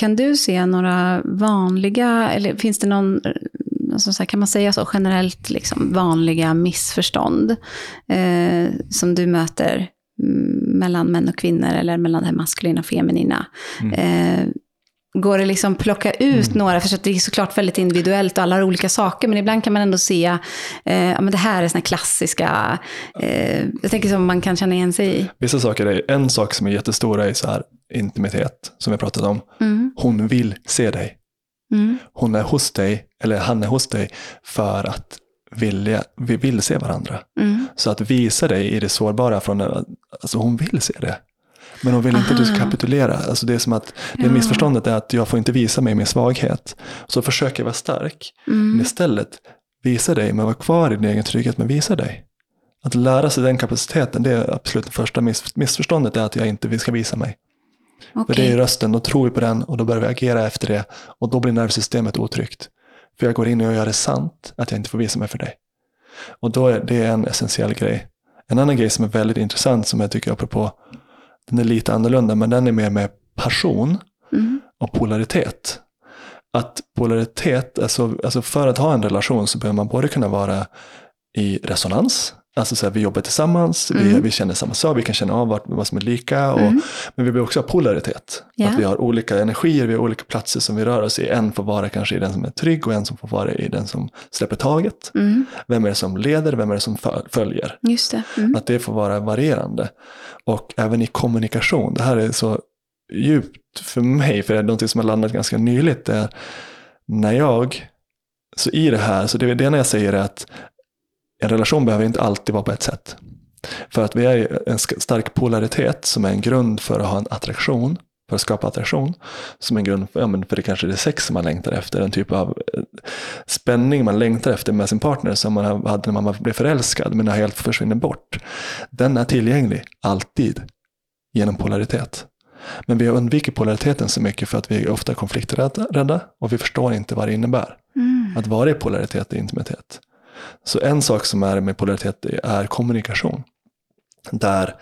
Speaker 2: Kan du se några vanliga, eller finns det någon, alltså så här, kan man säga så generellt, liksom, vanliga missförstånd eh, som du möter mm, mellan män och kvinnor eller mellan det maskulina och feminina?
Speaker 1: Mm.
Speaker 2: Eh, går det liksom plocka ut
Speaker 1: Mm.
Speaker 2: några, för det är såklart väldigt individuellt och alla har olika saker, men ibland kan man ändå se, eh, ja men det här är såna här klassiska, eh, jag tänker som man kan känna igen sig i.
Speaker 1: Vissa saker är, en sak som är jättestor är så här intimitet, som vi pratat om.
Speaker 2: Mm,
Speaker 1: Hon vill se dig.
Speaker 2: Mm,
Speaker 1: Hon är hos dig, eller han är hos dig, för att vilja, vi vill se varandra.
Speaker 2: mm.
Speaker 1: Så att visa dig i det sårbara, från, alltså hon vill se det. Men hon vill inte att du ska
Speaker 2: Aha.
Speaker 1: kapitulera. Alltså det är som att, det
Speaker 2: Ja.
Speaker 1: missförståndet är att jag får inte visa mig min svaghet. Så försöker jag vara stark. Men
Speaker 2: Mm.
Speaker 1: istället, visa dig, men var kvar i din egen trygghet, men visa dig. Att lära sig den kapaciteten, det är absolut det första miss, missförståndet, är att jag inte ska visa mig.
Speaker 2: Okej.
Speaker 1: För det är rösten, då tror vi på den och då börjar vi agera efter det. Och då blir nervsystemet otryggt. För jag går in och gör det sant att jag inte får visa mig för dig. Och då är det en essentiell grej. En annan grej som är väldigt intressant som jag tycker apropå, den är lite annorlunda, men den är mer med passion
Speaker 2: Mm.
Speaker 1: och polaritet. Att polaritet, alltså, alltså för att ha en relation så behöver man både kunna vara i resonans, alltså så här, vi jobbar tillsammans, vi,
Speaker 2: Mm.
Speaker 1: vi känner samma sak, vi kan känna av vad, vad som är lika, och,
Speaker 2: Mm.
Speaker 1: men vi behöver också ha polaritet.
Speaker 2: Ja.
Speaker 1: Att vi har olika energier, vi har olika platser som vi rör oss i. En får vara kanske i den som är trygg och en som får vara i den som släpper taget.
Speaker 2: Mm.
Speaker 1: Vem är det som leder, vem är det som föl- följer?
Speaker 2: Just det. Mm.
Speaker 1: Att det får vara varierande. Och även i kommunikation, det här är så djupt för mig, för det är något som har landat ganska nyligt, är när jag, så i det här, så det, det ena jag säger är att en relation behöver inte alltid vara på ett sätt. För att vi är en stark polaritet som är en grund för att ha en attraktion, för att skapa attraktion, som en grund för, ja, men för det kanske är det sex man längtar efter, en typ av eh, spänning man längtar efter med sin partner som man hade när man blev förälskad men har helt försvinner bort. Den är tillgänglig, alltid, genom polaritet. Men vi har undvikit polariteten så mycket för att vi är ofta konflikträdda och vi förstår inte vad det innebär.
Speaker 2: Mm.
Speaker 1: Att vara i polaritet är intimitet. Så en sak som är med polaritet är kommunikation. Där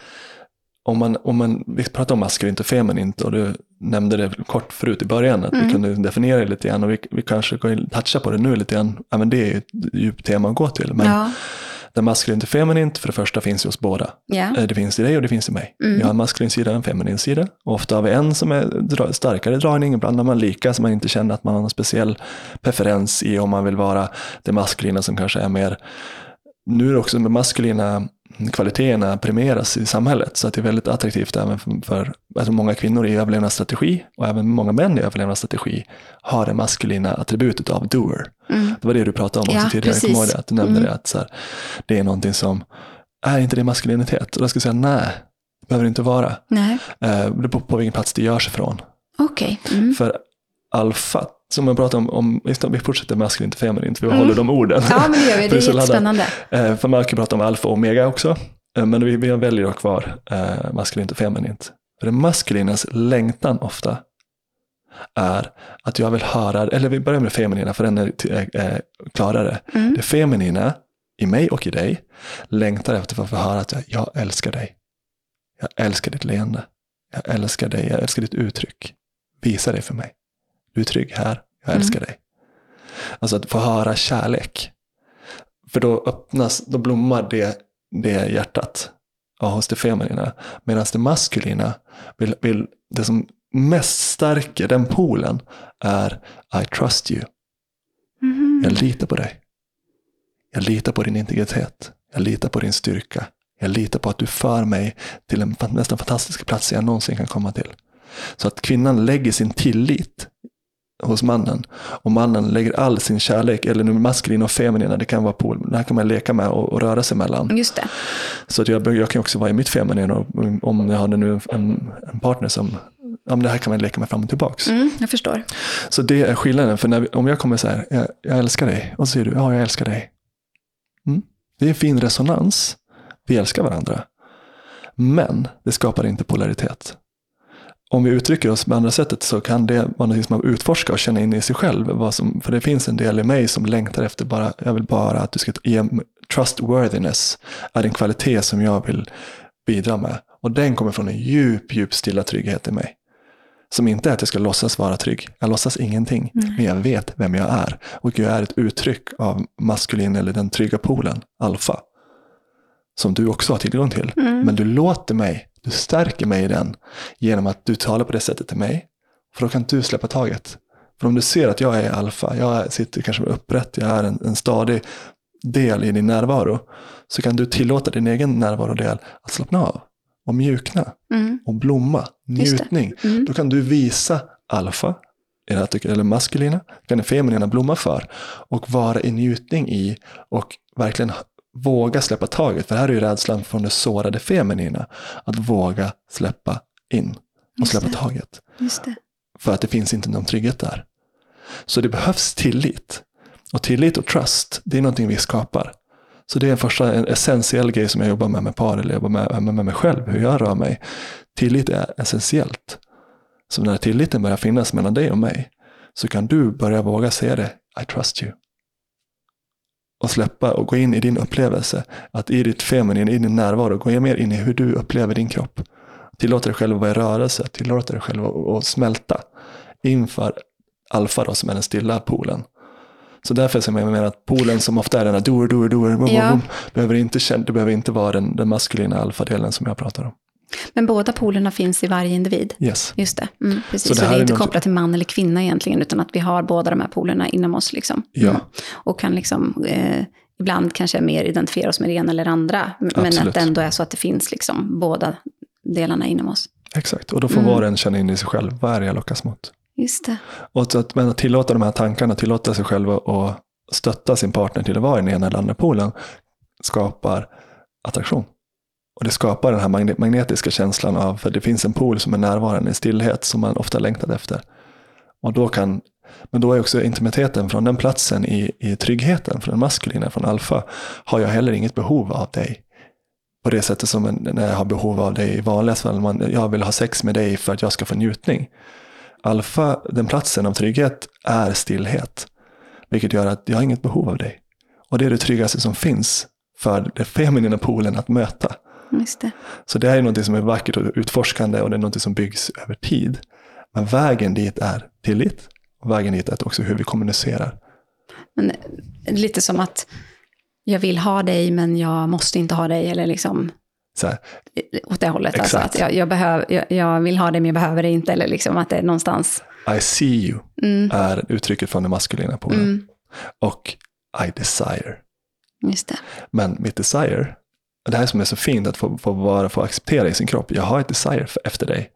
Speaker 1: om man, om man, vi pratar om maskulint och feminint och du nämnde det kort förut i början, att vi
Speaker 2: Mm.
Speaker 1: kunde definiera det lite grann och vi, vi kanske in- toucha på det nu lite grann. Men det är ett djupt tema att gå till. Men
Speaker 2: Ja.
Speaker 1: Det maskulint och feminint, för det första finns ju hos båda. Eh, Det finns i dig och det finns i mig.
Speaker 2: Mm.
Speaker 1: Jag har en maskulin sida och en feminin sida. Och ofta har vi en som är starkare dragning, ibland har man lika, så man inte känner att man har någon speciell preferens i om man vill vara det maskulina som kanske är mer... Nu är det också de maskulina kvaliteterna premieras i samhället, så att det är väldigt attraktivt även för, för alltså många kvinnor i överlevnadsstrategi och även många män i överlevnadsstrategi har det maskulina attributet av doer.
Speaker 2: Mm.
Speaker 1: Det var det du pratade om också
Speaker 2: Ja,
Speaker 1: tidigare, jag
Speaker 2: precis.
Speaker 1: det, att du nämnde
Speaker 2: Mm.
Speaker 1: det, att så här, det är någonting som, är inte det maskulinitet? Och då ska jag säga nej, det behöver det inte vara.
Speaker 2: Nej.
Speaker 1: Eh, Det beror på, vilken plats det görs ifrån.
Speaker 2: Okej. Mm.
Speaker 1: För alfa, som jag pratar om, om just om vi fortsätter maskulint och feminint, vi
Speaker 2: Mm.
Speaker 1: håller de orden.
Speaker 2: Ja, men det gör vi. Det är <laughs> jättespännande.
Speaker 1: Eh, För man kan prata om alfa och omega också, eh, men vi, vi väljer då kvar eh, maskulint och feminint. För det maskulinas längtan ofta är att jag vill höra, eller vi börjar med det feminina för den är, är, är klarare.
Speaker 2: Mm.
Speaker 1: Det feminina i mig och i dig längtar efter att få höra att jag, jag älskar dig. Jag älskar ditt leende. Jag älskar dig, jag älskar ditt uttryck. Visa det för mig. Du är trygg här, jag
Speaker 2: Mm.
Speaker 1: älskar dig. Alltså att få höra kärlek. För då öppnas, då blommar det, det hjärtat ja, hos det feminina. Medan det maskulina, vill, vill, det som mest stärker den polen är I trust you.
Speaker 2: Mhm.
Speaker 1: Jag litar på dig. Jag litar på din integritet. Jag litar på din styrka. Jag litar på att du för mig till den nästan fantastiska plats jag någonsin kan komma till. Så att kvinnan lägger sin tillit hos mannen och mannen lägger all sin kärlek, eller nu maskulina och feminina, det kan vara pool, det här kan man leka med och, och röra sig mellan.
Speaker 2: Just det.
Speaker 1: Så att jag, jag kan också vara i mitt feminina och om jag har nu en, en partner som, ja men det här kan man leka med fram och tillbaks.
Speaker 2: Mm, jag förstår.
Speaker 1: Så det är skillnaden. För när vi, om jag kommer så här, jag, jag älskar dig. Och så säger du, ja jag älskar dig. Mm. Det är en fin resonans. Vi älskar varandra. Men det skapar inte polaritet. Om vi uttrycker oss på andra sättet så kan det vara något som man utforskar och känna in i sig själv. Vad som, för det finns en del i mig som längtar efter bara, jag vill bara att du ska ge trustworthiness är en kvalitet som jag vill bidra med. Och den kommer från en djup, djup stilla trygghet i mig. Som inte är att jag ska låtsas vara trygg. Jag låtsas ingenting. Men jag vet vem jag är. Och jag är ett uttryck av maskulin eller den trygga polen, alfa. Som du också har tillgång till. Men du låter mig, du stärker mig i den. Genom att du talar på det sättet till mig. För då kan du släppa taget. För om du ser att jag är alfa, jag sitter kanske upprätt, jag är en, en stadig del i din närvaro. Så kan du tillåta din egen närvarodel att slappna av. Och mjukna
Speaker 2: Mm.
Speaker 1: och blomma, njutning.
Speaker 2: Mm.
Speaker 1: Då kan du visa alfa, eller maskulina, kan det feminina blomma för. Och vara i njutning i och verkligen våga släppa taget. För här är ju rädslan från det sårade feminina. Att våga släppa in och
Speaker 2: Just
Speaker 1: släppa
Speaker 2: det.
Speaker 1: taget.
Speaker 2: Det.
Speaker 1: För att det finns inte någon trygghet där. Så det behövs tillit. Och tillit och trust, det är någonting vi skapar. Så det är en första en essentiell grej som jag jobbar med med par eller jobbar med, med, med mig själv, hur jag rör mig. Tillit är essentiellt. Så när tilliten börjar finnas mellan dig och mig så kan du börja våga säga det, I trust you. Och släppa och gå in i din upplevelse. Att i ditt feminin, i din närvaro, gå mer in i hur du upplever din kropp. Tillåta dig själv att vara i rörelse, tillåta dig själv att, smälta inför alfa då, som är den stilla polen. Så därför som jag menar att polen som ofta är den här doer, doer, doer,
Speaker 2: Ja.
Speaker 1: behöver inte, känna- det behöver inte vara den, den maskulina alfadelen som jag pratar om.
Speaker 2: Men båda polerna finns i varje individ.
Speaker 1: Yes.
Speaker 2: Just det, mm, precis.
Speaker 1: Så
Speaker 2: Så
Speaker 1: det
Speaker 2: det,
Speaker 1: här
Speaker 2: är
Speaker 1: är
Speaker 2: inte
Speaker 1: något-
Speaker 2: kopplat till man eller kvinna egentligen, utan att vi har båda de här polerna inom oss. Liksom.
Speaker 1: Ja.
Speaker 2: Mm. Och kan liksom, eh, ibland kanske mer identifiera oss med det ena eller det andra, men
Speaker 1: Absolut.
Speaker 2: att det ändå är så att det finns liksom båda delarna inom oss.
Speaker 1: Exakt, och då får
Speaker 2: Mm.
Speaker 1: var och en känna in i sig själv, vad är det jag lockas mot?
Speaker 2: Just det.
Speaker 1: Och så att, men att tillåta de här tankarna, tillåta sig själv att stötta sin partner till att vara i den ena eller andra polen, skapar attraktion. Och det skapar den här magnetiska känslan av, för det finns en pool som är närvarande i stillhet som man ofta längtat efter. Och då kan, men då är också intimiteten från den platsen i, i tryggheten, från den maskulina, från alfa, har jag heller inget behov av dig. På det sättet som en, när jag har behov av dig i vanliga fall, man, jag vill ha sex med dig för att jag ska få njutning. Alfa, den platsen av trygghet, är stillhet. Vilket gör att jag har inget behov av dig. Och det är det tryggaste som finns för den feminina poolen att möta.
Speaker 2: Det.
Speaker 1: Så det här är något som är vackert och utforskande och det är något som byggs över tid. Men vägen dit är tillit. Och vägen dit är också hur vi kommunicerar.
Speaker 2: Men lite som att jag vill ha dig, men jag måste inte ha dig, eller liksom
Speaker 1: Så här,
Speaker 2: åt det hållet. Alltså att jag, jag, behöver, jag, jag vill ha dig, men jag behöver det inte, eller liksom att det är någonstans...
Speaker 1: I see you
Speaker 2: Mm,
Speaker 1: är uttrycket från den maskulina polen.
Speaker 2: mm,
Speaker 1: Och I desire. Men mitt desire, det här som är så fint att få, få, vara, få acceptera i sin kropp. Jag har ett desire för, efter dig,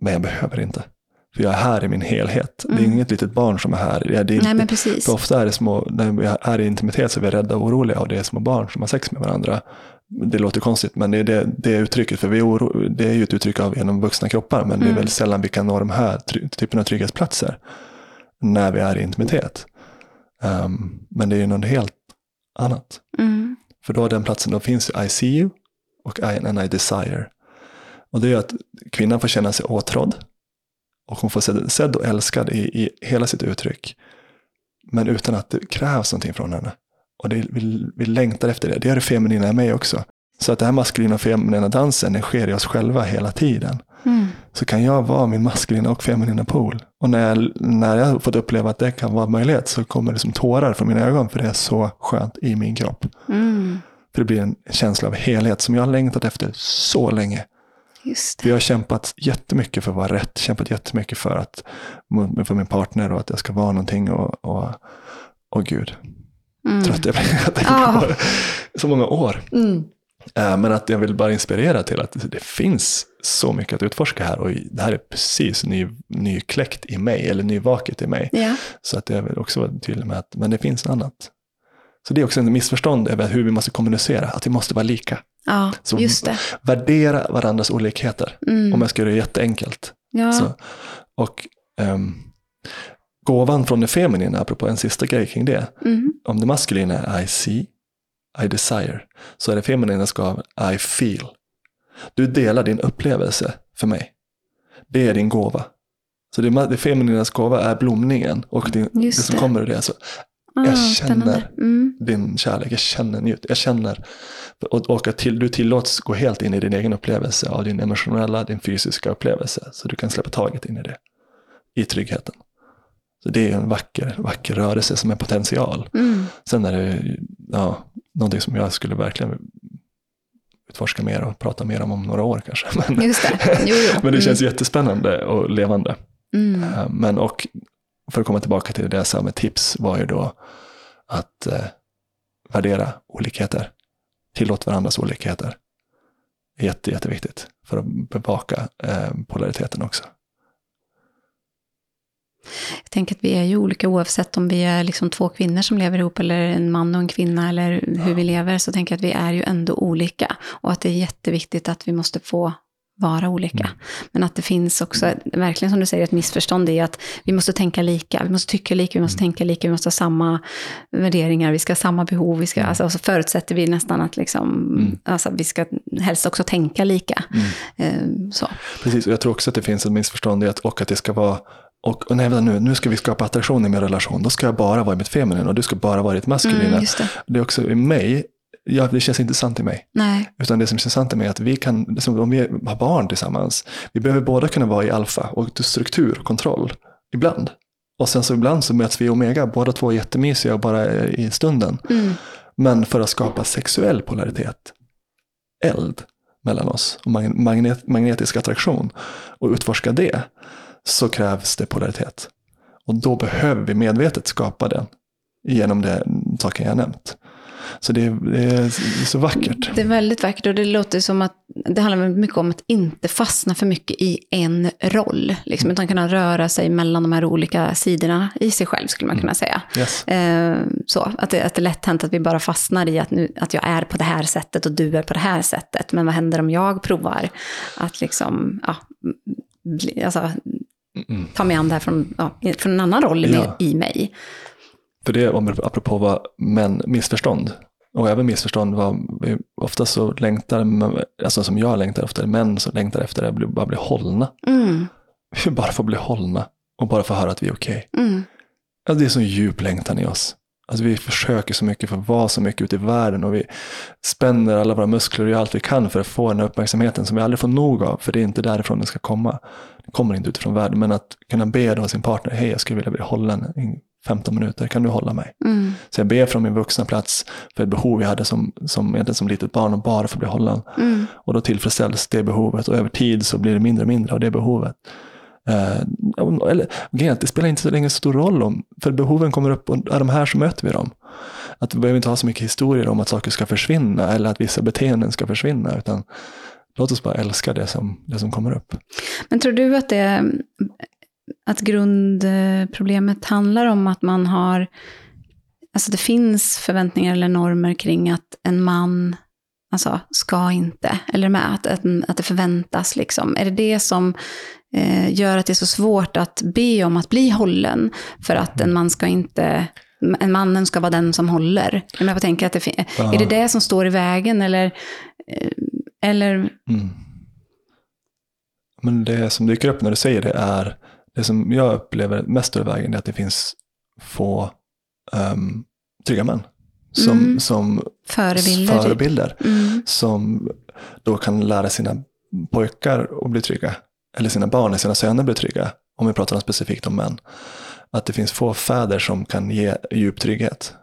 Speaker 1: men jag behöver inte. För jag är här i min helhet. Det är
Speaker 2: Mm.
Speaker 1: inget litet barn som är här. Är,
Speaker 2: Nej, men precis.
Speaker 1: för ofta är det små, när vi är i intimitet så är vi rädda och oroliga och det är små barn som har sex med varandra. Det låter konstigt, men det är det, det är uttrycket, för vi är oro, det är ju ett uttryck av genom vuxna kroppar, men det är
Speaker 2: Mm.
Speaker 1: väldigt sällan vi kan nå de här typen av trygghetsplatser när vi är i intimitet. Ehm, men det är ju något helt annat.
Speaker 2: Mm,
Speaker 1: för då den platsen, då finns I see you och I, and I desire. Och det är att kvinnan får känna sig åtrådd. Och hon får sedd, sedd och älskad i, i hela sitt uttryck. Men utan att det krävs någonting från henne. Och det, vi, vi längtar efter det. Det gör det feminina i mig också. Så att det här maskulina och feminina dansen, den sker i oss själva hela tiden. Så kan jag vara min maskulina och feminina pol. Och när jag, när jag fått uppleva att det kan vara möjlighet så kommer det som tårar från mina ögon. För det är så skönt i min kropp.
Speaker 2: mm,
Speaker 1: För det blir en känsla av helhet som jag har längtat efter så länge.
Speaker 2: just
Speaker 1: Vi
Speaker 2: det.
Speaker 1: har kämpat jättemycket för att vara rätt, kämpat jättemycket för, att, för min partner och att jag ska vara någonting. Och, och, och gud,
Speaker 2: Mm.
Speaker 1: trött jag blir. Jag tänker
Speaker 2: Ja.
Speaker 1: på det. Så många år.
Speaker 2: Mm.
Speaker 1: Eh, Men att jag vill bara inspirera till att det finns så mycket att utforska här. Och det här är precis ny, nykläckt i mig, eller nyvaket i mig.
Speaker 2: Ja.
Speaker 1: Så att jag vill också vara tydlig med att men det finns annat. Så det är också en missförstånd över hur vi måste kommunicera, att vi måste vara lika.
Speaker 2: ja,
Speaker 1: Så-
Speaker 2: just det.
Speaker 1: Värdera varandras olikheter,
Speaker 2: Mm.
Speaker 1: om jag ska göra det jätteenkelt.
Speaker 2: ja.
Speaker 1: Så, och ehm, gåvan från det feminina, apropå en sista grej kring det,
Speaker 2: Mm.
Speaker 1: om det maskulina är I see, I desire, så är det feminina ska I feel. Du delar din upplevelse för mig. Det är din gåva. Så det, det femininas gåva är blomningen och din, det
Speaker 2: Just
Speaker 1: som
Speaker 2: det.
Speaker 1: kommer ur det. Så jag
Speaker 2: spännande.
Speaker 1: känner-
Speaker 2: Mm.
Speaker 1: din kärlek, jag känner njut, jag känner och, och att till, du tillåts gå helt in i din egen upplevelse av din emotionella, din fysiska upplevelse. Så du kan släppa taget in i det, i tryggheten. Det är en vacker, vacker rörelse som är potential.
Speaker 2: Mm.
Speaker 1: Sen är det ja, någonting som jag skulle verkligen utforska mer och prata mer om om några år kanske. <laughs> Men,
Speaker 2: Just det. Jo, jo. <laughs>
Speaker 1: men det känns jättespännande och levande.
Speaker 2: Mm.
Speaker 1: Eh, Men och för att komma tillbaka till det jag sa med tips var ju då att eh, värdera olikheter. Tillåt varandras olikheter. Jätte, jätteviktigt för att bevaka eh, polariteten också.
Speaker 2: Jag tänker att vi är ju olika oavsett om vi är liksom två kvinnor som lever ihop eller en man och en kvinna eller hur vi lever. Så tänker jag att vi är ju ändå olika. Och att det är jätteviktigt att vi måste få vara olika.
Speaker 1: Mm.
Speaker 2: Men att det finns också, verkligen som du säger, ett missförstånd i att vi måste tänka lika, vi måste tycka lika, vi måste
Speaker 1: Mm.
Speaker 2: tänka lika, vi måste ha samma värderingar, vi ska ha samma behov, vi ska,
Speaker 1: Mm.
Speaker 2: alltså, och så förutsätter vi nästan att liksom,
Speaker 1: Mm.
Speaker 2: alltså, vi ska helst också tänka lika.
Speaker 1: Mm.
Speaker 2: Eh, så.
Speaker 1: Precis, och jag tror också att det finns ett missförstånd i att, och att det ska vara och, och nej, vänta nu, nu ska vi skapa attraktion i min relation. Då ska jag bara vara i mitt feminina och du ska bara vara i ditt maskulina.
Speaker 2: Mm, det.
Speaker 1: det är också i mig, ja, det känns inte sant i mig.
Speaker 2: Nej.
Speaker 1: Utan det som känns sant i mig är att vi kan, liksom, om vi har barn tillsammans, vi behöver båda kunna vara i alfa och struktur och kontroll, ibland. Och sen så ibland så möts vi i omega, båda två är jättemysiga och bara i stunden.
Speaker 2: Mm.
Speaker 1: Men för att skapa sexuell polaritet, eld mellan oss och mag- magnet, magnetisk attraktion och utforska det, så krävs det polaritet. Och då behöver vi medvetet skapa den genom det saken jag nämnt. Så det är, det är så vackert.
Speaker 2: Det är väldigt vackert och det låter som att det handlar mycket om att inte fastna för mycket i en roll. Liksom, utan kunna röra sig mellan de här olika sidorna i sig själv, skulle man kunna säga.
Speaker 1: Yes.
Speaker 2: Eh, så, att det, att det är lätt hänt att vi bara fastnar i att, nu, att jag är på det här sättet och du är på det här sättet. Men vad händer om jag provar att liksom, ja, bli, alltså,
Speaker 1: Mm.
Speaker 2: ta mig an det här från, ja, från en annan roll i,
Speaker 1: Ja.
Speaker 2: i mig?
Speaker 1: För det, apropå vad män missförstånd, och även missförstånd, vad, ofta så längtar, alltså som jag längtar efter, män som längtar efter att bli- bara bli hållna.
Speaker 2: Mm, <laughs>
Speaker 1: Bara få bli hållna och bara få höra att vi är okej.
Speaker 2: mm,
Speaker 1: Alltså det är så djup längtan i oss. Alltså vi försöker så mycket för att vara så mycket ute i världen och vi spänner alla våra muskler och gör allt vi kan för att få den här uppmärksamheten som vi aldrig får nog av, för det är inte därifrån den ska komma. Det kommer inte utifrån världen, men att kunna be då sin partner, hej jag skulle vilja bli hållen i 15 minuter, kan du hålla mig?
Speaker 2: mm,
Speaker 1: Så jag ber från min vuxna plats för ett behov jag hade som, som, egentligen som litet barn och bara få bli hållen.
Speaker 2: mm,
Speaker 1: Och då tillfredsställs det behovet och över tid så blir det mindre och mindre av det behovet. Eh, eller, det spelar inte så länge stor roll om, för behoven kommer upp och är de här så möter vi dem. Att vi behöver inte ha så mycket historier om att saker ska försvinna eller att vissa beteenden ska försvinna, utan låt oss bara älska det som, det som kommer upp.
Speaker 2: Men tror du att det att grundproblemet handlar om att man har, alltså det finns förväntningar eller normer kring att en man alltså, ska inte, eller med att, att, att det förväntas liksom. Är det det som gör att det är så svårt att be om att bli hållen för att en man ska inte en mannen ska vara den som håller. Men jag tänker att det, fin-
Speaker 1: Ja.
Speaker 2: är det det som står i vägen eller, eh, eller
Speaker 1: Mm. Men det som dyker upp när du säger det är, det som jag upplever mest står i vägen är att det finns få um, trygga män. Som,
Speaker 2: Mm.
Speaker 1: som
Speaker 2: förebilder? typ?
Speaker 1: förebilder.
Speaker 2: Mm.
Speaker 1: Som då kan lära sina pojkar att bli trygga. Eller sina barn, sina söner bli trygga. Om vi pratar om specifikt om män. Att det finns få fäder som kan ge djup trygghet.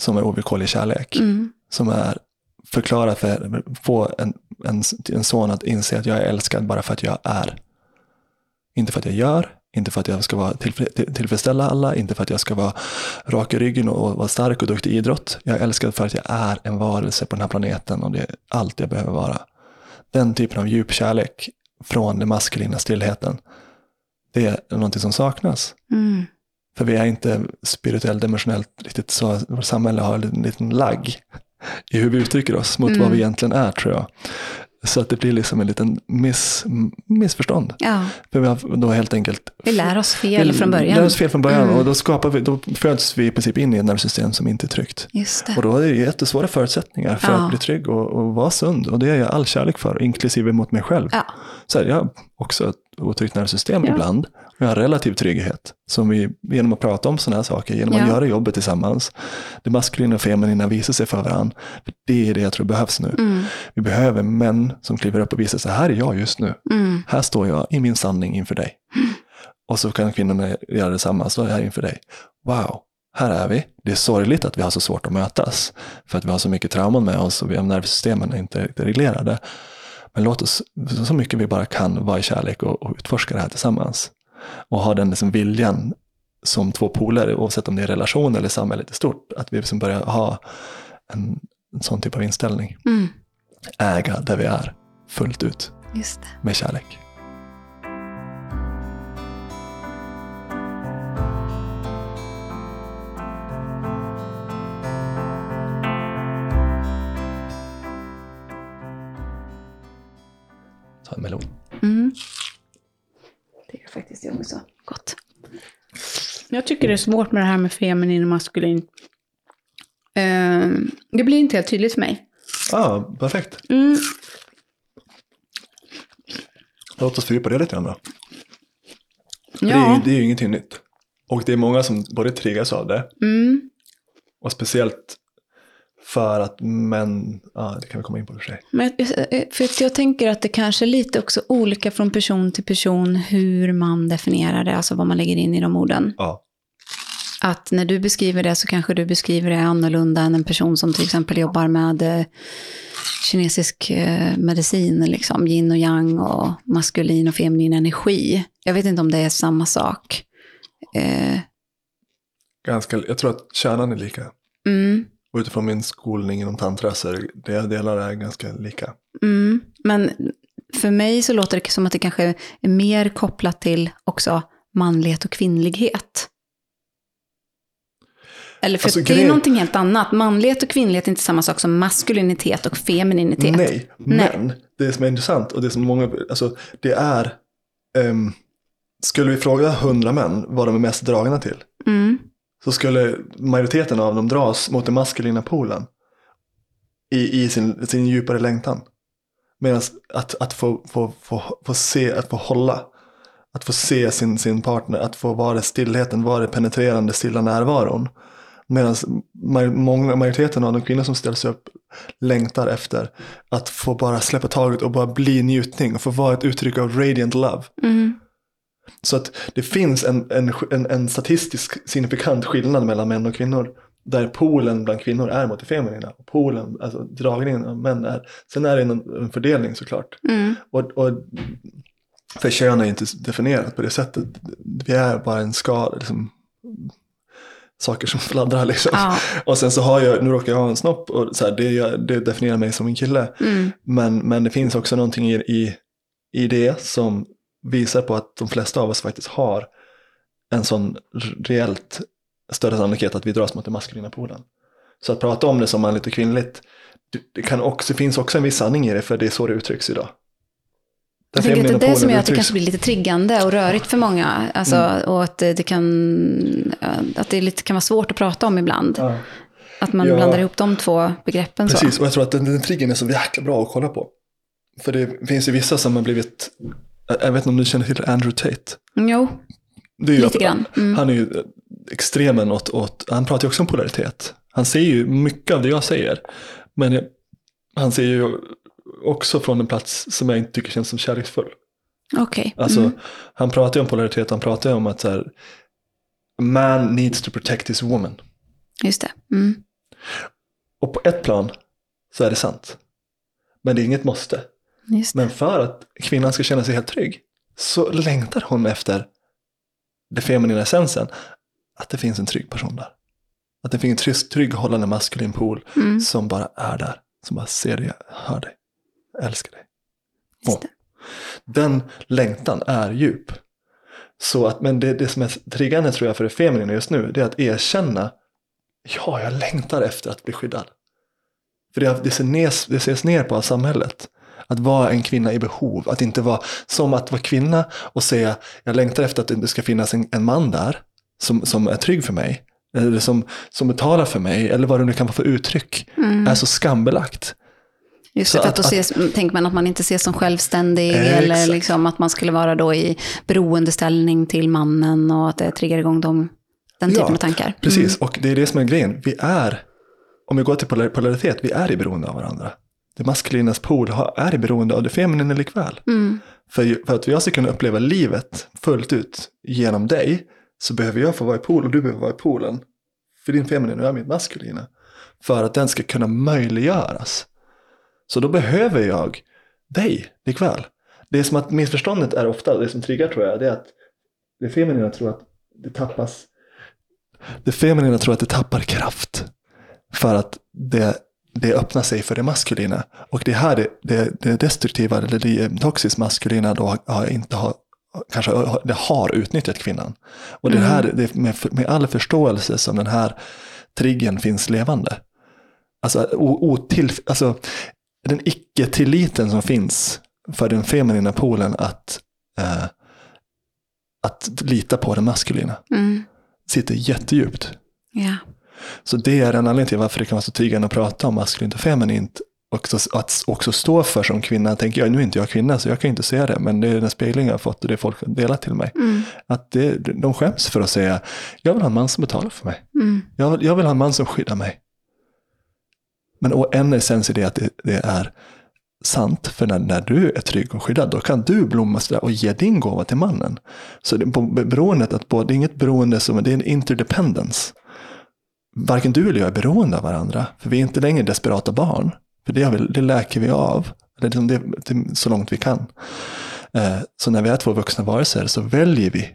Speaker 1: Som är ovillkorlig kärlek.
Speaker 2: Mm.
Speaker 1: Som är förklara för, få en, en, en son att inse att jag är älskad bara för att jag är. Inte för att jag gör, inte för att jag ska vara tillfre, till- tillfredsställa alla, inte för att jag ska vara rak i ryggen och, och vara stark och duktig i idrott. Jag är älskad för att jag är en varelse på den här planeten och det är allt jag behöver vara. Den typen av djup kärlek från den maskulina stillheten, det är någonting som saknas.
Speaker 2: Mm.
Speaker 1: För vi är inte spirituellt, dimensionellt riktigt så, vårt samhälle har en liten lagg i hur vi uttrycker oss mot
Speaker 2: Mm.
Speaker 1: vad vi egentligen är tror jag. Så att det blir liksom en liten miss, missförstånd.
Speaker 2: Ja,
Speaker 1: För vi har då helt enkelt
Speaker 2: vi lär oss fel
Speaker 1: vi
Speaker 2: från början.
Speaker 1: lär oss fel från början
Speaker 2: Mm.
Speaker 1: och då, skapar vi, då föds vi i princip in i ett nervsystem som inte är tryggt. Och då är det jättesvåra förutsättningar för
Speaker 2: Ja.
Speaker 1: att bli trygg och, och vara sund. Och det är jag all kärlek för, inklusive mot mig själv.
Speaker 2: Ja.
Speaker 1: Så här, jag också otryggt nervsysem
Speaker 2: Ja.
Speaker 1: ibland. Jag har relativ trygghet. Som vi, genom att prata om sådana här saker, genom
Speaker 2: Ja.
Speaker 1: att göra jobbet tillsammans. Det maskulina och feminina visar sig för varandra. För det är det jag tror behövs nu.
Speaker 2: Mm.
Speaker 1: Vi behöver män som kliver upp och visar sig, här är jag just nu.
Speaker 2: Mm.
Speaker 1: Här står jag i min sanning inför dig. <laughs> Och så kan kvinnorna göra detsamma, så är jag här inför dig. Wow, här är vi. Det är sorgligt att vi har så svårt att mötas. För att vi har så mycket trauman med oss och vi har nervsystemen inte riktigt reglerade. Men låt oss så mycket vi bara kan vara i kärlek och, och utforska det här tillsammans. Och ha den liksom viljan som två poler, oavsett om det är relation eller samhället i stort, att vi liksom börjar ha en, en sån typ av inställning.
Speaker 2: Mm.
Speaker 1: Äga där vi är, fullt ut, med kärlek. Här melon.
Speaker 2: Mm. Det är faktiskt jag också. Gott. Jag tycker det är svårt med det här med feminin och maskulin. Eh, det blir inte helt tydligt för mig.
Speaker 1: Ah, perfekt.
Speaker 2: Mm.
Speaker 1: Låt oss fördjupa det lite grann då. För Det, är,
Speaker 2: Ja.
Speaker 1: ju- det är ju ingenting nytt. Och det är många som både triggas av det
Speaker 2: Mm.
Speaker 1: och speciellt för att män, ja det kan vi komma in på i och för sig.
Speaker 2: Men för att jag tänker att det kanske är lite också olika från person till person hur man definierar det, alltså vad man lägger in i de orden.
Speaker 1: Ja,
Speaker 2: Att när du beskriver det så kanske du beskriver det annorlunda än en person som till exempel jobbar med eh, kinesisk eh, medicin, liksom yin och yang och maskulin och feminin energi. Jag vet inte om det är samma sak. Eh,
Speaker 1: ganska, jag tror att kärnan är lika.
Speaker 2: mm,
Speaker 1: Och utifrån min skolning inom tantra så är det delar är ganska lika.
Speaker 2: mm. Men för mig så låter det som att det kanske är mer kopplat till också manlighet och kvinnlighet. Eller för
Speaker 1: Alltså,
Speaker 2: det är
Speaker 1: grejen-
Speaker 2: någonting helt annat. Manlighet och kvinnlighet är inte samma sak som maskulinitet och femininitet.
Speaker 1: Nej,
Speaker 2: Nej.
Speaker 1: men det som är intressant och det som många, alltså det är, ehm, skulle vi fråga hundra män vad de är mest dragna till,
Speaker 2: Mm
Speaker 1: så skulle majoriteten av dem dras mot den maskulina polen i, i sin, sin djupare längtan. Medan att, att få, få, få, få se, att få hålla, att få se sin, sin partner, att få vara stillheten, vara penetrerande stilla närvaron. Medan många, majoriteten av de kvinnor som ställs upp längtar efter att få bara släppa taget och bara bli njutning och få vara ett uttryck av radiant love.
Speaker 2: Mm.
Speaker 1: Så att det finns en, en, en, en statistisk signifikant skillnad mellan män och kvinnor. Där polen bland kvinnor är mot det feminina. Och polen, alltså dragningen av män är. Sen är det en, en fördelning såklart.
Speaker 2: Mm.
Speaker 1: Och, och för kön är inte definierat på det sättet. Vi är bara en skala, liksom, saker som fladdrar liksom.
Speaker 2: Ja. <laughs>
Speaker 1: Och sen så har jag, nu råkar jag ha en snopp och så här, det, det definierar mig som en kille.
Speaker 2: Mm.
Speaker 1: Men, men det finns också någonting i, i, i det som visar på att de flesta av oss faktiskt har en sån reellt större sannolikhet att vi dras mot den maskulina polen. Så att prata om det som manligt och kvinnligt, det, kan också, finns också en viss sanning i det, för det är så det uttrycks idag.
Speaker 2: Jag tänker att det är det som gör att det kanske blir lite triggande och rörigt för många. Alltså,
Speaker 1: Mm.
Speaker 2: Och att det, det kan, att det lite, kan vara svårt att prata om ibland.
Speaker 1: Ja.
Speaker 2: Att man
Speaker 1: Ja.
Speaker 2: blandar ihop de två begreppen.
Speaker 1: Precis,
Speaker 2: Så.
Speaker 1: och jag tror att den, den triggern är så jäkla bra att kolla på. För det finns ju vissa som har blivit, jag vet inte om du känner till Andrew Tate?
Speaker 2: Jo,
Speaker 1: Det är ju
Speaker 2: lite
Speaker 1: att-
Speaker 2: grann. Mm.
Speaker 1: Han är ju extremen åt, åt, han pratar ju också om polaritet. Han ser ju mycket av det jag säger. Men jag, han ser ju också från en plats som jag inte tycker känns som kärleksfull.
Speaker 2: Okej.
Speaker 1: Alltså,
Speaker 2: Mm.
Speaker 1: han pratar ju om polaritet, han pratar ju om att så här, man needs to protect his woman.
Speaker 2: Just det. Mm.
Speaker 1: Och på ett plan så är det sant. Men det är inget måste. Men för att kvinnan ska känna sig helt trygg så längtar hon efter det feminina essensen. Att det finns en trygg person där. Att det finns en trygg, trygg hållande maskulin pool
Speaker 2: Mm.
Speaker 1: som bara är där. Som bara ser dig, hör dig, älskar dig. Och den längtan är djup. Så att, men det, det som är triggande tror jag för det feminina just nu, det är att erkänna, ja, jag längtar efter att bli skyddad. För det, det, ser nes, det ses ner på av samhället. Att vara en kvinna i behov, att inte vara som att vara kvinna och säga, jag längtar efter att det ska finnas en, en man där som, som är trygg för mig. Eller som, som betalar för mig, eller vad det nu kan vara för uttryck,
Speaker 2: Mm.
Speaker 1: är så skambelagt.
Speaker 2: Just det, för att,
Speaker 1: att-
Speaker 2: då ses, tänker man att man inte ses som självständig
Speaker 1: Eh,
Speaker 2: eller liksom att man skulle vara då i beroendeställning till mannen och att det triggar igång dem, den
Speaker 1: Ja,
Speaker 2: typen av tankar.
Speaker 1: Precis,
Speaker 2: Mm.
Speaker 1: och det är det som är grejen. Vi är, om vi går till polar- polaritet, vi är i beroende av varandra. Det maskulinas pol har- är beroende av det feminina likväl.
Speaker 2: Mm.
Speaker 1: För, för att jag ska kunna uppleva livet fullt ut genom dig så behöver jag få vara i pool och du behöver vara i poolen. För din feminina och jag mitt maskulina. För att den ska kunna möjliggöras. Så då behöver jag dig likväl. Det är som att missförståndet är ofta, det som triggar tror jag, det är att det feminina tror att det tappas. Det feminina tror att det tappar kraft. För att det, det öppnar sig för det maskulina. Och det här, det, det, destruktiva, eller det toxiskt maskulina då har inte har, kanske det har utnyttjat kvinnan. Och det här, det, med, med all förståelse som den här triggen finns levande. Alltså, otill, alltså den icke-tilliten som finns för den feminina polen att, eh, att lita på den maskulina.
Speaker 2: Mm.
Speaker 1: Sitter jättedjupt.
Speaker 2: Ja.
Speaker 1: Så det är en anledning till varför det kan vara så triggande att prata om maskulint och feminint. Och så, att också stå för som kvinna, tänker jag, nu är inte jag kvinna så jag kan inte säga det, men det är den spegling jag har fått och det folk har delat till mig.
Speaker 2: Mm.
Speaker 1: Att det, de skäms för att säga, jag vill ha en man som betalar för mig.
Speaker 2: Mm.
Speaker 1: Jag vill, jag vill ha en man som skyddar mig. Men och en essens i det att det, det är sant, för när, när du är trygg och skyddad, då kan du blomma sådär och ge din gåva till mannen. Så det, beroendet, att både, det är inget beroende som, det är en interdependence. Varken du eller jag är beroende av varandra, för vi är inte längre desperata barn. För det, vi, det läker vi av, det är liksom det, det, så långt vi kan. Eh, så när vi är två vuxna varelser så väljer vi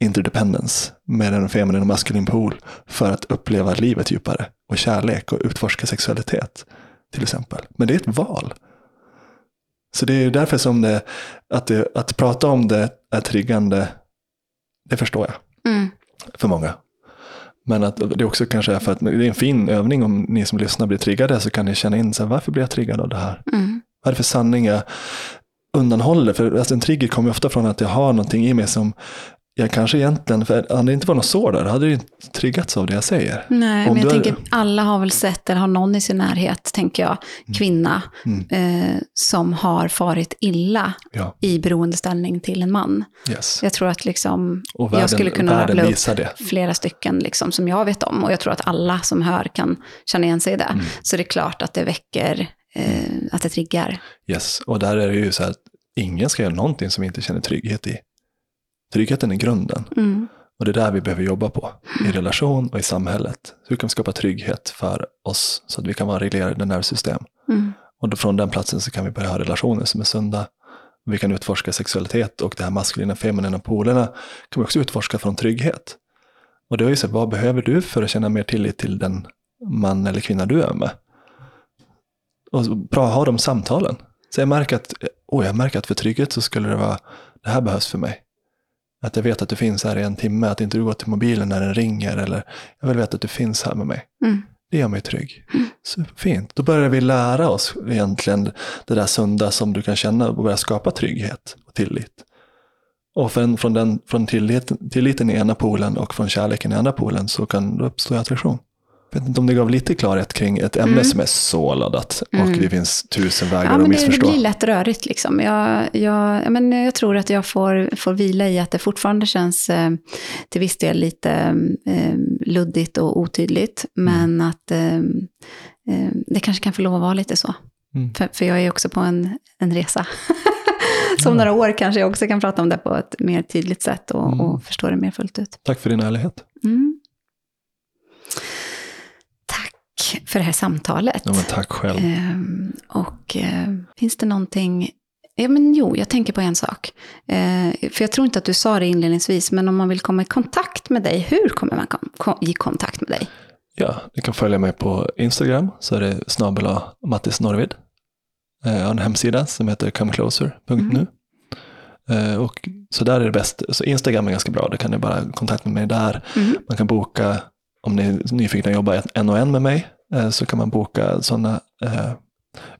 Speaker 1: interdependence med en feminin och maskulin pool för att uppleva livet djupare och kärlek och utforska sexualitet till exempel. Men det är ett val. Så det är ju därför som det att, det, att prata om det är triggande, det förstår jag
Speaker 2: Mm.
Speaker 1: för många. Men att det också kanske är för att det är en fin övning om ni som lyssnar blir triggade så kan ni känna in så här, varför blir jag triggad av det här?
Speaker 2: Mm.
Speaker 1: Vad är det för sanning jag undanhåller? För alltså, en trigger kommer ofta från att jag har någonting i mig som jag kanske egentligen, för hade det inte varit något sår där, hade det inte triggats av det jag säger.
Speaker 2: Nej,
Speaker 1: Om
Speaker 2: men jag
Speaker 1: är-
Speaker 2: tänker alla har väl sett eller har någon i sin närhet, tänker jag, kvinna
Speaker 1: Mm.
Speaker 2: eh, som har farit illa
Speaker 1: Ja,
Speaker 2: i beroendeställning till en man.
Speaker 1: yes.
Speaker 2: Jag tror att liksom,
Speaker 1: världen,
Speaker 2: jag skulle kunna rabbla upp
Speaker 1: det.
Speaker 2: flera stycken liksom, som jag vet om. Och jag tror att alla som hör kan känna igen sig i det.
Speaker 1: Mm.
Speaker 2: Så det är klart att det väcker, eh, att det triggar.
Speaker 1: Yes. Och där är det ju så här att ingen ska göra någonting som inte känner trygghet i. Tryggheten är grunden.
Speaker 2: Mm.
Speaker 1: Och det är där vi behöver jobba på, i relation och i samhället. Hur kan vi skapa trygghet för oss så att vi kan vara reglerade nervsystem?
Speaker 2: Mm.
Speaker 1: Och då från den platsen så kan vi börja ha relationer som är sunda. Vi kan utforska sexualitet och det här maskulina feminina polerna kan vi också utforska från trygghet. Och det är ju så, vad behöver du för att känna mer tillit till den man eller kvinna du är med? Och bra, ha de samtalen. Så jag märker att, oh, jag märker att för trygghet så skulle det vara, det här behövs för mig. Att jag vet att du finns här i en timme, att inte du går till mobilen när den ringer, eller jag vill veta att du finns här med mig.
Speaker 2: Mm.
Speaker 1: Det gör mig trygg. Superfint. Då börjar vi lära oss egentligen det där sunda som du kan känna och börja skapa trygghet och tillit. Och från, från, den, från tilliten, tilliten i ena polen och från kärleken i andra polen så kan det uppstå attraktion. Vet inte om det gav lite klarhet kring ett ämne
Speaker 2: Mm.
Speaker 1: som är så laddat och
Speaker 2: Mm.
Speaker 1: det finns tusen vägar
Speaker 2: Ja,
Speaker 1: att
Speaker 2: men det, det
Speaker 1: missförstå.
Speaker 2: blir lätt rörigt. Liksom. Jag, jag, ja, men jag tror att jag får, får vila i att det fortfarande känns eh, till viss del lite eh, luddigt och otydligt. Men att eh, eh, det kanske kan få lov att vara lite så.
Speaker 1: Mm.
Speaker 2: För, för jag är också på en, en resa. <laughs> Som några år kanske jag också kan prata om det på ett mer tydligt sätt och,
Speaker 1: Mm.
Speaker 2: och förstå det mer fullt ut.
Speaker 1: Tack för din ärlighet.
Speaker 2: Mm. Tack för det här samtalet.
Speaker 1: Ja, tack själv.
Speaker 2: Ehm, och eh, finns det någonting... Ja, men jo, jag tänker på en sak. Eh, för jag tror inte att du sa det inledningsvis, men om man vill komma i kontakt med dig, hur kommer man kom, kom, i kontakt med dig?
Speaker 1: Ja, ni kan följa mig på Instagram, så är det snabel Mattis Norvid. Eh, Jag har en hemsida som heter comecloser.nu. Eh, Och så där är det bäst. Så Instagram är ganska bra, då kan ni bara kontakta med mig där.
Speaker 2: Mm.
Speaker 1: Man kan boka, om ni är nyfikna att jobba en och en med mig, eh, så kan man boka sådana eh,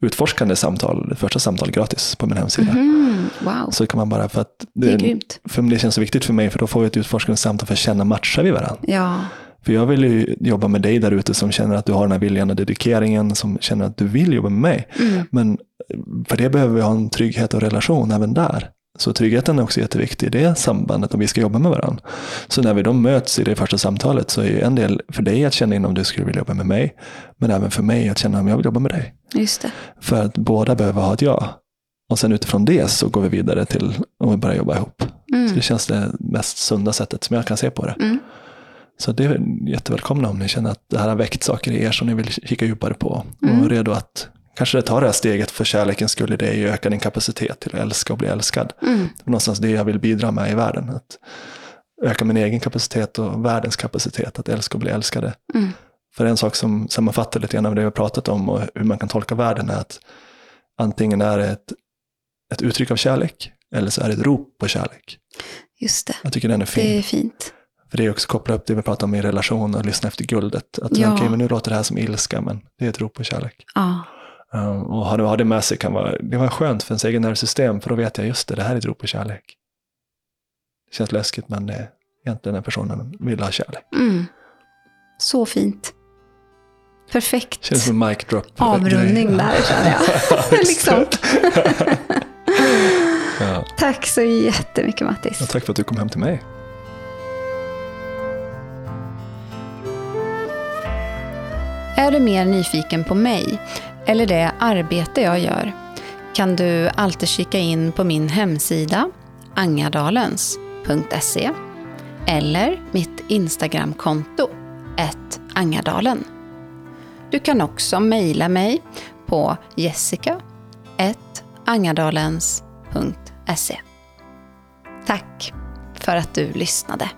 Speaker 1: utforskande samtal, första samtal gratis på min hemsida.
Speaker 2: Mhm, wow,
Speaker 1: Så kan man bara, för att
Speaker 2: det
Speaker 1: det, för det känns så viktigt för mig, för då får vi ett utforskande samtal för att känna, matchar vi varandra?
Speaker 2: Ja,
Speaker 1: För jag vill ju jobba med dig där ute som känner att du har den här viljan och dedikeringen, som känner att du vill jobba med mig.
Speaker 2: mm.
Speaker 1: Men för det behöver vi ha en trygghet och relation även där. Så tryggheten är också jätteviktig i det sambandet om vi ska jobba med varandra. Så när vi då möts i det första samtalet så är en del för dig att känna in om du skulle vilja jobba med mig, men även för mig att känna om jag vill jobba med dig.
Speaker 2: just det.
Speaker 1: För att båda behöver ha ett ja. Och sen utifrån det så går vi vidare till om vi börjar jobba ihop. Så
Speaker 2: Mm.
Speaker 1: det känns det mest sunda sättet som jag kan se på det.
Speaker 2: Mm.
Speaker 1: Så det är jättevälkomna om ni känner att det här har väckt saker i er som ni vill kika djupare på.
Speaker 2: Mm.
Speaker 1: Och redo att kanske ta det här steget för kärlekens skull i dig och öka din kapacitet till att älska och bli älskad.
Speaker 2: Mm.
Speaker 1: Det någonstans det jag vill bidra med i världen. Att öka min egen kapacitet och världens kapacitet att älska och bli älskade.
Speaker 2: Mm.
Speaker 1: För en sak som sammanfattar lite grann av det vi har pratat om och hur man kan tolka världen är att antingen är det ett, ett uttryck av kärlek eller så är det ett rop på kärlek.
Speaker 2: Just det.
Speaker 1: Jag tycker den är fin.
Speaker 2: Det är fint.
Speaker 1: För det är också koppla upp det vi pratar om i relation och lyssna efter guldet. Att
Speaker 2: Ja.
Speaker 1: okej, men nu låter det här som ilska, men det är ett rop på kärlek.
Speaker 2: Ja.
Speaker 1: Um, och ha det, ha det med sig kan vara, det var skönt för ens egen nervsystem, för då vet jag just det, det här är ett rop på kärlek. Det känns läskigt, men det är egentligen den personen vill ha kärlek.
Speaker 2: Mm. Så fint. Perfekt.
Speaker 1: Känns som en mic drop.
Speaker 2: Avrundning där, känner jag. <laughs> <laughs> liksom. <laughs>
Speaker 1: ja.
Speaker 2: Tack så jättemycket, Mattis.
Speaker 1: Ja, tack för att du kom hem till mig.
Speaker 2: Är du mer nyfiken på mig eller det arbete jag gör kan du alltid kika in på min hemsida angadalens.se eller mitt Instagramkonto angadalen. Du kan också mejla mig på jessica.angadalens.se. Tack för att du lyssnade.